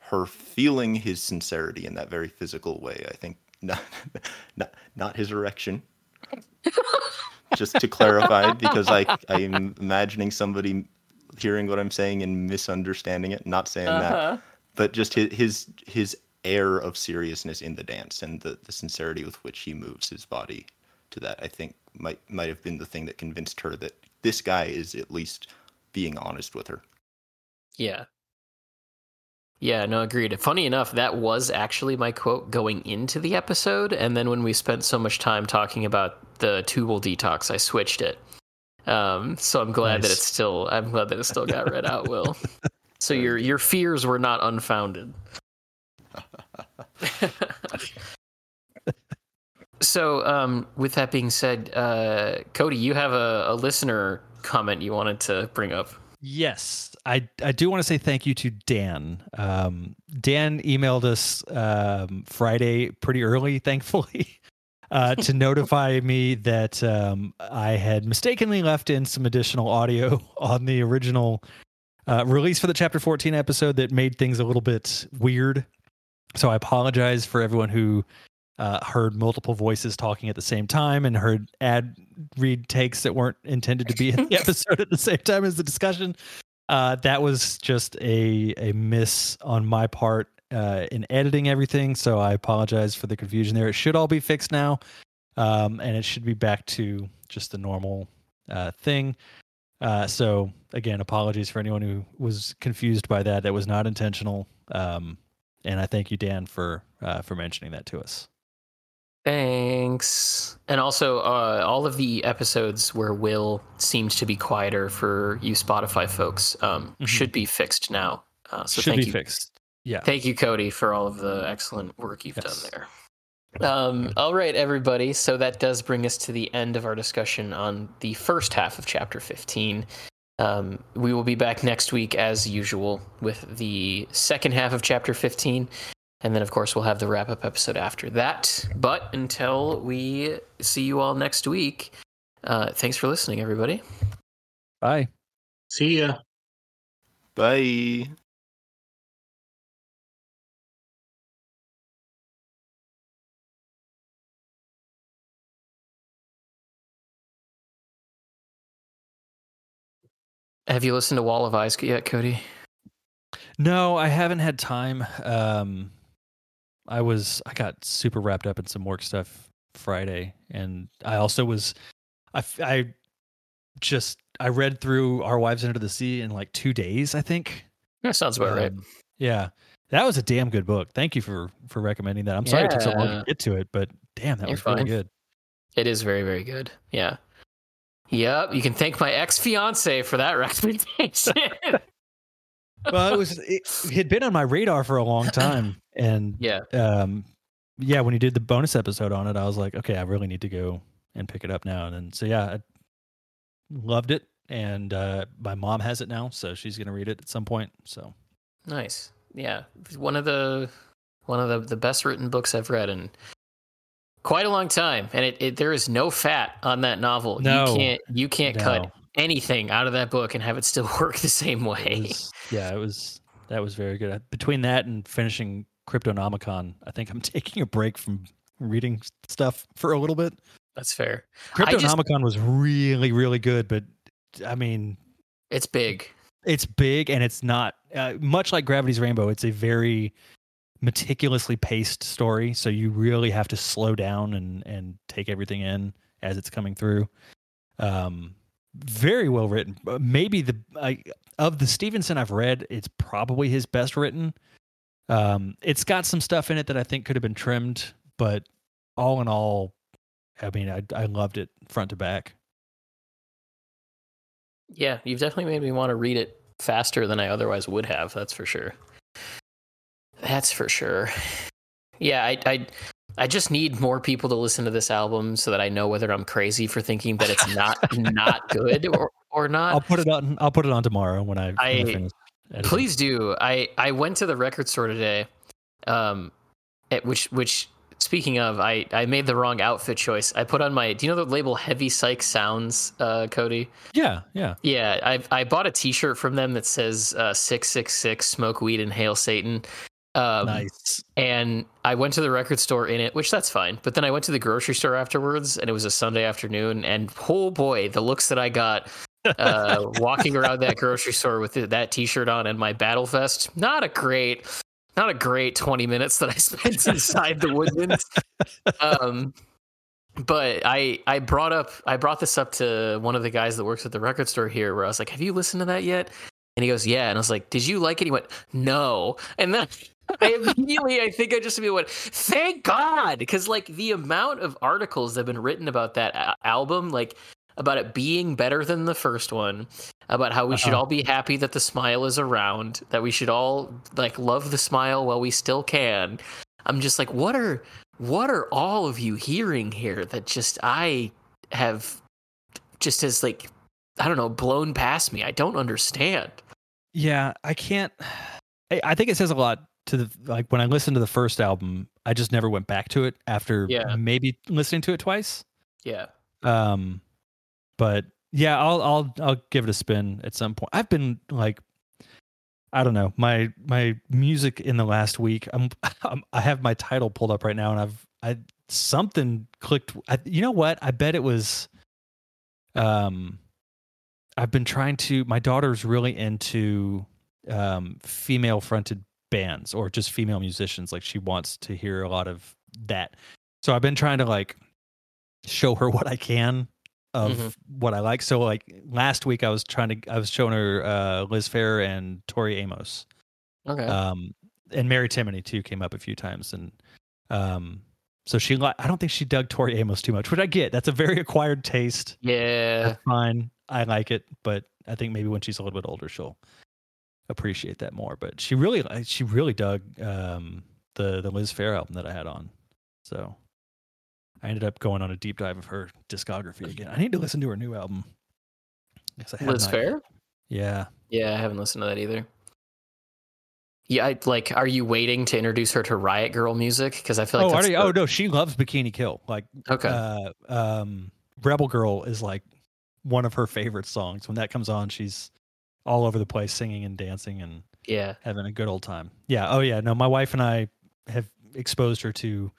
Speaker 4: her feeling his sincerity in that very physical way. I think not not not his erection. Just to clarify, because I I'm imagining somebody hearing what I'm saying and misunderstanding it. Not saying that,
Speaker 1: Uh-huh.
Speaker 4: but just his his his air of seriousness in the dance and the, the sincerity with which he moves his body to that i think might might have been the thing that convinced her that this guy is at least being honest with her
Speaker 1: Yeah. Yeah, no, agreed. Funny enough, that was actually my quote going into the episode, and then when we spent so much time talking about the tubal detox, I switched it. Um, so I'm glad that it's still. I'm glad that it still got read out. Will. So your your fears were not unfounded. So, um, with that being said, uh, Cody, you have a, a listener comment you wanted to bring up.
Speaker 2: Yes, I I do want to say thank you to Dan. Um, Dan emailed us um, Friday pretty early, thankfully, uh, to notify me that um, I had mistakenly left in some additional audio on the original uh, release for the chapter 14 episode that made things a little bit weird. So I apologize for everyone who uh, heard multiple voices talking at the same time and heard ad read takes that weren't intended to be in the episode at the same time as the discussion. Uh, that was just a a miss on my part uh, in editing everything. So I apologize for the confusion there. It should all be fixed now, um, and it should be back to just the normal uh, thing. Uh, so again, apologies for anyone who was confused by that. That was not intentional. Um, and I thank you, Dan, for uh, for mentioning that to us.
Speaker 1: Thanks. And also, uh, all of the episodes where Will seemed to be quieter for you Spotify folks um,
Speaker 2: Mhm.
Speaker 1: should be fixed now. Uh, so
Speaker 2: should
Speaker 1: thank
Speaker 2: be
Speaker 1: you,
Speaker 2: fixed. Yeah.
Speaker 1: thank you, Cody, for all of the excellent work you've
Speaker 2: Yes.
Speaker 1: done there. Um, all right, everybody. So that does bring us to the end of our discussion on the first half of chapter 15. Um, we will be back next week as usual with the second half of chapter 15. And then, of course, we'll have the wrap up episode after that. But until we see you all next week, uh, thanks for listening, everybody.
Speaker 2: Bye.
Speaker 3: See ya.
Speaker 4: bye
Speaker 1: Have you listened to Wall of Eyes yet, Cody?
Speaker 2: No, I haven't had time. Um, I was I got super wrapped up in some work stuff Friday, and I also was I I just I read through Our Wives Under the Sea in like two days. I think.
Speaker 1: That sounds about right.
Speaker 2: Um, Yeah, that was a damn good book. Thank you for for recommending that. I'm sorry it took so long to get to it, but damn, that
Speaker 1: You're
Speaker 2: was really
Speaker 1: fine.
Speaker 2: good.
Speaker 1: It is very, very good. Yeah. Yep. You can thank my ex fiance for that recommendation.
Speaker 2: Well, it was it, it had been on my radar for a long time, and
Speaker 1: yeah.
Speaker 2: um yeah when you did the bonus episode on it i was like okay i really need to go and pick it up now and then so yeah i loved it and uh my mom has it now so she's gonna read it at some point so
Speaker 1: Nice. Yeah. One of the one of the, the best written books I've read in quite a long time. And it, it there is no fat on that novel.
Speaker 2: No.
Speaker 1: You can't you can't cut anything out of that book and have it still work the same
Speaker 2: it
Speaker 1: way.
Speaker 2: was, yeah it was that was very good between that and finishing cryptonomicon i think i'm taking a break from reading stuff for a little bit
Speaker 1: That's fair. I just-
Speaker 2: cryptonomicon was really really good but i mean
Speaker 1: It's big.
Speaker 2: it's big and it's not uh, much like gravity's rainbow it's a very meticulously paced story so you really have to slow down and and take everything in as it's coming through um very well written Uh, maybe the I, of the stephenson i've read it's probably his best written um it's got some stuff in it that i think could have been trimmed but all in all i mean i, I loved it front to back
Speaker 1: Yeah, you've definitely made me want to read it faster than I otherwise would have. That's for sure. That's for sure. Yeah, I, I, I just need more people to listen to this album so that I know whether I'm crazy for thinking that it's not not good or or not.
Speaker 2: i'll put it on i'll put it on tomorrow when i, I
Speaker 1: Please do. I I went to the record store today, um, at which which speaking of, I I made the wrong outfit choice. I put on my. Do you know the label Heavy Psych Sounds, uh, Cody?
Speaker 2: Yeah, yeah.
Speaker 1: Yeah, I I bought a T-shirt from them that says uh, six six six Smoke Weed and Hail Satan. Um,
Speaker 2: nice.
Speaker 1: And I went to the record store in it, which that's fine. But then I went to the grocery store afterwards, and it was a Sunday afternoon. And oh boy, the looks that I got uh, walking around that grocery store with that T-shirt on and my Battle Vest. Not a great, not a great twenty minutes that I spent inside the Woodman's. Um, but I I brought up I brought this up to one of the guys that works at the record store here, where I was like, "Have you listened to that yet?" And he goes, "Yeah." And I was like, "Did you like it?" He went, "No." And then I immediately, I think I just went, "Thank God," because like the amount of articles that have been written about that a- album, like about it being better than the first one, about how we should
Speaker 2: Uh-uh.
Speaker 1: all be happy that the smile is around, that we should all like love the smile while we still can. I'm just like, what are what are all of you hearing here that just I have just as like I don't know blown past me. I don't understand.
Speaker 2: Yeah, I can't. I, I think it says a lot to the like when I listened to the first album. I just never went back to it after
Speaker 1: Yeah.
Speaker 2: maybe listening to it twice.
Speaker 1: Yeah.
Speaker 2: Um, but yeah, I'll I'll I'll give it a spin at some point. I've been like, I don't know, my my music in the last week. I'm, I'm I have my title pulled up right now, and I've I something clicked. I, you know what? I bet it was. Um, I've been trying to. My daughter's really into um female fronted bands or just female musicians. Like she wants to hear a lot of that. So I've been trying to like show her what I can of
Speaker 1: Mhm.
Speaker 2: what I like. So like last week I was trying to I was showing her uh Liz Phair and Tori Amos.
Speaker 1: Okay.
Speaker 2: Um and Mary Timony too came up a few times and um so she li- I don't think she dug Tori Amos too much, which I get. That's a very acquired taste.
Speaker 1: yeah.
Speaker 2: That's fine. I like it, but I think maybe when she's a little bit older she'll appreciate that more. But she really she really dug um the the Liz Phair album that I had on. So I ended up going on a deep dive of her discography again. I need to listen to her new album. I
Speaker 1: Liz
Speaker 2: Phair? Yeah.
Speaker 1: Yeah, I haven't listened to that either. Yeah, I, like, are you waiting to introduce her to Riot Girl music? Because I feel like
Speaker 2: oh, you-
Speaker 1: the-
Speaker 2: oh no, she loves Bikini Kill. Like
Speaker 1: okay,
Speaker 2: uh, um, Rebel Girl is like one of her favorite songs. When that comes on, she's all over the place singing and dancing and
Speaker 1: yeah,
Speaker 2: having a good old time. Yeah. Oh yeah. No, my wife and I have exposed her to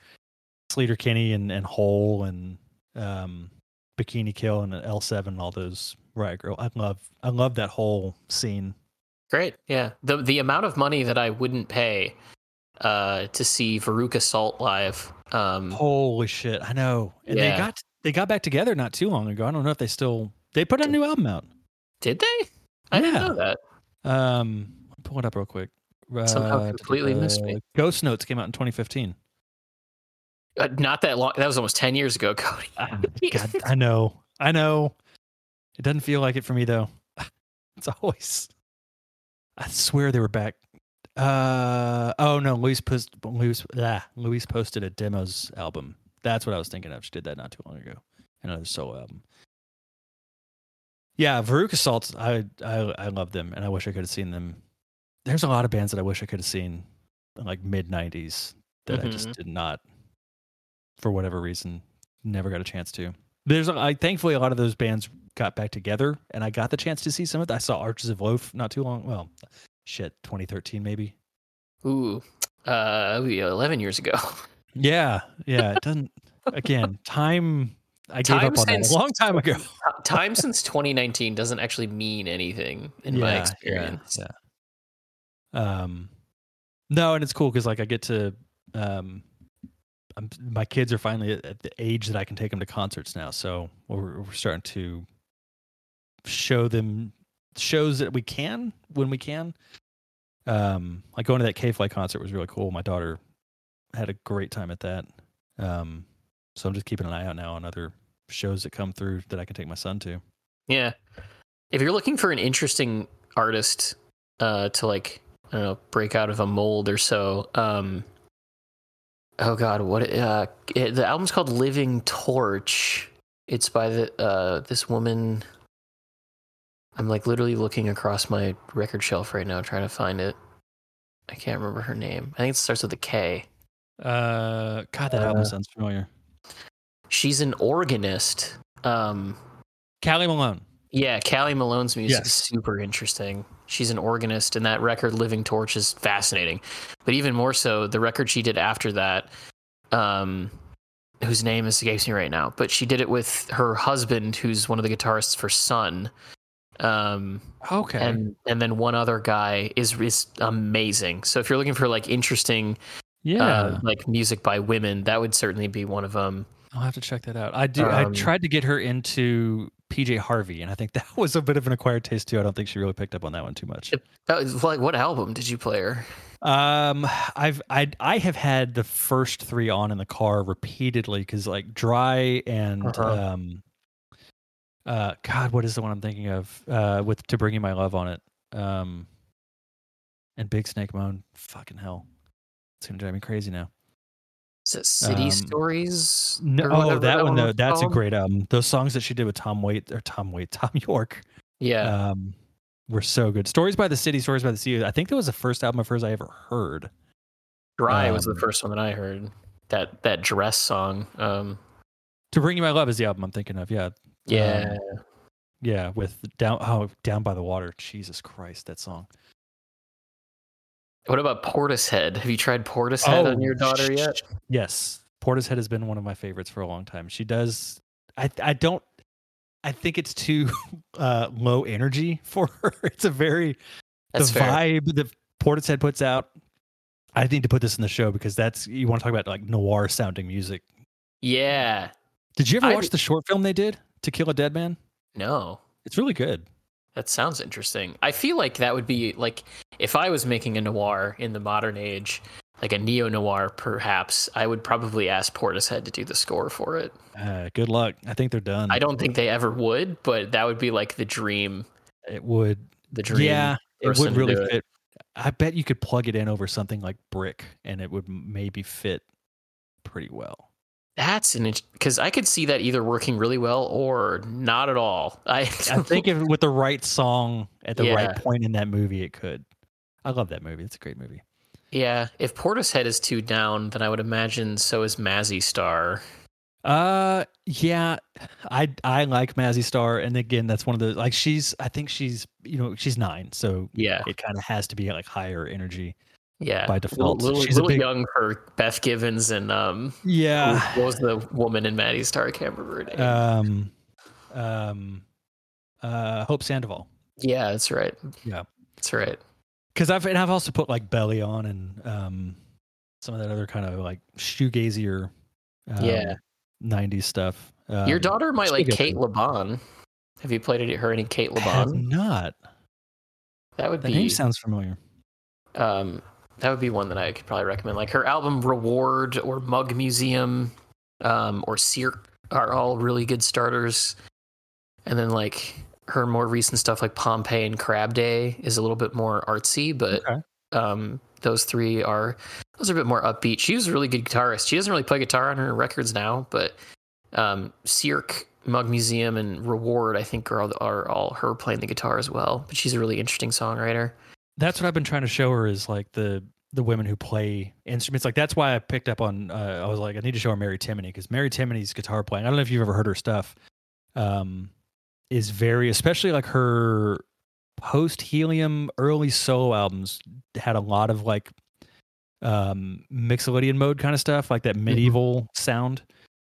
Speaker 2: Sleater Kinney and and Hole and um, Bikini Kill and L Seven. and All those Riot Girl. I love. I love that whole scene.
Speaker 1: great. Yeah, the the amount of money that I wouldn't pay uh, to see Veruca Salt live. Um,
Speaker 2: Holy shit! I know. And
Speaker 1: Yeah.
Speaker 2: they got they got back together not too long ago. I don't know if they still they put a new album out.
Speaker 1: did they? I didn't
Speaker 2: Yeah.
Speaker 1: know that.
Speaker 2: Um, pull it up real quick.
Speaker 1: Somehow
Speaker 2: Uh,
Speaker 1: completely missed me.
Speaker 2: Ghost Notes came out in 2015.
Speaker 1: Uh, not that long. That was almost ten years ago, Cody.
Speaker 2: God, I know, I know. It doesn't feel like it for me though. It's always. I swear they were back. Uh oh no, Louise post Louise ah, Louise posted a demos album. That's what I was thinking of. She did that not too long ago. Another solo album. Yeah, Veruca Salt. I I I love them, and I wish I could have seen them. There's a lot of bands that I wish I could have seen, in like mid '90s, that I just did not, for whatever reason, never got a chance to. There's, a- I thankfully a lot of those bands got back together, and I got the chance to see some of that. I saw Archers of Loaf not too long. Well, shit, 2013 maybe.
Speaker 1: Ooh, uh, that would be eleven years ago.
Speaker 2: Yeah, yeah. It doesn't. again, time. I gave
Speaker 1: Time
Speaker 2: up on that
Speaker 1: since-
Speaker 2: a long time ago.
Speaker 1: Time since 2019 doesn't actually mean anything in my experience.
Speaker 2: Yeah, yeah. Um, no, and it's cool because like I get to, um, I'm, my kids are finally at, at the age that I can take them to concerts now. So we're, we're starting to show them shows that we can when we can. Um, like going to that K.Flay concert was really cool. My daughter had a great time at that. Um, so I'm just keeping an eye out now on other shows that come through that I can take my son to.
Speaker 1: Yeah. If you're looking for an interesting artist uh, to like, I don't know, break out of a mold or so, um, oh god, what? Uh, it, the album's called Living Torch. It's by the uh, this woman. I'm like literally looking across my record shelf right now trying to find it. I can't remember her name. I think it starts with a K.
Speaker 2: Uh, God, that album
Speaker 1: Uh,
Speaker 2: sounds familiar.
Speaker 1: She's an organist. Um,
Speaker 2: Kali Malone.
Speaker 1: yeah, Kali Malone's music
Speaker 2: Yes.
Speaker 1: is super interesting. She's an organist, and that record, Living Torch, is fascinating. But even more so, the record she did after that, um, whose name escapes me right now, but she did it with her husband, who's one of the guitarists for Sun. Um,
Speaker 2: Okay.
Speaker 1: and and then one other guy is is amazing. So if you're looking for like interesting,
Speaker 2: yeah,
Speaker 1: uh, like music by women, that would certainly be one of them.
Speaker 2: I'll have to check that out. I do. I
Speaker 1: um,
Speaker 2: tried to get her into PJ Harvey, and I think that was a bit of an acquired taste too. I don't think she really picked up on that one too much.
Speaker 1: That was like, what album did you play her?
Speaker 2: Um, I've I I have had the first three on in the car repeatedly because like dry and
Speaker 1: Uh-huh.
Speaker 2: um, uh, God, what is the one I'm thinking of? Uh, with to bring you my love on it. Um, and Big Snake Moan. Fucking hell, it's gonna drive me crazy now.
Speaker 1: Is it City
Speaker 2: Um,
Speaker 1: Stories?
Speaker 2: No, oh, that one though. That's a great album. Those songs that she did with Tom Waite or Tom Waite, Thom Yorke,
Speaker 1: Yeah,
Speaker 2: um, were so good. Stories by the City, Stories by the Sea. I think that was the first album of hers I ever heard.
Speaker 1: Dry was the
Speaker 2: um,
Speaker 1: first one that I heard. That that dress song. Um,
Speaker 2: To Bring You My Love is the album I'm thinking of. Yeah,
Speaker 1: yeah,
Speaker 2: yeah. With down, oh, down by the water. Jesus Christ, that song.
Speaker 1: What about Portishead? Have you tried Portishead on your daughter yet?
Speaker 2: Yes, Portishead has been one of my favorites for a long time. She does. I I don't. I think it's too uh, low energy for her. It's a very
Speaker 1: That's
Speaker 2: the
Speaker 1: fair.
Speaker 2: vibe that Portishead puts out. I need to put this in the show because that's you want to talk about like noir sounding music.
Speaker 1: Yeah.
Speaker 2: Did you ever watch the short film they did to kill a dead man?
Speaker 1: No.
Speaker 2: It's really good.
Speaker 1: That sounds interesting. I feel like that would be like if I was making a noir in the modern age, like a neo noir, perhaps I would probably ask Portishead to do the score for it.
Speaker 2: Uh, good luck. I think they're done.
Speaker 1: I don't think they ever would, but that would be like the dream.
Speaker 2: It would.
Speaker 1: The dream.
Speaker 2: Yeah, it would really
Speaker 1: do it.
Speaker 2: fit. I bet you could plug it in over something like Brick, and it would maybe fit pretty well.
Speaker 1: That's an because I could see that either working really well or not at all. I
Speaker 2: I think if with the right song at the
Speaker 1: Yeah.
Speaker 2: right point in that movie, it could. I love that movie. It's a great movie.
Speaker 1: yeah, if Portishead is too down, then I would imagine so is Mazzy Star.
Speaker 2: Uh, yeah, I I like Mazzy Star, and again, that's one of the like she's. I think she's you know she's nine, so
Speaker 1: Yeah,
Speaker 2: it kind of has to be like higher energy.
Speaker 1: Yeah.
Speaker 2: by default.
Speaker 1: little, little,
Speaker 2: She's a
Speaker 1: little
Speaker 2: big-
Speaker 1: young for Beth Gibbons and um.
Speaker 2: Yeah.
Speaker 1: What was the woman in Mazzy Star? I can't remember her name.
Speaker 2: Um, um, uh, Hope Sandoval.
Speaker 1: yeah, that's right.
Speaker 2: Yeah.
Speaker 1: that's right.
Speaker 2: Because I've and I've also put like Belly on and um some of that other kind of like shoegazier, um,
Speaker 1: Yeah.
Speaker 2: '90s stuff. Um,
Speaker 1: Your daughter might like
Speaker 2: Cate.
Speaker 1: LeBon. Have you played it? Her any Cate
Speaker 2: I have
Speaker 1: Le Bon?
Speaker 2: not.
Speaker 1: That would
Speaker 2: The
Speaker 1: be
Speaker 2: name sounds familiar.
Speaker 1: um that would be one that I could probably recommend. Like her album Reward or Mug Museum um or Cyrk are all really good starters. And then like her more recent stuff like Pompeii and Crab Day is a little bit more artsy, but
Speaker 2: Okay.
Speaker 1: um those three are those are a bit more upbeat. She was a really good guitarist. She doesn't really play guitar on her records now, but um Cyrk, Mug Museum and Reward I think are all, are all her playing the guitar as well. But she's a really interesting songwriter.
Speaker 2: That's what I've been trying to show her is like the the women who play instruments. Like that's why I picked up on. Uh, I was like, I need to show her Mary Timony because Mary Timony's guitar playing. I don't know if you've ever heard her stuff. Um, is very especially like her post helium early solo albums had a lot of like um mixolydian mode kind of stuff like that medieval sound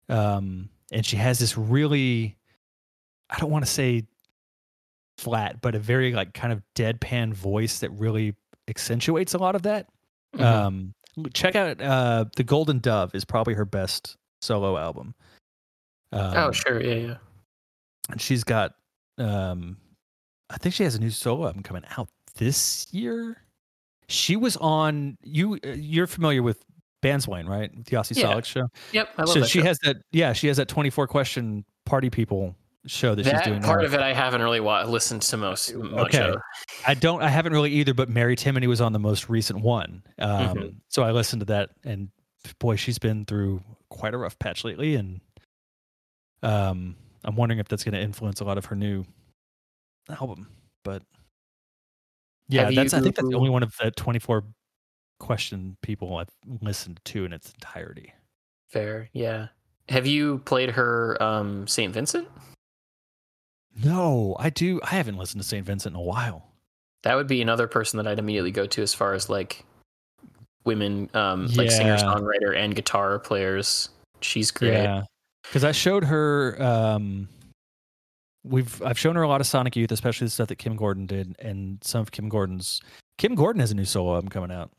Speaker 2: um and she has this really i don't want to say flat but a very like kind of deadpan voice that really accentuates a lot of that
Speaker 1: Mhm.
Speaker 2: um check out uh the golden dove is probably her best solo album um,
Speaker 1: oh sure, yeah, yeah.
Speaker 2: and she's got um i think she has a new solo album coming out this year she was on you uh, you're familiar with Bandsplain, right the Aussie
Speaker 1: Yeah.
Speaker 2: Show
Speaker 1: Yep, I love
Speaker 2: so
Speaker 1: that
Speaker 2: she
Speaker 1: show.
Speaker 2: has that yeah she has that 24 question party people show that, she's doing
Speaker 1: part
Speaker 2: now.
Speaker 1: of it I haven't really wa- listened to most much
Speaker 2: Okay.
Speaker 1: of.
Speaker 2: i don't i haven't really either but mary timony was on the most recent one um
Speaker 1: Mhm.
Speaker 2: so i listened to that and boy she's been through quite a rough patch lately and um i'm wondering if that's going to influence a lot of her new album but yeah
Speaker 1: Have
Speaker 2: that's i think that's the only one of the 24 question people I've listened to in its entirety.
Speaker 1: Fair, yeah. Have you played her um, Saint Vincent?
Speaker 2: No, I do. I haven't listened to Saint Vincent in a while.
Speaker 1: That would be another person that I'd immediately go to as far as like women, um, like
Speaker 2: Yeah.
Speaker 1: singer songwriter and guitar players. She's great.
Speaker 2: Yeah, because I showed her. Um, we've I've shown her a lot of Sonic Youth, especially the stuff that Kim Gordon did, and some of Kim Gordon's. Kim Gordon has a new solo album coming out.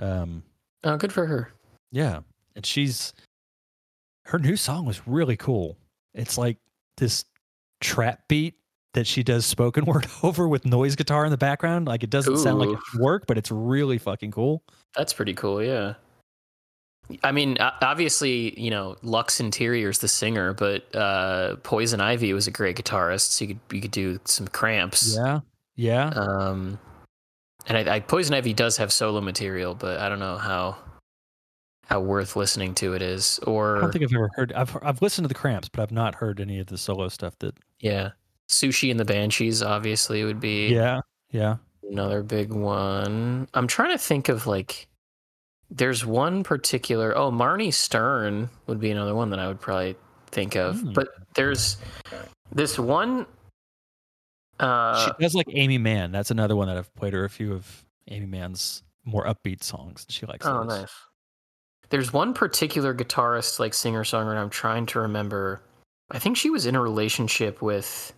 Speaker 2: Um,
Speaker 1: Oh, good for her.
Speaker 2: yeah, and she's her new song was really cool. It's like this trap beat that she does spoken word over with noise guitar in the background. Like it doesn't sound like it
Speaker 1: Ooh.
Speaker 2: should work, but it's really fucking cool.
Speaker 1: That's pretty cool. Yeah. I mean, obviously, you know, Lux Interior's the singer, but uh, Poison Ivy was a great guitarist. So you could you could do some cramps.
Speaker 2: Yeah, yeah.
Speaker 1: Um, and I, I Poison Ivy does have solo material, but I don't know how how worth listening to it is. Or I
Speaker 2: don't think I've ever heard. I've I've listened to the Cramps, but I've not heard any of the solo stuff. That
Speaker 1: yeah, Siouxsie and the Banshees obviously would be
Speaker 2: yeah, yeah.
Speaker 1: another big one. I'm trying to think of like. There's one particular. Oh, Marnie Stern would be another one that I would probably think of.
Speaker 2: Hmm.
Speaker 1: But there's this one. Uh,
Speaker 2: she does like Aimee Mann. That's another one that I've played her a few of Aimee Mann's more upbeat songs. She likes.
Speaker 1: Oh,
Speaker 2: those.
Speaker 1: nice. There's one particular guitarist, like singer songwriter. I'm trying to remember. I think she was in a relationship with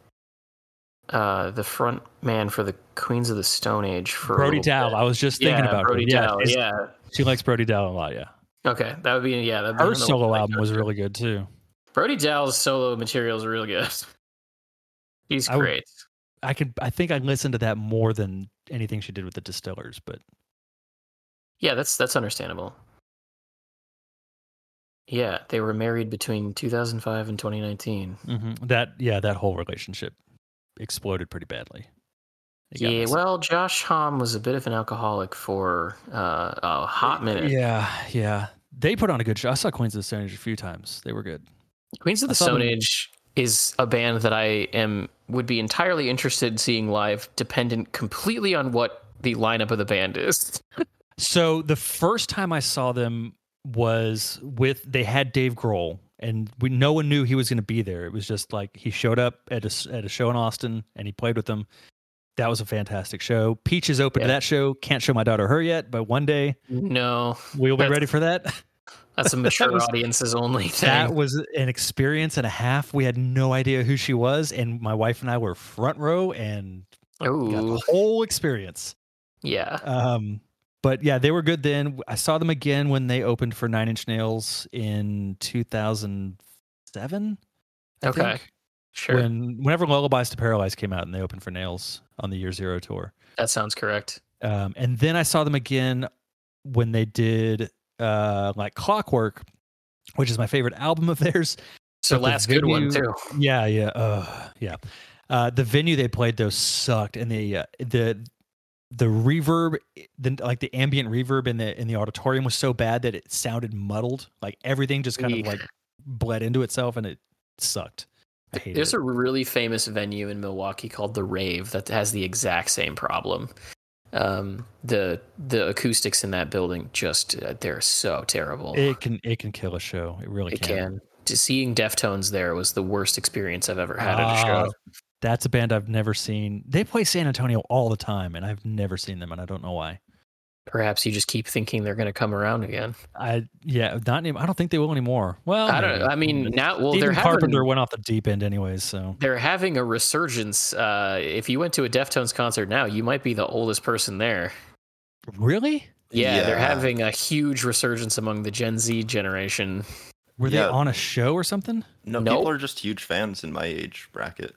Speaker 1: uh, the front man for the Queens of the Stone Age for
Speaker 2: Brody
Speaker 1: Dalle.
Speaker 2: I was just thinking
Speaker 1: yeah,
Speaker 2: about
Speaker 1: Brody. Dalle.
Speaker 2: she's-
Speaker 1: Yeah.
Speaker 2: she likes Brody Dalle a lot. Yeah,
Speaker 1: Okay, that would be yeah. That'd be
Speaker 2: her solo album was really good too.
Speaker 1: Brody Dalle's solo material is really good. He's
Speaker 2: I
Speaker 1: great.
Speaker 2: I could. I think I listened to that more than anything she did with the Distillers. But
Speaker 1: Yeah, that's that's understandable. Yeah, they were married between 2005 and 2019.
Speaker 2: mhm, that yeah, that whole relationship exploded pretty badly.
Speaker 1: Yeah, well, Josh Homme was a bit of an alcoholic for uh, a hot minute.
Speaker 2: Yeah, yeah. They put on a good show. I saw Queens of the Stone Age a few times. They were good.
Speaker 1: Queens of the Stone Age is a band that I am would be entirely interested in seeing live, dependent completely on what the lineup of the band is.
Speaker 2: So the first time I saw them was with they had Dave Grohl, and we no one knew he was going to be there. It was just like he showed up at a at a show in Austin, and he played with them. That was a fantastic show. Peaches open to that show. Can't show my daughter her yet, but one day
Speaker 1: No,
Speaker 2: we'll be ready for that.
Speaker 1: that's a mature
Speaker 2: was-
Speaker 1: audiences only thing.
Speaker 2: That was an experience and a half. We had no idea who she was, and my wife and I were front row and got the whole experience.
Speaker 1: yeah.
Speaker 2: Um, but yeah, they were good then. I saw them again when they opened for Nine Inch Nails in 2007. I
Speaker 1: Okay,
Speaker 2: think,
Speaker 1: Sure,
Speaker 2: When whenever Lullabies to Paralyze came out and they opened for Nails on the Year Zero tour.
Speaker 1: that sounds correct.
Speaker 2: Um, and then I saw them again when they did uh, like Clockwork, which is my favorite album of theirs.
Speaker 1: So
Speaker 2: But
Speaker 1: last good one too.
Speaker 2: Yeah, yeah, uh, yeah. Uh, the venue they played though sucked, and the uh, the the reverb, the like the ambient reverb in the in the auditorium was so bad that it sounded muddled. Like everything just kind of like bled into itself, and it sucked.
Speaker 1: There's
Speaker 2: it.
Speaker 1: a really famous venue in Milwaukee called the Rave that has the exact same problem. Um, the the acoustics in that building just uh, they're so terrible.
Speaker 2: It can it can kill a show. It really
Speaker 1: It
Speaker 2: can.
Speaker 1: can. Just seeing Deftones there was the worst experience I've ever had at a
Speaker 2: Ah,
Speaker 1: show.
Speaker 2: That's a band I've never seen. They play San Antonio all the time, and I've never seen them, and I don't know why.
Speaker 1: Perhaps you just keep thinking they're going to come around again.
Speaker 2: I yeah, not any, I don't think they will anymore. Well,
Speaker 1: I don't.
Speaker 2: maybe.
Speaker 1: I mean, now well,
Speaker 2: Stephen
Speaker 1: they're having
Speaker 2: Carpenter went off the deep end anyways, so
Speaker 1: they're having a resurgence. Uh, if you went to a Deftones concert now, you might be the oldest person there.
Speaker 2: really
Speaker 1: Yeah, they're having a huge resurgence among the Gen Z generation.
Speaker 2: were
Speaker 4: Yeah.
Speaker 2: they on a show or something?
Speaker 4: No,
Speaker 1: Nope.
Speaker 4: people are just huge fans in my age bracket.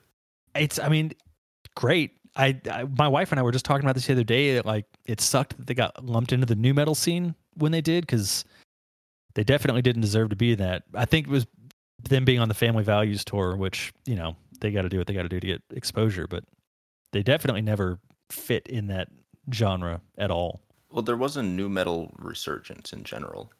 Speaker 2: It's I mean, great. I, I my wife and I were just talking about this the other day. That like it sucked that they got lumped into the nu metal scene when they did because they definitely didn't deserve to be that. I think it was them being on the Family Values tour, which you know they got to do what they got to do to get exposure, but they definitely never fit in that genre at all.
Speaker 4: Well, there was a nu metal resurgence in general.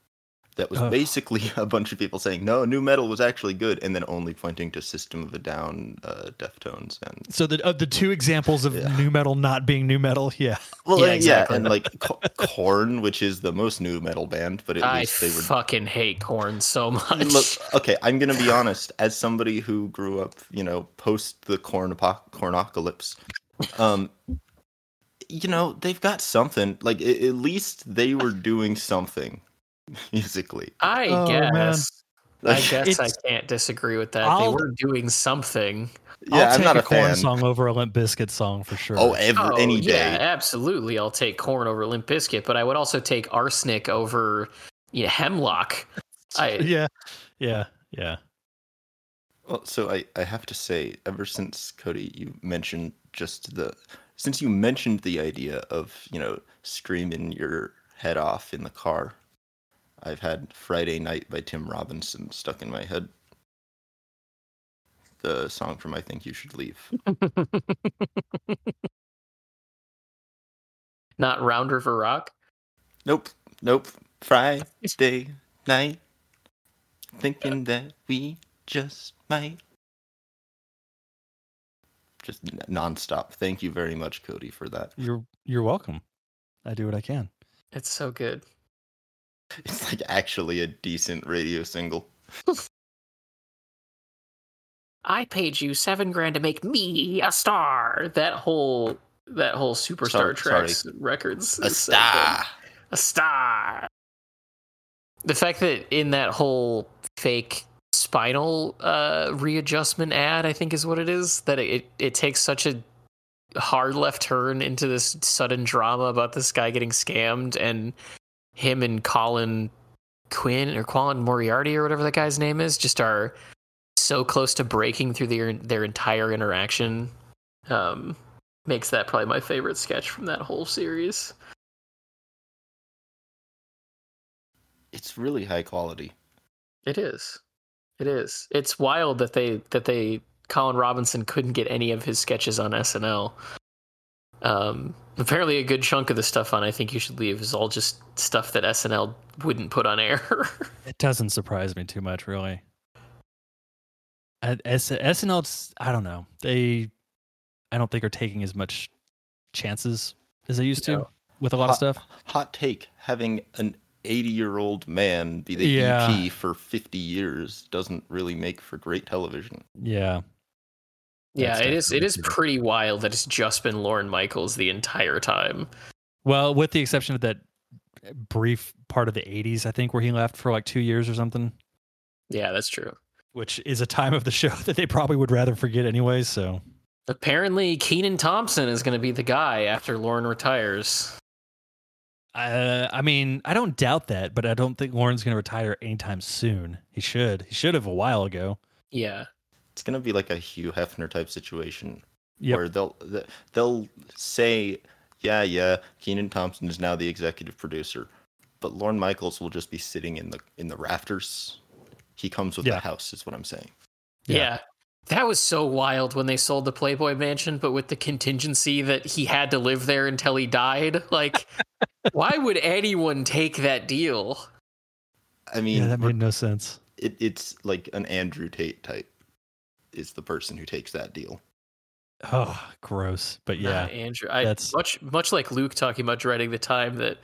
Speaker 4: That was
Speaker 2: Ugh.
Speaker 4: basically a bunch of people saying no, nu metal was actually good, and then only pointing to System of a Down, uh, Deftones, and
Speaker 2: So the uh, the two examples of
Speaker 4: Yeah.
Speaker 2: nu metal not being nu metal, yeah.
Speaker 4: well,
Speaker 1: Yeah,
Speaker 4: yeah,
Speaker 1: exactly.
Speaker 4: and like Korn, which is the most nu metal band, but at
Speaker 1: I
Speaker 4: least they were
Speaker 1: fucking hate Korn so much.
Speaker 4: Look, okay, I'm gonna be honest. As somebody who grew up, you know, post the Korn apo- cornocalypse, um, you know, they've got something. Like at least they were doing something musically.
Speaker 1: I
Speaker 2: Oh, man.
Speaker 1: guess. I
Speaker 4: Like,
Speaker 1: guess I can't disagree with that. They
Speaker 2: I'll-
Speaker 1: were doing something.
Speaker 4: yeah,
Speaker 2: I'll
Speaker 4: I'm
Speaker 2: take
Speaker 4: not
Speaker 2: a,
Speaker 4: a Korn
Speaker 2: song over a Limp Bizkit song for sure.
Speaker 4: Oh, every
Speaker 1: Oh,
Speaker 4: any
Speaker 1: yeah,
Speaker 4: day.
Speaker 1: absolutely. I'll take Korn over Limp Bizkit, but I would also take arsenic over you know, hemlock. I
Speaker 2: yeah, yeah, yeah.
Speaker 4: Well, so I, I have to say, ever since Cody, you mentioned just the since you mentioned the idea of you know screaming your head off in the car, I've had Friday Night by Tim Robinson stuck in my head. The song from I Think You Should Leave.
Speaker 1: not Round River Rock.
Speaker 4: Nope, nope. Friday night, thinking that we just might. Just nonstop. Thank you very much, Cody, for that.
Speaker 2: You're you're welcome. I do what I can.
Speaker 1: It's so good.
Speaker 4: It's like actually a decent radio single.
Speaker 1: I paid you seven grand to make me a star. That whole that whole Superstar Tracks records.
Speaker 4: A star.
Speaker 1: a star. The fact that in that whole fake spinal uh, readjustment ad, I think is what it is, that it, it takes such a hard left turn into this sudden drama about this guy getting scammed and him and Colin Quinn or Colin Moriarty or whatever that guy's name is just are so close to breaking through their their entire interaction. Um, makes that probably my favorite sketch from that whole series.
Speaker 4: It's really high quality.
Speaker 1: It is. It is. It's wild that they that they Colin Robinson couldn't get any of his sketches on SNL. Um, apparently, a good chunk of the stuff on I think you should leave is all just stuff that SNL wouldn't put on air.
Speaker 2: It doesn't surprise me too much, really. At S- SNL, it's- I don't know. They, I don't think are taking as much chances as they used to
Speaker 1: No.
Speaker 2: with a lot of stuff.
Speaker 4: Hot take: having an 80-year-old man be the
Speaker 2: Yeah.
Speaker 4: EP for 50 years doesn't really make for great television.
Speaker 2: Yeah,
Speaker 1: yeah,
Speaker 2: That's
Speaker 1: it is. It
Speaker 2: definitely
Speaker 1: is
Speaker 2: true.
Speaker 1: pretty wild that it's just been Lorne Michaels the entire time.
Speaker 2: Well, with the exception of that brief part of the 80s, I think, where he left for like two years or something,
Speaker 1: Yeah, that's true.
Speaker 2: which is a time of the show that they probably would rather forget anyway. So,
Speaker 1: Apparently, Kenan Thompson is going to be the guy after Lauren retires.
Speaker 2: uh, I mean, I don't doubt that, but I don't think Lorne's going to retire anytime soon. He should. He should have a while ago.
Speaker 1: Yeah,
Speaker 4: It's gonna be like a Hugh Hefner type situation
Speaker 2: Yep.
Speaker 4: where they'll they'll say, "Yeah, yeah, Kenan Thompson is now the executive producer," but Lorne Michaels will just be sitting in the in the rafters. He comes with
Speaker 2: Yeah.
Speaker 4: the house, is what I'm saying.
Speaker 2: Yeah.
Speaker 1: Yeah. That was so wild when they sold the Playboy Mansion, but with the contingency that he had to live there until he died. Like, why would anyone take that deal?
Speaker 4: I mean,
Speaker 2: yeah, that made no sense.
Speaker 4: it, it's like an Andrew Tate type is the person who takes that deal.
Speaker 2: Oh, gross. But
Speaker 1: Nah,
Speaker 2: yeah,
Speaker 1: Andrew. I,
Speaker 2: that's-
Speaker 1: much much like Luke talking about dreading the time that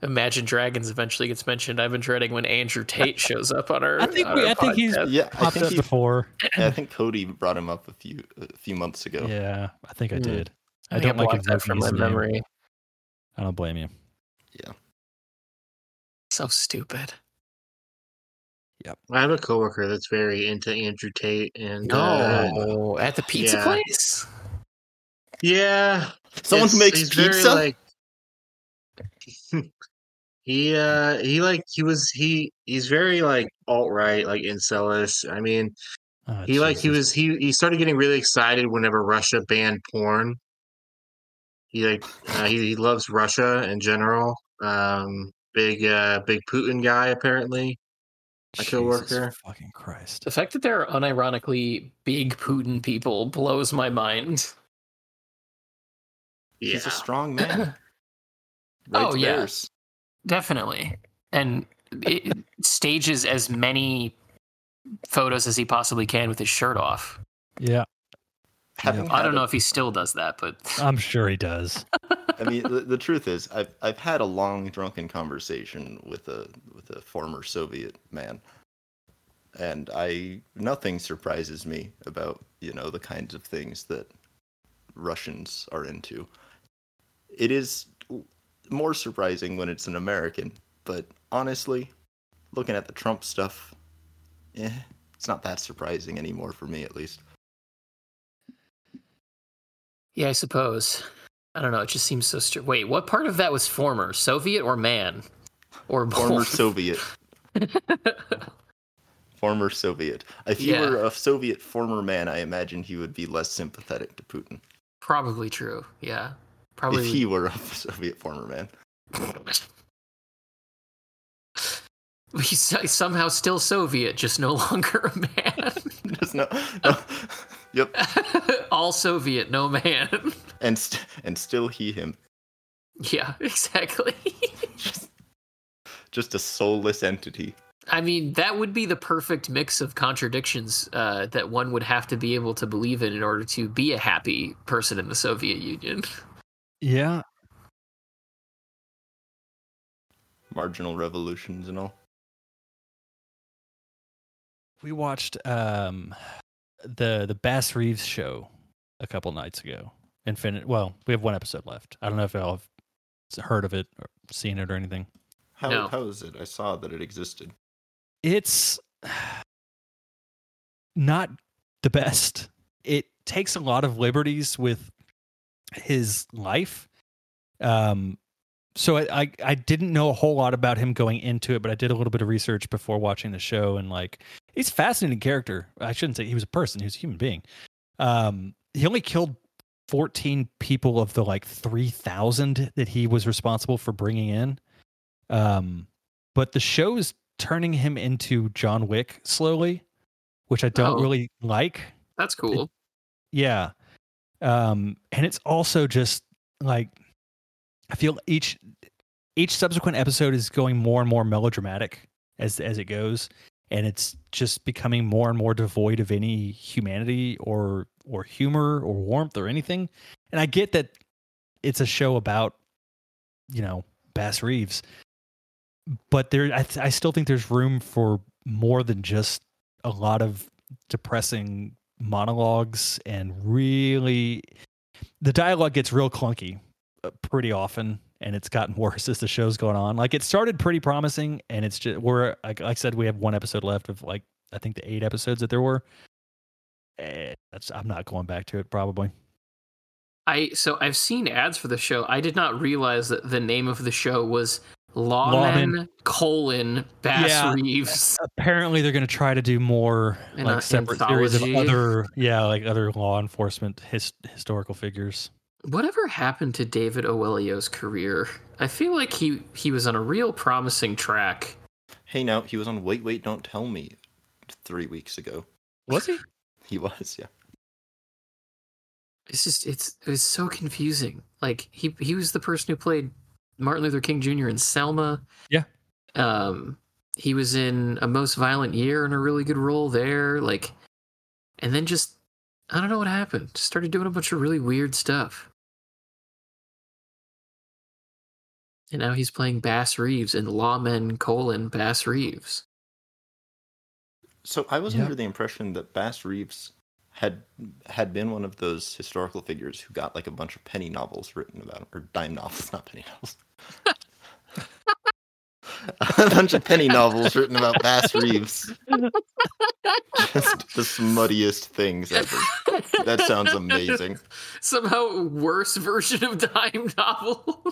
Speaker 1: Imagine Dragons eventually gets mentioned. I've been dreading when Andrew Tate shows up on our.
Speaker 2: I think we-
Speaker 1: our
Speaker 2: I think he's-
Speaker 1: podcast.
Speaker 4: Yeah, I think
Speaker 2: up
Speaker 4: he,
Speaker 2: before.
Speaker 4: yeah, I think Cody brought him up a few a few months ago.
Speaker 2: Yeah, I think I
Speaker 1: Hmm.
Speaker 2: did.
Speaker 1: I,
Speaker 2: I
Speaker 1: think
Speaker 2: don't like
Speaker 1: that
Speaker 2: invoking
Speaker 1: from my
Speaker 2: his name.
Speaker 1: memory.
Speaker 2: I don't blame you. Yeah.
Speaker 1: So stupid.
Speaker 3: I have a coworker that's very into Andrew Tate, and uh,
Speaker 1: No, at the pizza
Speaker 3: yeah.
Speaker 1: place.
Speaker 3: yeah,
Speaker 4: Someone who
Speaker 3: it's-
Speaker 4: makes
Speaker 3: he's very,
Speaker 4: pizza.
Speaker 3: like, he uh he like he was he he's very like alt right like incelish. I mean,
Speaker 2: Oh,
Speaker 3: he like he was he he started getting really excited whenever Russia banned porn. He like uh, he, he loves Russia in general. Um, big uh big Putin guy apparently. My
Speaker 2: Jesus
Speaker 3: coworker.
Speaker 2: Fucking Christ.
Speaker 1: The fact that there are unironically big Putin people blows my mind.
Speaker 3: Yeah,
Speaker 4: He's a strong man.
Speaker 1: Oh,
Speaker 4: Writes
Speaker 1: yeah.
Speaker 4: bears.
Speaker 1: Definitely. And it stages as many photos as he possibly can with his shirt off.
Speaker 2: Yeah,
Speaker 4: Having
Speaker 1: I don't
Speaker 4: a-
Speaker 1: know if he still does that, but
Speaker 2: I'm sure he does.
Speaker 4: I mean, the, the truth is, I've I've had a long drunken conversation with a with a former Soviet man, and I nothing surprises me about you know the kinds of things that Russians are into. It is more surprising when it's an American, but honestly, looking at the Trump stuff, eh, it's not that surprising anymore for me, at least.
Speaker 1: yeah, I suppose. I don't know. It just seems so. strange. Wait, what part of that was former Soviet or man, or
Speaker 4: Former
Speaker 1: both?
Speaker 4: Soviet. former Soviet. If he
Speaker 1: Yeah.
Speaker 4: were a Soviet former man, I imagine he would be less sympathetic to Putin.
Speaker 1: Probably true. Yeah, probably.
Speaker 4: If he were a Soviet former man.
Speaker 1: He's somehow still Soviet, just no longer a man.
Speaker 4: Just no, no. Yep.
Speaker 1: All Soviet, no man.
Speaker 4: And st- and still he him.
Speaker 1: yeah, exactly.
Speaker 4: Just, just a soulless entity.
Speaker 1: I mean, that would be the perfect mix of contradictions uh, that one would have to be able to believe in in order to be a happy person in the Soviet Union.
Speaker 2: Yeah,
Speaker 4: Marginal revolutions and all.
Speaker 2: we watched um the the Bass Reeves show a couple nights ago. Infinite. Well, we have one episode left. I don't know if y'all have heard of it or seen it or anything.
Speaker 4: How
Speaker 1: No.
Speaker 4: how is it? I saw that it existed.
Speaker 2: it's not the best. It takes a lot of liberties with his life. Um, so I, I I didn't know a whole lot about him going into it, but I did a little bit of research before watching the show, and like he's a fascinating character. I shouldn't say he was a person; he was a human being. Um, he only killed fourteen people of the like three thousand that he was responsible for bringing in. Um, but the show is turning him into John Wick slowly, which I don't
Speaker 1: Oh.
Speaker 2: really like.
Speaker 1: That's cool.
Speaker 2: Yeah. Um, and it's also just like I feel each each subsequent episode is going more and more melodramatic as as it goes, and it's just becoming more and more devoid of any humanity or or humor or warmth or anything. And I get that it's a show about you know Bass Reeves, but there I, th- I still think there's room for more than just a lot of depressing monologues and really the dialogue gets real clunky uh, pretty often and it's gotten worse as the show's going on like it started pretty promising and it's just we're like i said we have one episode left of like i think the eight episodes that there were Eh, that's i'm not going back to it probably
Speaker 1: I so I've seen ads for the show. I did not realize that the name of the show was Lawmen,
Speaker 2: Lawmen.
Speaker 1: colon Bass
Speaker 2: Yeah.
Speaker 1: Reeves.
Speaker 2: apparently they're going to try to do more
Speaker 1: An
Speaker 2: like separate series of other yeah like other law enforcement his, historical figures
Speaker 1: Whatever happened to David Oyelowo's career? I feel like he he was on a real promising track.
Speaker 4: Hey, now he was on Wait Wait Don't Tell Me three weeks ago.
Speaker 2: was he
Speaker 4: He was, yeah.
Speaker 1: It's just it's it was so confusing. Like he he was the person who played Martin Luther King Jr. in Selma.
Speaker 2: Yeah.
Speaker 1: Um he was in A Most Violent Year in a really good role there. Like and then just I don't know what happened. Just started doing a bunch of really weird stuff. And now he's playing Bass Reeves in Lawmen colon Bass Reeves.
Speaker 4: So I was
Speaker 2: Yeah.
Speaker 4: under the impression that Bass Reeves had had been one of those historical figures who got like a bunch of penny novels written about him, or dime novels, not penny novels. a bunch of penny novels written about Bass Reeves. Just the smuttiest things ever. That sounds amazing.
Speaker 1: Somehow worse version of dime novel.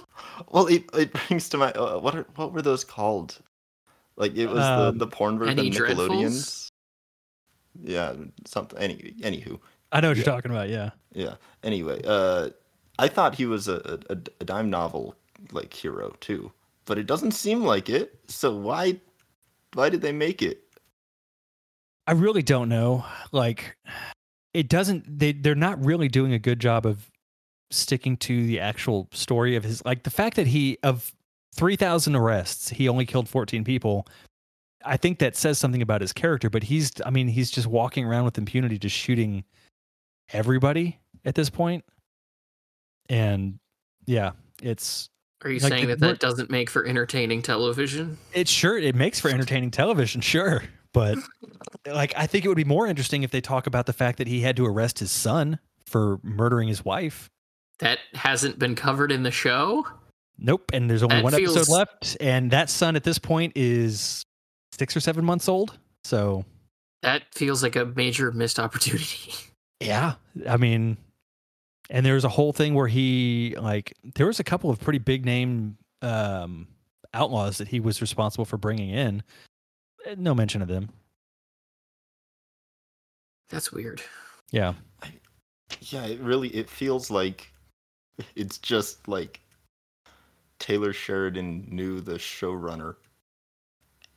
Speaker 4: Well, it, it brings to my uh, what are what were those called? Like it was
Speaker 2: Um,
Speaker 4: the the porn version
Speaker 1: Penny
Speaker 4: of
Speaker 1: Dreadfuls?
Speaker 4: Nickelodeon's. Yeah, something. Any anywho,
Speaker 2: i know what
Speaker 4: Yeah.
Speaker 2: you're talking about yeah
Speaker 4: yeah. Anyway, uh, I thought he was a, a a dime novel like hero too, but it doesn't seem like it. So why why did they make it?
Speaker 2: I really don't know. Like it doesn't they they're not really doing a good job of sticking to the actual story of his like the fact that he of 3,000 arrests. He only killed 14 people. I think that says something about his character, but he's, I mean, he's just walking around with impunity, just shooting everybody at this point. And yeah, it's,
Speaker 1: Are you
Speaker 2: Like,
Speaker 1: saying that that doesn't make for entertaining television?
Speaker 2: it sure, it makes for entertaining television, sure. But like, I think it would be more interesting if they talk about the fact that he had to arrest his son for murdering his wife.
Speaker 1: That hasn't been covered in the show?
Speaker 2: Nope. And there's only
Speaker 1: That
Speaker 2: one
Speaker 1: feels-
Speaker 2: episode left. And that son at this point is six or seven months old. So,
Speaker 1: That feels like a major missed opportunity.
Speaker 2: yeah. I mean, and there's a whole thing where he, like, there was a couple of pretty big name um, outlaws that he was responsible for bringing in. Eh, No mention of them.
Speaker 1: That's weird.
Speaker 2: Yeah.
Speaker 4: Yeah, it really it feels like it's just like Taylor Sheridan knew the showrunner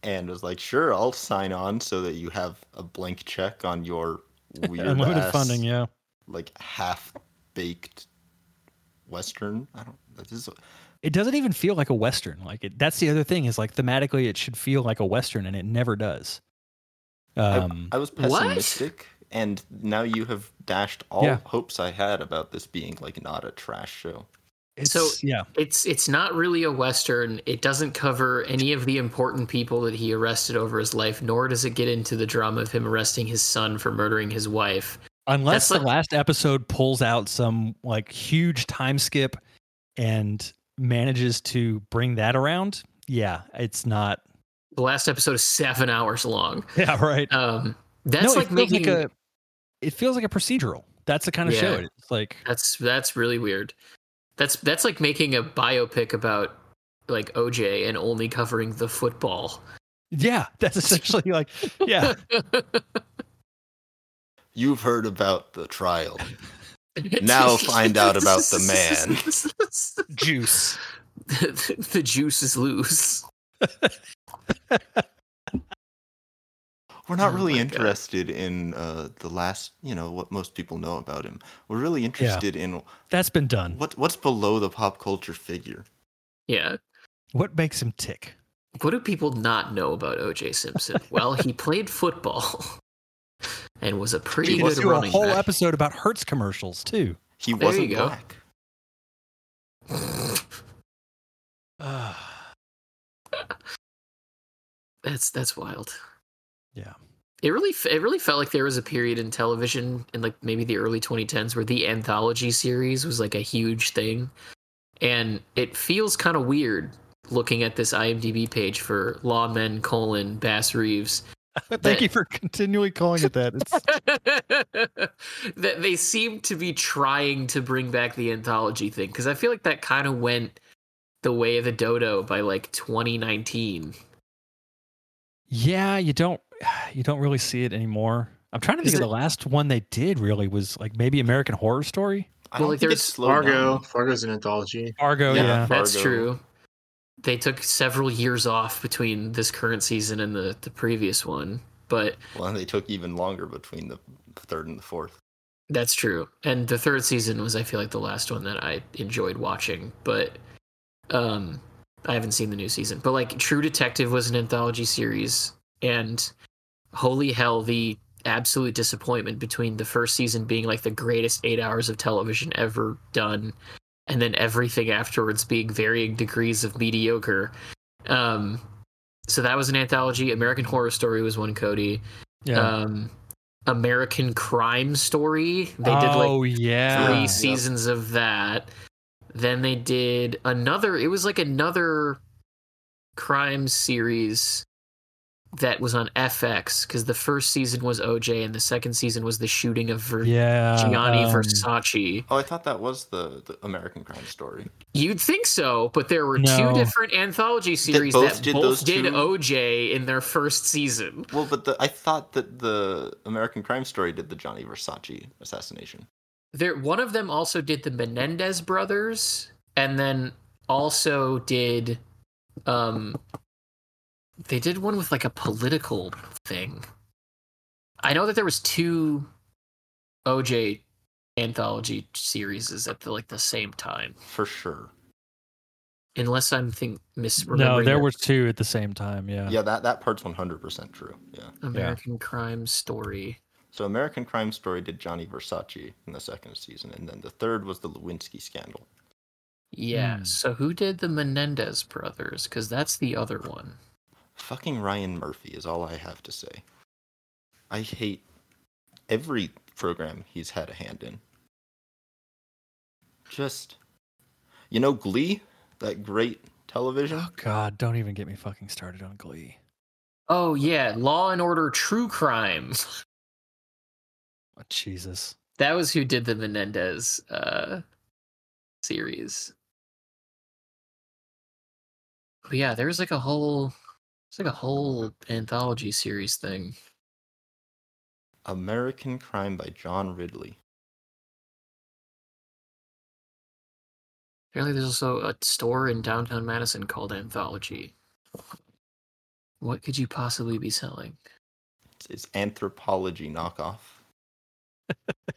Speaker 4: and was like, "Sure, I'll sign on so that you have a blank check on your weird
Speaker 2: Unlimited
Speaker 4: ass,
Speaker 2: funding. Yeah.
Speaker 4: like half baked western." I don't. That is
Speaker 2: It doesn't even feel like a Western. Like, it, that's the other thing is like thematically, it should feel like a Western and it never does. Um,
Speaker 4: I, I was
Speaker 1: what?
Speaker 4: pessimistic, and now you have dashed all
Speaker 2: Yeah.
Speaker 4: hopes I had about this being like not a trash show.
Speaker 2: it's,
Speaker 1: so-
Speaker 2: yeah.
Speaker 1: It's it's not really a western. It doesn't cover any of the important people that he arrested over his life, nor does it get into the drama of him arresting his son for murdering his wife.
Speaker 2: Unless
Speaker 1: That's
Speaker 2: the
Speaker 1: like-
Speaker 2: last episode pulls out some like huge time skip and manages to bring that around, yeah, it's not.
Speaker 1: The last episode is seven hours long.
Speaker 2: Yeah, right.
Speaker 1: Um, that's
Speaker 2: no,
Speaker 1: like making
Speaker 2: like a. It feels like a procedural. That's the kind of show it is. Like,
Speaker 1: that's that's really weird. That's that's like making a biopic about like OJ and only covering the football.
Speaker 2: yeah, that's essentially like, yeah,
Speaker 4: You've heard about the trial. Now find out about the man.
Speaker 2: juice.
Speaker 1: the juice is loose.
Speaker 4: We're not
Speaker 1: Oh
Speaker 4: really
Speaker 1: my God.
Speaker 4: interested in uh, the last, you know, what most people know about him. We're really interested in
Speaker 2: That's been done.
Speaker 4: what what's below the pop culture figure.
Speaker 1: Yeah.
Speaker 2: What makes him tick?
Speaker 1: What do people not know about OJ Simpson? well, he played football and was a pretty
Speaker 4: He
Speaker 1: good
Speaker 4: was-
Speaker 2: Do a whole
Speaker 1: back.
Speaker 2: episode about Hertz commercials too.
Speaker 4: He
Speaker 1: There
Speaker 4: wasn't
Speaker 1: you go.
Speaker 4: black. Ah.
Speaker 1: that's that's wild.
Speaker 2: Yeah.
Speaker 1: It really it really felt like there was a period in television in like maybe the early 2010s where the anthology series was like a huge thing. And it feels kind of weird looking at this IMDb page for Lawmen colon Bass Reeves
Speaker 2: Thank
Speaker 1: That-
Speaker 2: you for continually calling it that.
Speaker 1: That they seem to be trying to bring back the anthology thing because I feel like that kind of went the way of the dodo by like 2019.
Speaker 2: yeah, you don't you don't really see it anymore. I'm trying to
Speaker 1: Is
Speaker 2: think of
Speaker 1: it-
Speaker 2: the last one they did really was like maybe American Horror Story.
Speaker 4: I
Speaker 1: Well,
Speaker 4: don't
Speaker 1: like,
Speaker 4: think
Speaker 1: there's
Speaker 4: it's
Speaker 3: Fargo.
Speaker 4: down.
Speaker 3: Fargo's an anthology.
Speaker 2: Fargo,
Speaker 4: Yeah.
Speaker 2: yeah.
Speaker 1: That's
Speaker 4: Fargo.
Speaker 1: true. They took several years off between this current season and the, the previous one, but
Speaker 4: Well, they took even longer between the third and the fourth.
Speaker 1: that's true. And the third season was, I feel like, the last one that I enjoyed watching, but um, I haven't seen the new season. But like, True Detective was an anthology series, and holy hell, the absolute disappointment between the first season being like the greatest eight hours of television ever done, and then everything afterwards being varying degrees of mediocre. Um, so that was an anthology. American Horror Story was one, Cody.
Speaker 2: Yeah.
Speaker 1: Um, American Crime Story. They did like
Speaker 2: oh yeah.
Speaker 1: three
Speaker 4: Yeah.
Speaker 1: seasons of that. Then they did another. It was like another crime series that was on FX because the first season was OJ and the second season was the shooting of Ver-
Speaker 2: Yeah.
Speaker 1: Gianni
Speaker 2: um,
Speaker 1: Versace.
Speaker 4: Oh, I thought that was the, the American Crime Story.
Speaker 1: You'd think so, but there were
Speaker 2: No.
Speaker 1: two different anthology series
Speaker 4: both
Speaker 1: that
Speaker 4: did
Speaker 1: both
Speaker 4: those
Speaker 1: did
Speaker 4: two?
Speaker 1: OJ in their first season.
Speaker 4: Well, but the, I thought that the American Crime Story did the Gianni Versace assassination.
Speaker 1: There, one of them also did the Menendez brothers, and then also did, um, they did one with like a political thing. I know that there was two OJ anthology series at the like the same time.
Speaker 4: For sure.
Speaker 1: unless I'm think misremembering.
Speaker 2: No, there
Speaker 1: that
Speaker 2: were two at the same time. Yeah.
Speaker 4: Yeah, that, that part's 100% true. Yeah.
Speaker 1: American Crime Story.
Speaker 4: So American Crime Story did Gianni Versace in the second season, and then the third was the Lewinsky scandal.
Speaker 1: Yeah.
Speaker 2: Hmm.
Speaker 1: So who did the Menendez brothers? Because that's the other one.
Speaker 4: Fucking Ryan Murphy is all I have to say. I hate every program he's had a hand in. Just, you know, Glee, that great television.
Speaker 2: Oh God! Don't even get me fucking started on Glee.
Speaker 1: Oh yeah, Law and Order True Crime.
Speaker 2: Oh, Jesus.
Speaker 1: That was who did the Menendez uh, series. But yeah, there's like a whole, it's like a whole anthology series thing.
Speaker 4: American Crime by John Ridley.
Speaker 1: Apparently, there's also a store in downtown Madison called Anthology. What could you possibly be selling?
Speaker 4: It's, it's Anthropologie knockoff.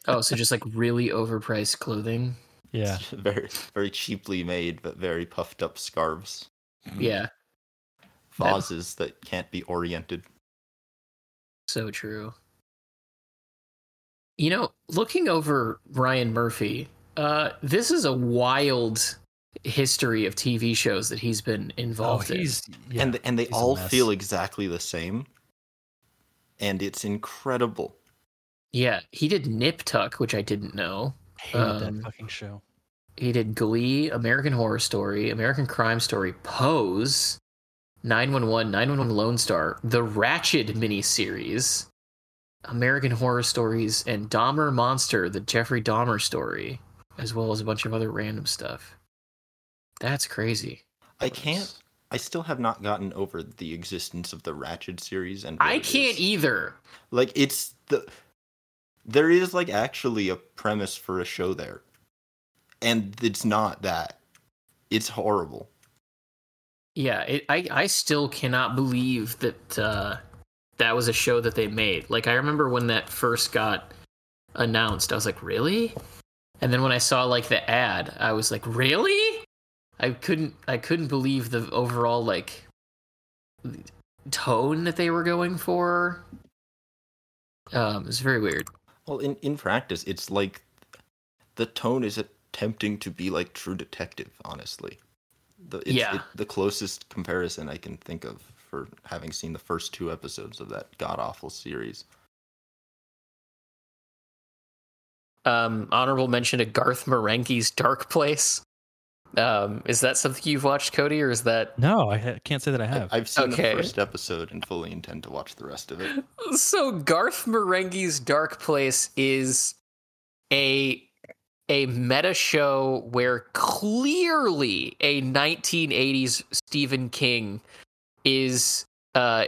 Speaker 1: Oh, so just like really overpriced clothing.
Speaker 2: Yeah.
Speaker 4: very very cheaply made, but very puffed up scarves.
Speaker 1: Yeah,
Speaker 4: Vases that can't be oriented.
Speaker 1: so true. You know, looking over Ryan Murphy, uh, this is a wild history of TV shows that he's been
Speaker 2: Oh,
Speaker 1: involved in.
Speaker 2: yeah,
Speaker 4: and and they
Speaker 2: he's
Speaker 4: all feel exactly the same. And it's incredible.
Speaker 1: Yeah, he did Nip Tuck, which I didn't know.
Speaker 2: hated
Speaker 1: um,
Speaker 2: that fucking show.
Speaker 1: He did Glee, American Horror Story, American Crime Story, Pose, 911, 911 Lone Star, the Ratched miniseries, American Horror Stories, and Dahmer Monster, the Jeffrey Dahmer story, as well as a bunch of other random stuff. That's crazy.
Speaker 4: I can't I still have not gotten over the existence of the Ratched series and
Speaker 1: I can't either.
Speaker 4: like it's the there is like actually a premise for a show there. And it's not that. It's horrible.
Speaker 1: Yeah, it, I I still cannot believe that uh, that was a show that they made. Like I remember when that first got announced, I was like, really? And then when I saw like the ad, I was like, really? I couldn't I couldn't believe the overall like tone that they were going for. Um, it's very weird.
Speaker 4: Well, in in practice, it's like the tone is attempting to be like True Detective. Honestly, the it's,
Speaker 1: Yeah.
Speaker 4: it, the closest comparison I can think of for having seen the first two episodes of that god awful series.
Speaker 1: Um, honorable mention to Garth Marenghi's Dark Place. Um, is that something you've watched, Cody, or is that
Speaker 2: No, I ha- can't say that I
Speaker 4: I,
Speaker 2: have.
Speaker 4: I've seen
Speaker 1: Okay.
Speaker 4: the first episode and fully intend to watch the rest of it.
Speaker 1: so Garth Marenghi's Dark Place is a a meta show where clearly a 1980s Stephen King is uh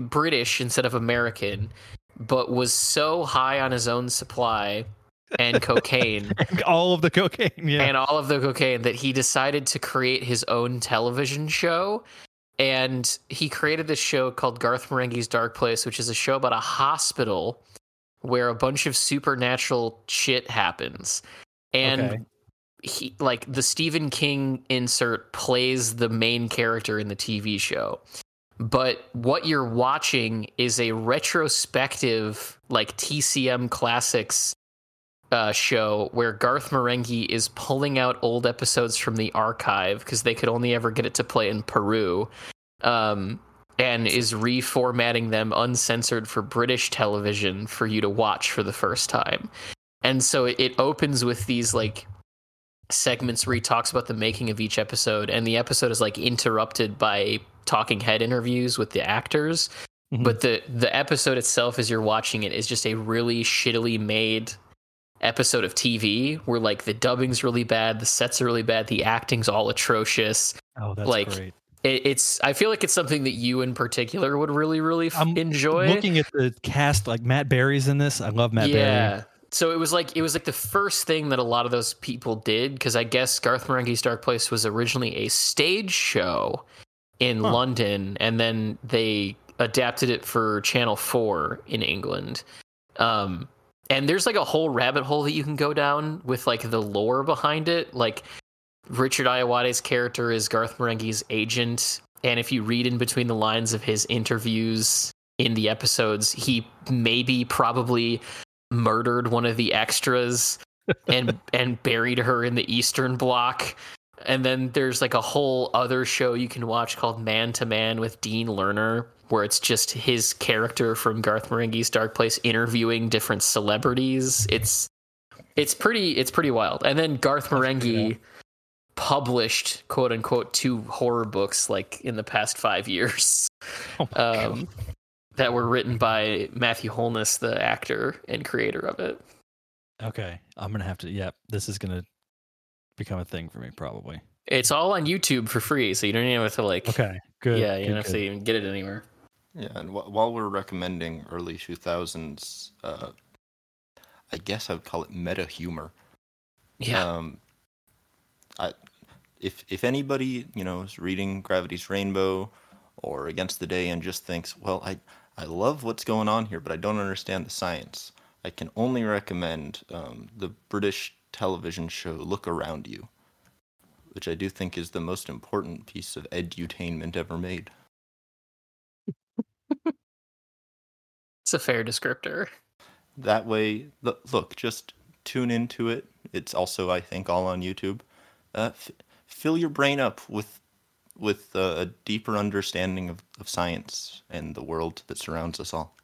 Speaker 1: British instead of American, but was so high on his own supply and cocaine
Speaker 2: All of the cocaine. Yeah.
Speaker 1: and all of the cocaine that he decided to create his own television show. And he created this show called Garth Marenghi's Dark Place, which is a show about a hospital where a bunch of supernatural shit happens. And
Speaker 2: Okay.
Speaker 1: he like the Stephen King insert plays the main character in the TV show. But what you're watching is a retrospective like TCM classics uh, show where Garth Marenghi is pulling out old episodes from the archive because they could only ever get it to play in Peru, um, and is reformatting them uncensored for British television for you to watch for the first time. And so it, it opens with these like segments where he talks about the making of each episode, and the episode is like interrupted by talking head interviews with the actors.
Speaker 2: Mhm.
Speaker 1: But the the episode itself, as you're watching it, is just a really shittily made episode of TV where like the dubbing's really bad, the sets are really bad, the acting's all atrocious.
Speaker 2: oh, that's
Speaker 1: like,
Speaker 2: great.
Speaker 1: It, it's I feel like it's something that you in particular would really really f-
Speaker 2: I'm
Speaker 1: enjoy.
Speaker 2: Looking at the cast, like Matt Berry's in this. I love Matt
Speaker 1: yeah.
Speaker 2: Berry.
Speaker 1: So it was like it was like the first thing that a lot of those people did because I guess Garth Marenghi's Dark Place was originally a stage show in
Speaker 2: Huh.
Speaker 1: London, and then they adapted it for Channel Four in England. Um, and there's like a whole rabbit hole that you can go down with like the lore behind it. Like Richard Ayoade's character is Garth Marenghi's agent, and if you read in between the lines of his interviews in the episodes, he maybe probably murdered one of the extras and and buried her in the Eastern Bloc. And then there's like a whole other show you can watch called Man to Man with Dean Lerner, where it's just his character from Garth Marenghi's Dark Place interviewing different celebrities. It's it's pretty it's pretty wild. And then Garth Marenghi published quote unquote two horror books like in the past five years.
Speaker 2: Oh.
Speaker 1: Um, that were written by Matthew Holness, the actor and creator of it.
Speaker 2: Okay, I'm gonna have to. Yep, this is gonna become a thing for me probably.
Speaker 1: It's all on YouTube for free, so you don't even have to like.
Speaker 2: Okay, good.
Speaker 1: yeah, you
Speaker 2: good,
Speaker 1: don't have
Speaker 2: good.
Speaker 1: to even get it anywhere.
Speaker 4: Yeah, and wh- while we're recommending early 2000s, uh, I guess I would call it meta humor.
Speaker 1: Yeah,
Speaker 4: Um, I, if if anybody you know is reading Gravity's Rainbow or Against the Day and just thinks, well, I I love what's going on here, but I don't understand the science, I can only recommend um, the British television show Look Around You, which I do think is the most important piece of edutainment ever made.
Speaker 1: it's a fair descriptor.
Speaker 4: That way, lo- look, just tune into it. It's also, I think, all on YouTube. Uh, f- fill your brain up with with uh, a deeper understanding of, of science and the world that surrounds us all.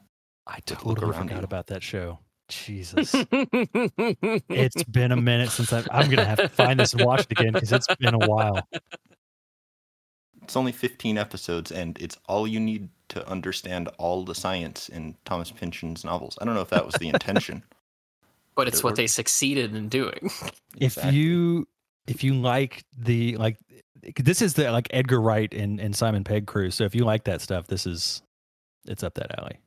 Speaker 2: I
Speaker 4: Look- look
Speaker 2: totally forgot
Speaker 4: you.
Speaker 2: about that show. Jesus, it's been a minute since I've. I'm gonna have to find this and watch it again because it's been a while.
Speaker 4: It's only 15 episodes, and it's all you need to understand all the science in Thomas Pynchon's novels. I don't know if that was the intention.
Speaker 1: but it's what they succeeded in doing.
Speaker 2: If
Speaker 4: Exactly.
Speaker 2: you if you like the like, this is the like Edgar Wright and and Simon Pegg crew. So if you like that stuff, this is it's up that alley.